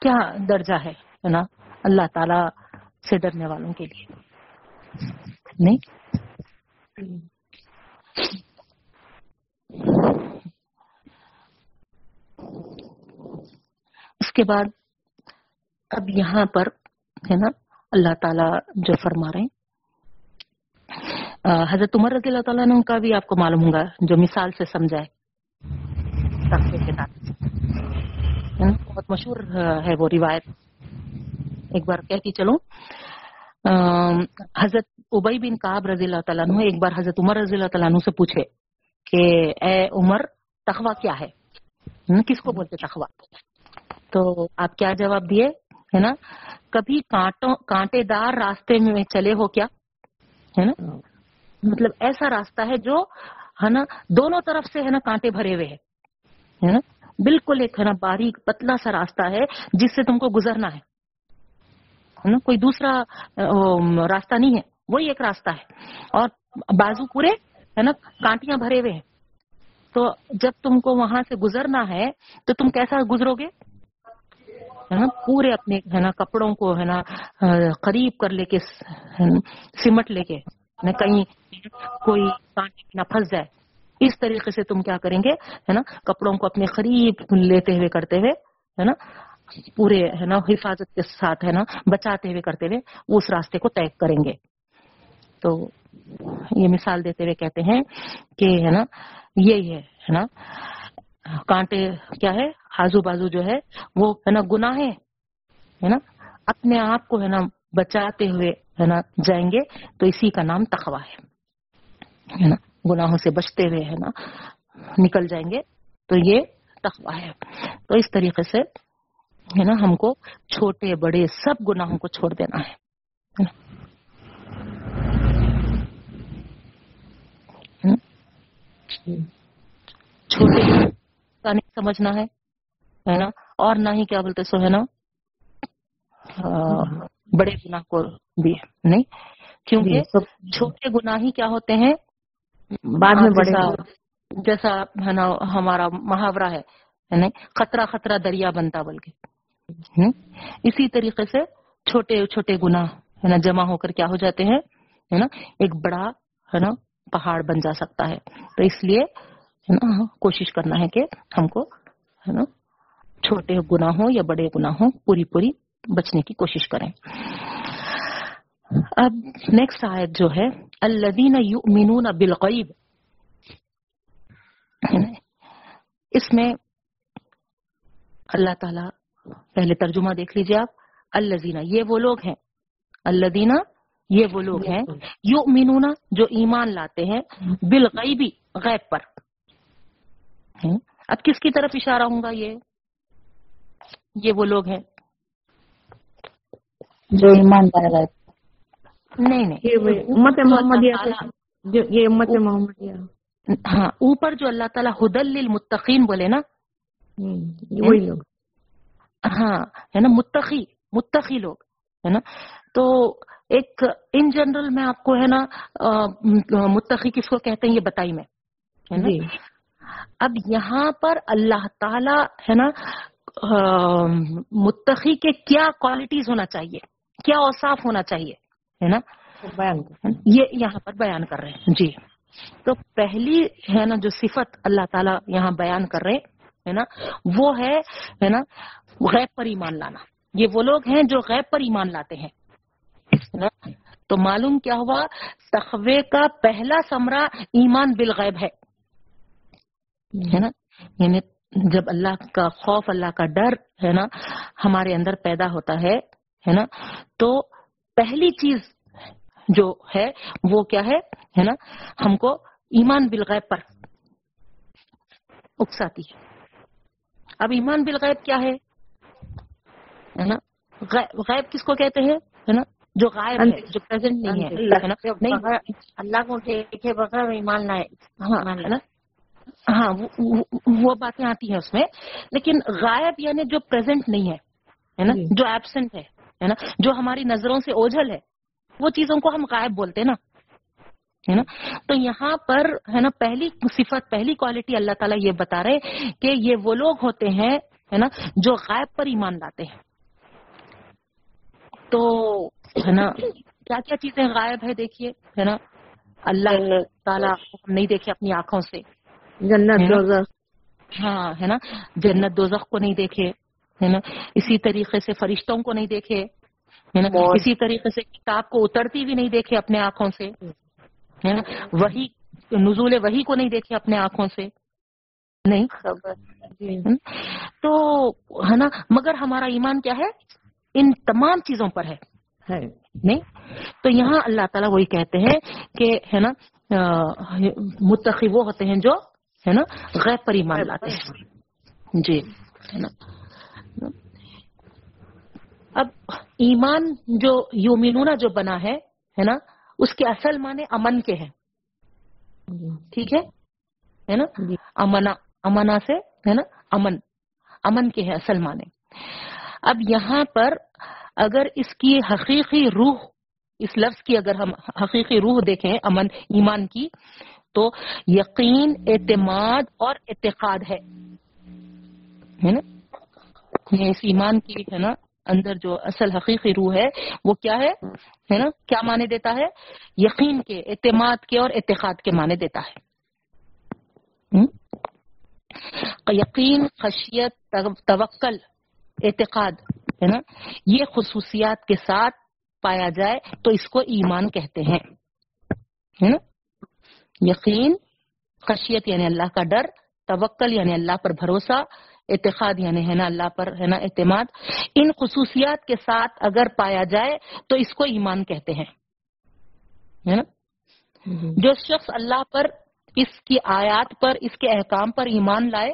کیا درجہ ہے ہے نا؟ اللہ تعالی سے ڈرنے والوں کے لیے۔ نہیں؟ اس کے بعد اب یہاں پر ہے نا اللہ تعالی جو فرما رہے ہیں۔ حضرت عمر رضی اللہ تعالیٰ نے کا بھی آپ کو معلوم ہوگا، جو مثال سے سمجھائے بہت مشہور ہے وہ روایت۔ ایک بار کہتی چلو حضرت ابئی بن کاب رضی اللہ تعالیٰ ایک بار حضرت عمر رضی اللہ تعالیٰ سے پوچھے کہ، اے عمر تخوا کیا ہے؟ کس کو بولتے تخوا تو آپ کیا جواب دیے؟ ہے نا؟ کبھی کانٹوں کانٹے دار راستے میں چلے ہو کیا؟ ہے نا؟ ہاں۔ مطلب ایسا راستہ ہے جو ہے نا دونوں طرف سے ہے نا کانٹے بھرے ہوئے ہیں۔ ہے نا؟ بالکل ایک ہے نا باریک پتلا سا راستہ ہے جس سے تم کو گزرنا ہے۔ نا؟ کوئی دوسرا راستہ نہیں ہے۔ وہی ایک راستہ ہے۔ اور بازو پورے ہے نا کانٹیاں بھرے ہوئے ہیں۔ تو جب تم کو وہاں سے گزرنا ہے تو تم کیسا گزرو گے پورے اپنے ہے نا کپڑوں کو ہے نا قریب کر لے کے سمٹ لے کے کہیں کوئی نہ پھنس جائے اس طریقے سے تم کیا کریں گے ہے نا کپڑوں کو اپنے قریب لیتے ہوئے کرتے ہوئے ہے نا پورے ہے نا حفاظت کے ساتھ ہے نا بچاتے ہوئے کرتے ہوئے وہ اس راستے کو طے کریں گے تو یہ مثال دیتے ہوئے کہتے ہیں کہ ہے نا یہی ہے نا؟ کانٹے کیا ہے؟ آزو بازو جو ہے، وہ ہے نا گناہ ہے نا؟ اپنے آپ کو ہے نا بچاتے ہوئے ہے نا جائیں گے، تو اسی کا نام تخوا ہے۔ نا؟ گناہوں سے بچتے ہوئے ہے نا نکل جائیں گے، تو یہ تخوا ہے۔ تو اس طریقے سے، ہے نا، ہم کو چھوٹے بڑے سب گناہوں کو چھوڑ دینا ہے چھوٹے کا نہیں سمجھنا ہے نا؟ اور نہ ہی کیا بولتے سو ہے نا؟ بڑے گناہ کو بھی نہیں؟ کیونکہ جی، چھوٹے گناہ ہی کیا ہوتے ہیں؟ بعد میں بڑے جیسا ہے نا ہمارا محاورہ ہے خطرہ خطرہ دریا بنتا بلکہ اسی طریقے سے چھوٹے چھوٹے گناہ ہے نا جمع ہو کر کیا ہو جاتے ہیں ہے نا؟ ایک بڑا ہے نا پہاڑ بن جا سکتا ہے۔ تو اس لیے کوشش کرنا ہے کہ ہم کو، ہے نا، چھوٹے گناہوں یا بڑے گناہوں پوری پوری بچنے کی کوشش کریں۔ اب نیکسٹ آیت جو ہے الدین یؤمنون بالغیب۔ اس میں اللہ تعالی، پہلے ترجمہ دیکھ لیجیے آپ۔ الزینہ یہ وہ لوگ ہیں۔ الدینہ یہ وہ لوگ ہیں یو مینونا جو ایمان لاتے ہیں بالغیبی غیب پر۔ اب کس کی طرف اشارہ ہوں گا یہ؟ یہ وہ لوگ ہیں۔ جو ایمان لائے نہیں نہیں۔ ہاں اوپر جو اللہ تعالیٰ ہدل للمتقین بولے نا۔ وہی لوگ۔ ہاں ہے نا متقی متقی لوگ ہے نا۔ تو ایک ان جنرل میں آپ کو ہے نا متقی کس کو کہتے ہیں یہ بتائی میں اب یہاں پر اللہ تعالی ہے نا متقی کے کیا کوالٹیز ہونا چاہیے کیا اوصاف ہونا چاہیے ہے نا؟ بیان یہ یہاں پر بیان کر رہے ہیں۔ جی۔ تو پہلی ہے نا جو صفت اللہ تعالیٰ یہاں بیان کر رہے ہے نا وہ ہے نا غیب پر ایمان لانا۔ یہ وہ لوگ ہیں جو غیب پر ایمان لاتے ہیں۔ تو معلوم کیا ہوا؟ تخوے کا پہلا سمرہ ایمان بالغیب ہے۔ ہے نا؟ یعنی جب اللہ کا خوف، اللہ کا ڈر، ہے نا، ہمارے اندر پیدا ہوتا ہے ہے نا؟ تو پہلی چیز جو ہے، وہ کیا ہے؟ ہے نا؟ ہم کو ایمان بالغیب پر اکساتی ہے۔ اب ایمان بالغیب کیا ہے؟ نا؟ غیب کس کو کہتے ہیں؟ ہے نا؟ جو غائب ہے جو پریزنٹ نہیں ہے اللہ کو دیکھے بغیر ایمان ہاں، لائے۔ ہاں ہاں وہ باتیں آتی ہیں اس میں۔ لیکن غائب یعنی جو پریزنٹ نہیں ہے نا؟ جی۔ جو ایبسنٹ ہے نا؟ جو ہماری نظروں سے اوجھل ہے وہ چیزوں کو ہم غائب بولتے ہیں نا ہے نا؟ تو یہاں پر ہے نا پہلی صفت پہلی کوالٹی اللہ تعالیٰ یہ بتا رہے کہ یہ وہ لوگ ہوتے ہیں ہے نا جو غائب پر ایمان لاتے ہیں۔ تو ہے نا؟ کیا کیا چیزیں غائب ہے دیکھیے ہے نا؟ اللہ تعالیٰ ہم نہیں دیکھے اپنی آنکھوں سے۔ جنت دوزخ۔ ہاں ہے نا؟ جنت دوزخ کو نہیں دیکھے ہے نا؟ اسی طریقے سے فرشتوں کو نہیں دیکھے ہے نا؟ اسی طریقے سے کتاب کو اترتی بھی نہیں دیکھے اپنے آنکھوں سے ہے نا؟ وہی نزول وہی کو نہیں دیکھے اپنے آنکھوں سے۔ نہیں؟ خبر۔ جی۔ تو ہے نا؟ مگر ہمارا ایمان کیا ہے؟ ان تمام چیزوں پر ہے۔ نہیں؟ تو یہاں اللہ تعالیٰ وہی کہتے ہیں کہ ہے نا متقی وہ ہوتے ہیں جو ہے نا غیر پر ایمان لاتے ہیں۔ جی۔ ہے نا۔ اب ایمان جو یومینونا جو بنا ہے ہے نا اس کے اصل معنی امن کے ہیں۔ ٹھیک ہے؟ نا؟ جی۔ امنا امنا سے ہے نا امن۔ امن کے ہے اصل معنی۔ اب یہاں پر اگر اس کی حقیقی روح، اس لفظ کی اگر ہم حقیقی روح دیکھیں امن، ایمان کی، تو یقین، اعتماد اور اعتقاد ہے۔ ہے نا؟ اس ایمان کی ہے نا، اندر جو اصل حقیقی روح ہے، وہ کیا ہے؟ ہے نا؟ کیا معنی دیتا ہے؟ یقین کے، اعتماد کے اور اعتقاد کے معنی دیتا ہے۔ یقین، خشیت توکل۔ اعتقاد، ہے نا؟ یہ خصوصیات کے ساتھ پایا جائے تو اس کو ایمان کہتے ہیں، ہے نا؟ یقین، خشیت یعنی اللہ کا ڈر، توکل یعنی اللہ پر بھروسہ، اعتقاد یعنی ہے نا اللہ پر، ہے نا اعتماد۔ ان خصوصیات کے ساتھ اگر پایا جائے تو اس کو ایمان کہتے ہیں، ہے نا؟ جو شخص اللہ پر، اس کی آیات پر، اس کے احکام پر ایمان لائے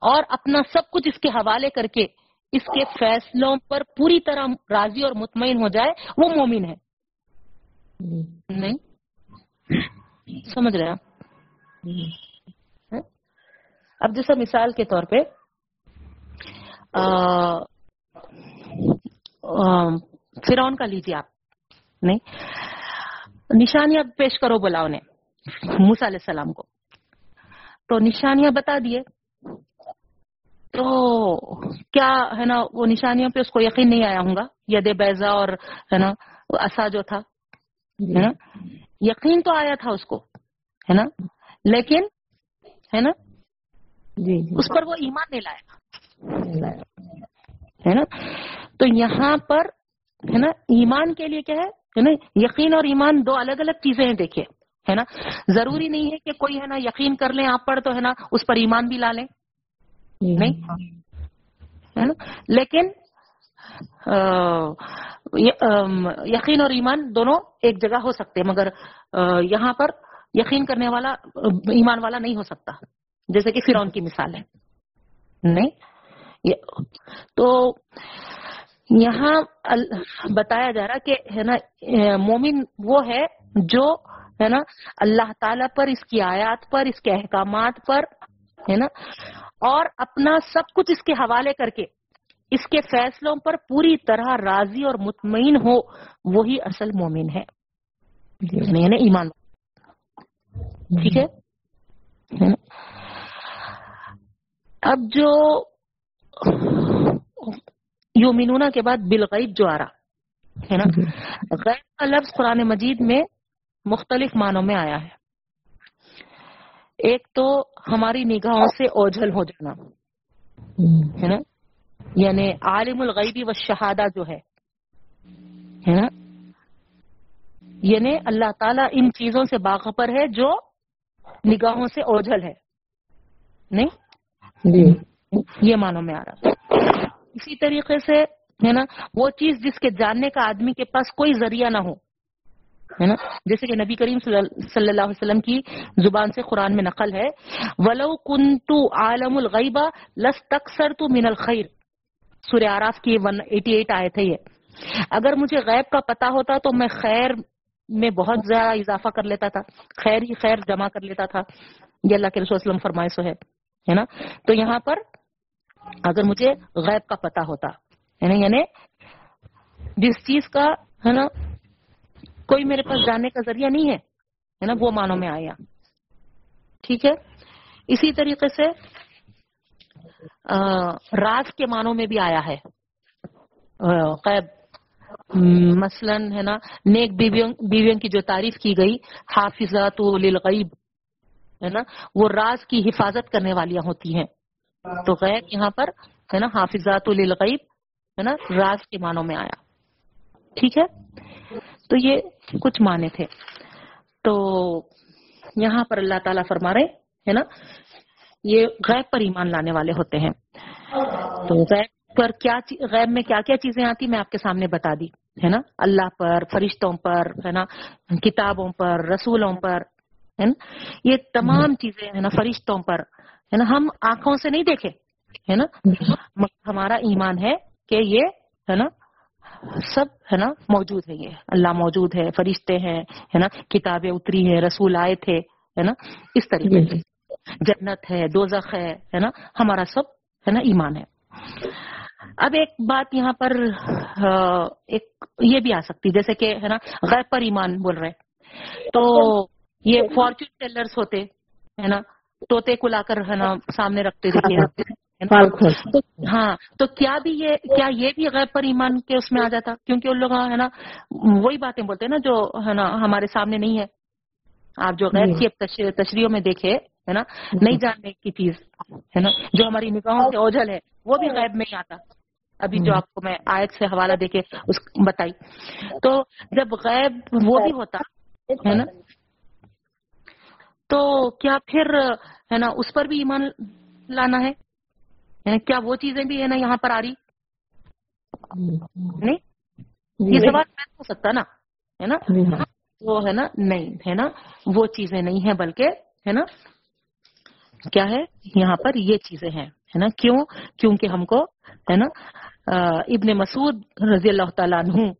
اور اپنا سب کچھ اس کے حوالے کر کے اس کے فیصلوں پر پوری طرح راضی اور مطمئن ہو جائے، وہ مومن ہے۔ نہیں؟ سمجھ رہے ہیں آپ؟ ہاں؟ اب جیسا مثال کے طور پہ فرون کا لیجیے آپ۔ نہیں؟ نشانیاں پیش کرو بولا انہیں موسیٰ علیہ السلام کو۔ تو نشانیاں بتا دیے۔ تو کیا ہے نا وہ نشانیوں پہ اس کو یقین نہیں آیا ہوں گا؟ ید بیزا اور ہے نا اصا جو تھا ہے نا؟ یقین تو آیا تھا اس کو ہے نا؟ لیکن ہے نا جی اس پر وہ ایمان نہیں لایا ہے نا؟ تو یہاں پر ہے نا ایمان کے لیے کیا ہے؟ نا یقین اور ایمان دو الگ الگ چیزیں ہیں دیکھیے۔ ہے نا؟ ضروری نہیں ہے کہ کوئی ہے نا یقین کر لیں آپ پر تو ہے نا اس پر ایمان بھی لا لیں۔ نہیں؟ ہے نا؟ لیکن یقین اور ایمان دونوں ایک جگہ ہو سکتے مگر یہاں پر یقین کرنے والا، ایمان والا نہیں ہو سکتا۔ جیسے کہ فرعون کی مثال ہے۔ نہیں؟ تو یہاں بتایا جا رہا کہ، ہے نا مومن وہ ہے جو، ہے نا، اللہ تعالی پر، اس کی آیات پر، اس کے احکامات پر، ہے نا اور اپنا سب کچھ اس کے حوالے کر کے اس کے فیصلوں پر پوری طرح راضی اور مطمئن ہو وہی اصل مومن ہے۔ یعنی یعنی ایمان ٹھیک ہے؟ اب جو یومنونا کے بعد بالغیب جو آ رہا ہے نا؟ غیب کا لفظ قرآن مجید میں مختلف معنوں میں آیا ہے۔ ایک تو ہماری نگاہوں سے اوجھل ہو جانا ہے نا؟ یعنی عالم الغیبی و شہادہ جو ہے ہے نا؟ یعنی اللہ تعالیٰ ان چیزوں سے باخبر ہے جو نگاہوں سے اوجھل ہے نہیں؟ جی۔ یہ معنوں میں آ رہا اسی طریقے سے ہے نا؟ وہ چیز جس کے جاننے کا آدمی کے پاس کوئی ذریعہ نہ ہو ہے نا؟ جیسے کہ نبی کریم صلی اللہ- صلی اللہ علیہ وسلم کی زبان سے قرآن میں نقل ہے، ولو کنتو عالم الغیبہ لس تکسر من الخیر سورہ آراف کی 188 آئے تھے یہ۔ اگر مجھے غیب کا پتا ہوتا تو میں خیر میں بہت زیادہ اضافہ کر لیتا تھا۔ خیر ہی خیر جمع کر لیتا تھا۔ یہ اللہ کے رسول وسلم فرمائے سو ہے۔ ہے نا؟ تو یہاں پر اگر مجھے غیب کا پتا ہوتا، ہے نا؟ یعنی جس چیز کا، ہے نا؟ کوئی میرے پاس جانے کا ذریعہ نہیں ہے۔ نا؟ وہ معنوں میں آیا۔ ٹھیک ہے؟ اسی طریقے سے راز کے معنوں میں بھی آیا ہے۔ آ، غیب م، مثلا ہے نا نیک بیویوں بیویوں کی جو تعریف کی گئی حافظات للغیب ہے نا وہ راز کی حفاظت کرنے والیاں ہوتی ہیں۔ تو غیب یہاں پر ہے نا حافظات للغیب ہے نا راز کے معنوں میں آیا۔ ٹھیک ہے؟ تو یہ کچھ معنی تھے۔ تو یہاں پر اللہ تعالیٰ فرما رہے ہے نا؟ یہ غیب پر ایمان لانے والے ہوتے ہیں۔ تو غیب پر کیا غیب میں کیا کیا چیزیں آتی میں آپ کے سامنے بتا دی ہے نا؟ اللہ پر فرشتوں پر ہے نا؟ کتابوں پر رسولوں پر ہے نا؟ یہ تمام چیزیں ہے نا؟ فرشتوں پر ہے نا؟ ہم آنکھوں سے نہیں دیکھے ہے نا؟ ہمارا ایمان ہے کہ یہ ہے نا؟ سب ہے نا موجود ہے۔ یہ اللہ موجود ہے فرشتے ہیں ہے نا کتابیں اتری ہیں رسول آئے تھے ہے نا اس طریقے سے۔ جنت ہے دوزخ ہے ہے نا ہمارا سب ہے نا ایمان ہے۔ اب ایک بات یہاں پر ایک یہ بھی آ سکتی جیسے کہ ہے نا غیب پر ایمان بول رہے تو یہ فارچون ٹیلرس ہوتے ہے نا توتے کو لا کر ہے نا سامنے رکھتے تھے ہاں تو کیا بھی یہ کیا یہ بھی غیب پر ایمان کے اس میں آ جاتا؟ کیونکہ ان لوگ ہے نا وہی باتیں بولتے ہیں نا جو ہے نا ہمارے سامنے نہیں ہے۔ آپ جو غیر کی تشریحوں میں دیکھے ہے نا نہیں جاننے کی چیز ہے نا جو ہماری نگاہوں سے اوجھل ہے وہ بھی غیب میں ہی آتا۔ ابھی جو آپ کو میں آیت سے حوالہ دے کے اس بتائی۔ تو جب غیب وہ بھی ہوتا ہے نا تو کیا پھر ہے نا اس پر بھی ایمان لانا ہے؟ کیا وہ چیزیں بھی ہے نا یہاں پر آ رہی؟ نہیں؟ یہ سوال ہو سکتا نا ہے نا؟ وہ ہے نا نہیں ہے نا؟ وہ چیزیں نہیں ہیں بلکہ ہے نا؟ کیا ہے؟ یہاں پر یہ چیزیں ہیں ہے نا؟ کیوں؟ کیونکہ ہم کو ہے نا ابن مسعود رضی اللہ تعالیٰ عنہ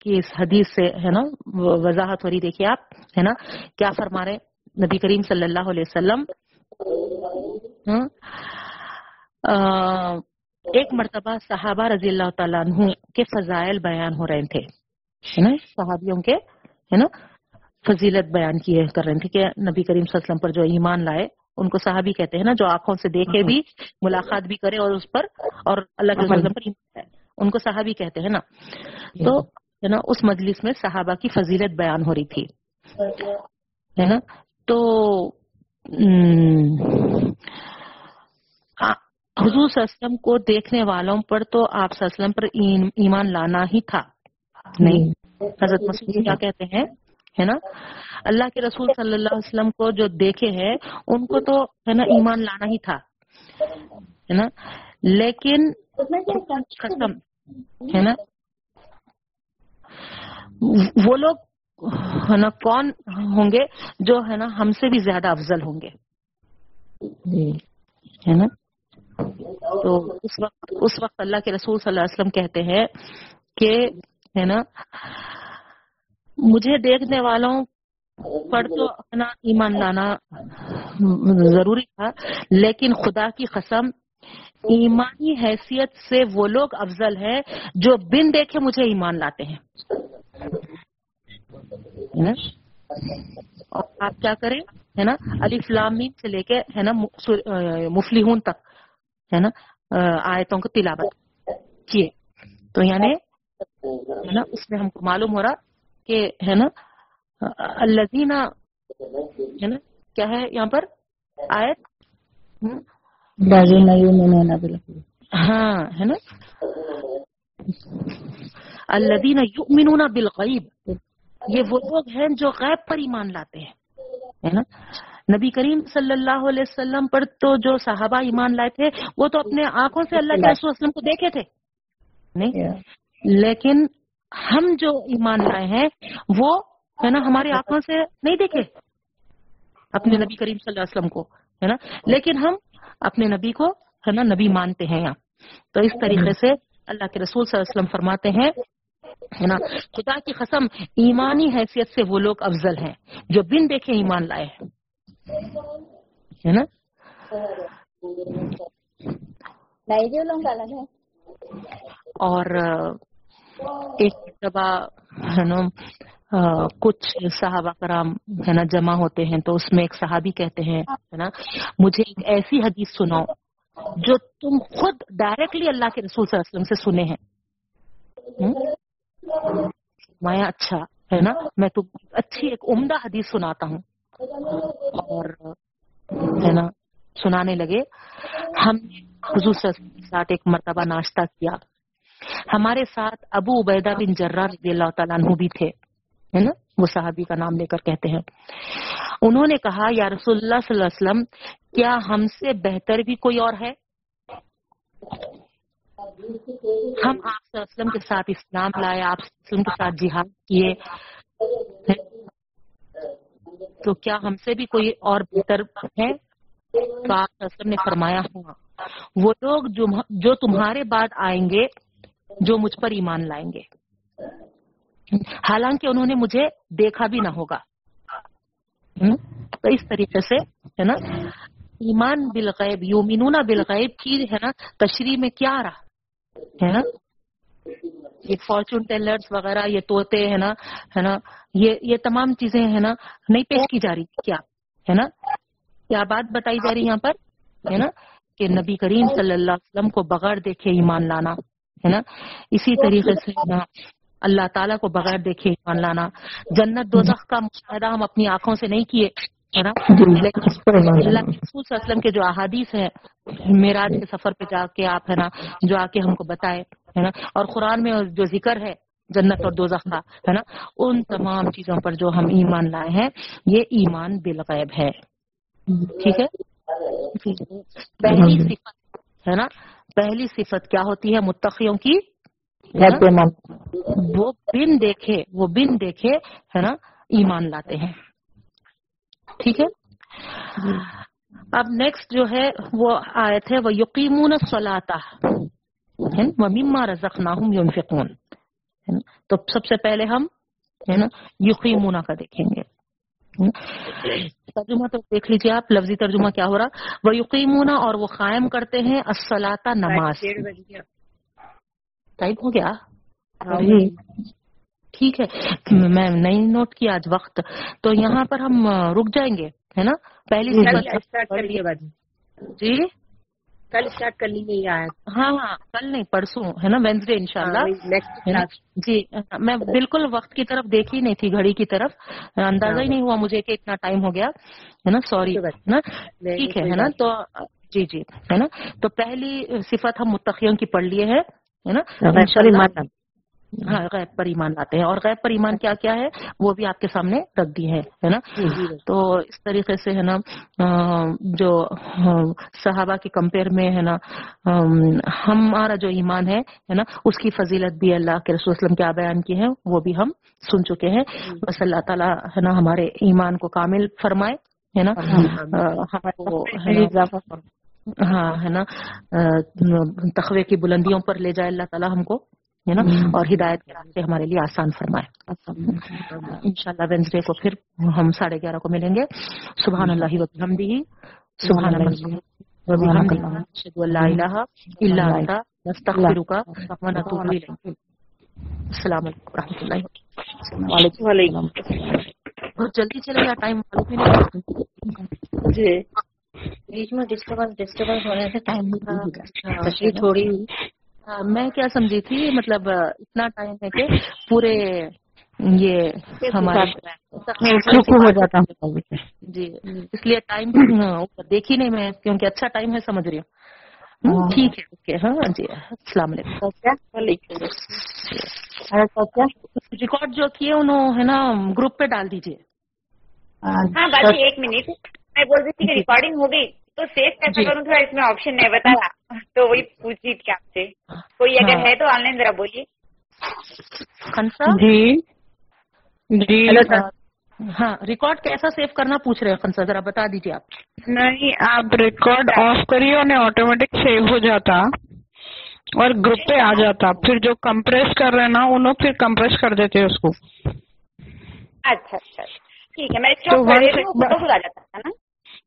کی اس حدیث سے ہے نا وضاحت ہو رہی دیکھیے آپ ہے نا؟ کیا فرما رہے نبی کریم صلی اللہ علیہ وسلم؟ ایک مرتبہ صحابہ رضی اللہ تعالیٰ عنہ کے فضائل بیان ہو رہے تھے صحابیوں کے، ہے نا؟ فضیلت بیان کیے کر رہے تھے کہ نبی کریم صلی اللہ علیہ وسلم پر جو ایمان لائے، ان کو صحابی کہتے ہیں نا، جو آنکھوں سے دیکھے بھی، ملاقات بھی کرے اور اس پر، اور اللہ کے وسلم پر ایمان لائے، ان کو صحابی کہتے ہیں نا؟ تو، ہے نا، اس مجلس میں صحابہ کی فضیلت بیان ہو رہی تھی، ہے نا؟ تو حضور وسلم کو دیکھنے والوں پر تو آپ وسلم پر ایمان لانا ہی تھا۔ نہیں؟ حضرت مسعود کیا کہتے ہیں؟ ہے نا؟ اللہ کے رسول صلی اللہ علیہ وسلم کو جو دیکھے ہیں ان کو تو ہے نا ایمان لانا ہی تھا۔ ہے نا؟ لیکن قسم ہے نا؟ وہ لوگ ہے نا کون ہوں گے جو ہے نا ہم سے بھی زیادہ افضل ہوں گے۔ جی۔ ہے نا؟ تو اس وقت اس وقت اللہ کے رسول صلی اللہ علیہ وسلم کہتے ہیں کہ، ہے نا، مجھے دیکھنے والوں پر تو اپنا ایمان لانا ضروری تھا، لیکن خدا کی قسم، ایمانی حیثیت سے وہ لوگ افضل ہے جو بن دیکھے مجھے ایمان لاتے ہیں۔ اور آپ کیا کریں؟ ہے نا علی فلام سے لے کے، ہے نا، مفلحون تک۔ ہے نا آیتوں کو تلاوت کیے تو یعنی ہے نا اس میں ہم کو معلوم ہو رہا کہ ہے نا الزینہ ہے نا کیا ہے یہاں پر آیت ہاں ہے نا الدین یؤمنون بالغیب یہ وہ لوگ ہیں جو غیب پر ایمان لاتے ہیں ہے نا نبی کریم صلی اللہ علیہ وسلم پر تو جو صحابہ ایمان لائے تھے وہ تو اپنے آنکھوں سے اللہ کے رسول وسلم کو دیکھے تھے۔ نہیں؟ لیکن ہم جو ایمان لائے ہیں وہ ہے نا ہماری آنکھوں سے نہیں دیکھے۔ اپنے نبی کریم صلی اللہ علیہ وسلم کو ہے نا؟ لیکن ہم اپنے نبی کو ہے نا نبی مانتے ہیں یہاں۔ تو اس طریقے سے اللہ کے رسول صلی اللہ علیہ وسلم فرماتے ہیں ہے نا خدا کی قسم ایمانی حیثیت سے وہ لوگ افضل ہیں جو بن دیکھے ایمان لائے ہیں۔ ہے نا اور ایک ہے نا کچھ صحابہ کرام ہے نا جمع ہوتے ہیں تو اس میں ایک صحابی کہتے ہیں ہے نا مجھے ایک ایسی حدیث سناؤ جو تم خود ڈائریکٹلی اللہ کے رسول صلی اللہ علیہ وسلم سے سنے ہیں میں اچھا ہے نا میں تم اچھی ایک عمدہ حدیث سناتا ہوں اور ہے نا، سنانے لگے۔ ہم نے حضور کے ساتھ ایک مرتبہ ناشتہ کیا۔ ہمارے ساتھ ابو عبیدہ بن جرہ رضی اللہ تعالیٰ عنہ بھی تھے، ہے نا؟ وہ صحابی کا نام لے کر کہتے ہیں۔ انہوں نے کہا، یا رسول اللہ صلی اللہ علیہ وسلم، کیا ہم سے بہتر بھی کوئی اور ہے؟ ہم آپ صلی اللہ علیہ وسلم کے ساتھ اسلام لائے، آپ وسلم کے ساتھ جہاد کیے۔ تو کیا ہم سے بھی کوئی اور بہتر ہے؟ وسلم نے فرمایا ہاں۔ وہ لوگ جو تمہارے بعد آئیں گے، جو مجھ پر ایمان لائیں گے۔ حالانکہ انہوں نے مجھے دیکھا بھی نہ ہوگا۔ تو اس طریقے سے، ہے نا؟ ایمان بالغیب یومینا بالغیب کی ہے نا، تشریح میں کیا رہا؟ ہے نا؟ یہ فارچون ٹیلرز وغیرہ یہ طوطے ہے نا؟ ہے نا؟ یہ یہ تمام چیزیں ہے نا؟ نہیں پیش کی جا رہی کیا؟ ہے نا؟ کیا بات بتائی جا رہی یہاں پر؟ ہے نا؟ کہ نبی کریم صلی اللہ علیہ وسلم کو بغیر دیکھے ایمان لانا ہے نا؟ اسی طریقے سے اللہ تعالیٰ کو بغیر دیکھے ایمان لانا۔ جنت دوزخ کا مشاہدہ ہم اپنی آنکھوں سے نہیں کیے ہے نا؟ اللہ وسلم کے جو احادیث ہیں معراج کے سفر پہ جا کے آپ ہے نا؟ جو آ کے ہم کو بتائے۔ ہے نا؟ اور قرآن میں جو ذکر ہے جنت اور دوزخ کا ہے نا؟ ان تمام چیزوں پر جو ہم ایمان لائے ہیں یہ ایمان بالغیب ہے۔ ٹھیک ہے؟ پہلی صفت ہے نا؟ پہلی صفت کیا ہوتی ہے متقیوں کی؟ وہ بن دیکھے وہ بن دیکھے ہے نا؟ ایمان لاتے ہیں۔ ٹھیک ہے؟ اب نیکسٹ جو ہے وہ آئے تھے وہ یقین سلاتا وہ مما رزق تو سب سے پہلے ہم یقیمونہ کا دیکھیں گے۔ ترجمہ تو دیکھ لیجیے آپ لفظی ترجمہ کیا ہو رہا؟ وہ اور وہ قائم کرتے ہیں السَّلَاةَ نماز۔ ٹائپ ہو گیا؟ ٹھیک ہے۔ میں نئی نوٹ کی آج وقت۔ تو یہاں پر ہم رک جائیں گے ہے نا؟ پہلی جی؟ کل شاید کل ہی نہیں آیا ہاں ہاں کل نہیں پرسوں ہے نا وینسڈے ان شاء اللہ جی میں بالکل وقت کی طرف دیکھی نہیں تھی گھڑی کی طرف۔ اندازہ ہی ہاں، نہیں ہوا مجھے کہ اتنا ٹائم ہو گیا ہے نا؟ سوری نا؟ ٹھیک ہے نا؟ تو جی جی ہے نا؟ تو پہلی صفت ہم متقیوں کی پڑھ لیے ہیں ہے نا؟ ہاں، ہاں غیب پر ایمان لاتے ہیں۔ اور غیب پر ایمان کیا کیا ہے؟ وہ بھی آپ کے سامنے رکھ دی ہے نا؟ تو اس طریقے سے ہے نا جو صحابہ کے کمپیئر میں ہے نا ہمارا جو ایمان ہے نا اس کی فضیلت بھی اللہ کے رسول وسلم کیا بیان کی ہے وہ بھی ہم سن چکے ہیں۔ بس اللہ تعالیٰ ہے نا ہمارے ایمان کو کامل فرمائے ہے نا؟ ہمارے ہاں ہے نا تخوے کی بلندیوں پر لے جائے اللہ تعالیٰ ہم کو۔ ہے نا؟ اور ہدایت کے راستے ہمارے لیے آسان فرمائے۔ ان شاء اللہ وینسڈے کو پھر ہم ساڑھے گیارہ کو ملیں گے۔ سبحان اللہ وبحمدہ سبحان اللہ لا الہ الا انت و نتوب السلام علیکم ورحمۃ اللہ وعلیکم السلام۔ بہت جلدی چلے گیا ٹائم معلوم نہیں۔ جی۔ بیچ میں ڈسٹربنس ڈسٹربنس ہونے سے ٹائم تشریح تھوڑی ہوئی۔ میں کیا سمجھی تھی مطلب اتنا ٹائم ہے کہ پورے یہ ہمارا ہو جاتا جی اس لیے ٹائم دیکھی نہیں میں کیونکہ اچھا ٹائم ہے سمجھ رہی ہوں۔ ہاں۔ ٹھیک ہے اوکے ہاں جی السلام علیکم۔ ریکارڈ جو کیے انہوں ہے نا گروپ پہ ڈال دیجیے ہاں بس ایک منٹ۔ میں بول رہی تھی کہ جی۔ ریکارڈنگ ہو گئی۔ تو سیو جی۔ کیسے کروں تھوڑا اس میں آپشن نہیں بتا رہا تو وہی پوچھ لیجیے تھی آپ سے۔ کوئی اگر ہاں۔ ہے تو آن لائن ذرا بولیے۔ جی۔ جی۔ ہاں ریکارڈ کیسا سیو کرنا پوچھ رہے ہیں ذرا بتا دیجیے آپ۔ نہیں آپ ریکارڈ آف کریے انہیں آٹومیٹک سیو ہو جاتا اور گروپ پہ آ جاتا۔ پھر جو کمپریس کر رہے ہیں نا وہ لوگ پھر کمپریس کر دیتے اس کو۔ اچھا،, اچھا اچھا ٹھیک ہے میں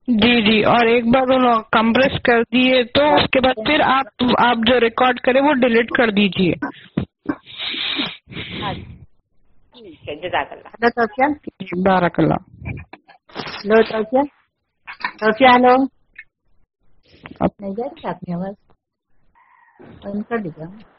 جی جی اور ایک بار انہوں کمپریس کر دیے تو اس کے بعد پھر آپ آپ جو ریکارڈ کرے وہ ڈیلیٹ کر دیجیے بارک اللہ ہلو توفیہ توفیہ ہلو آواز۔ بند کر دیجیے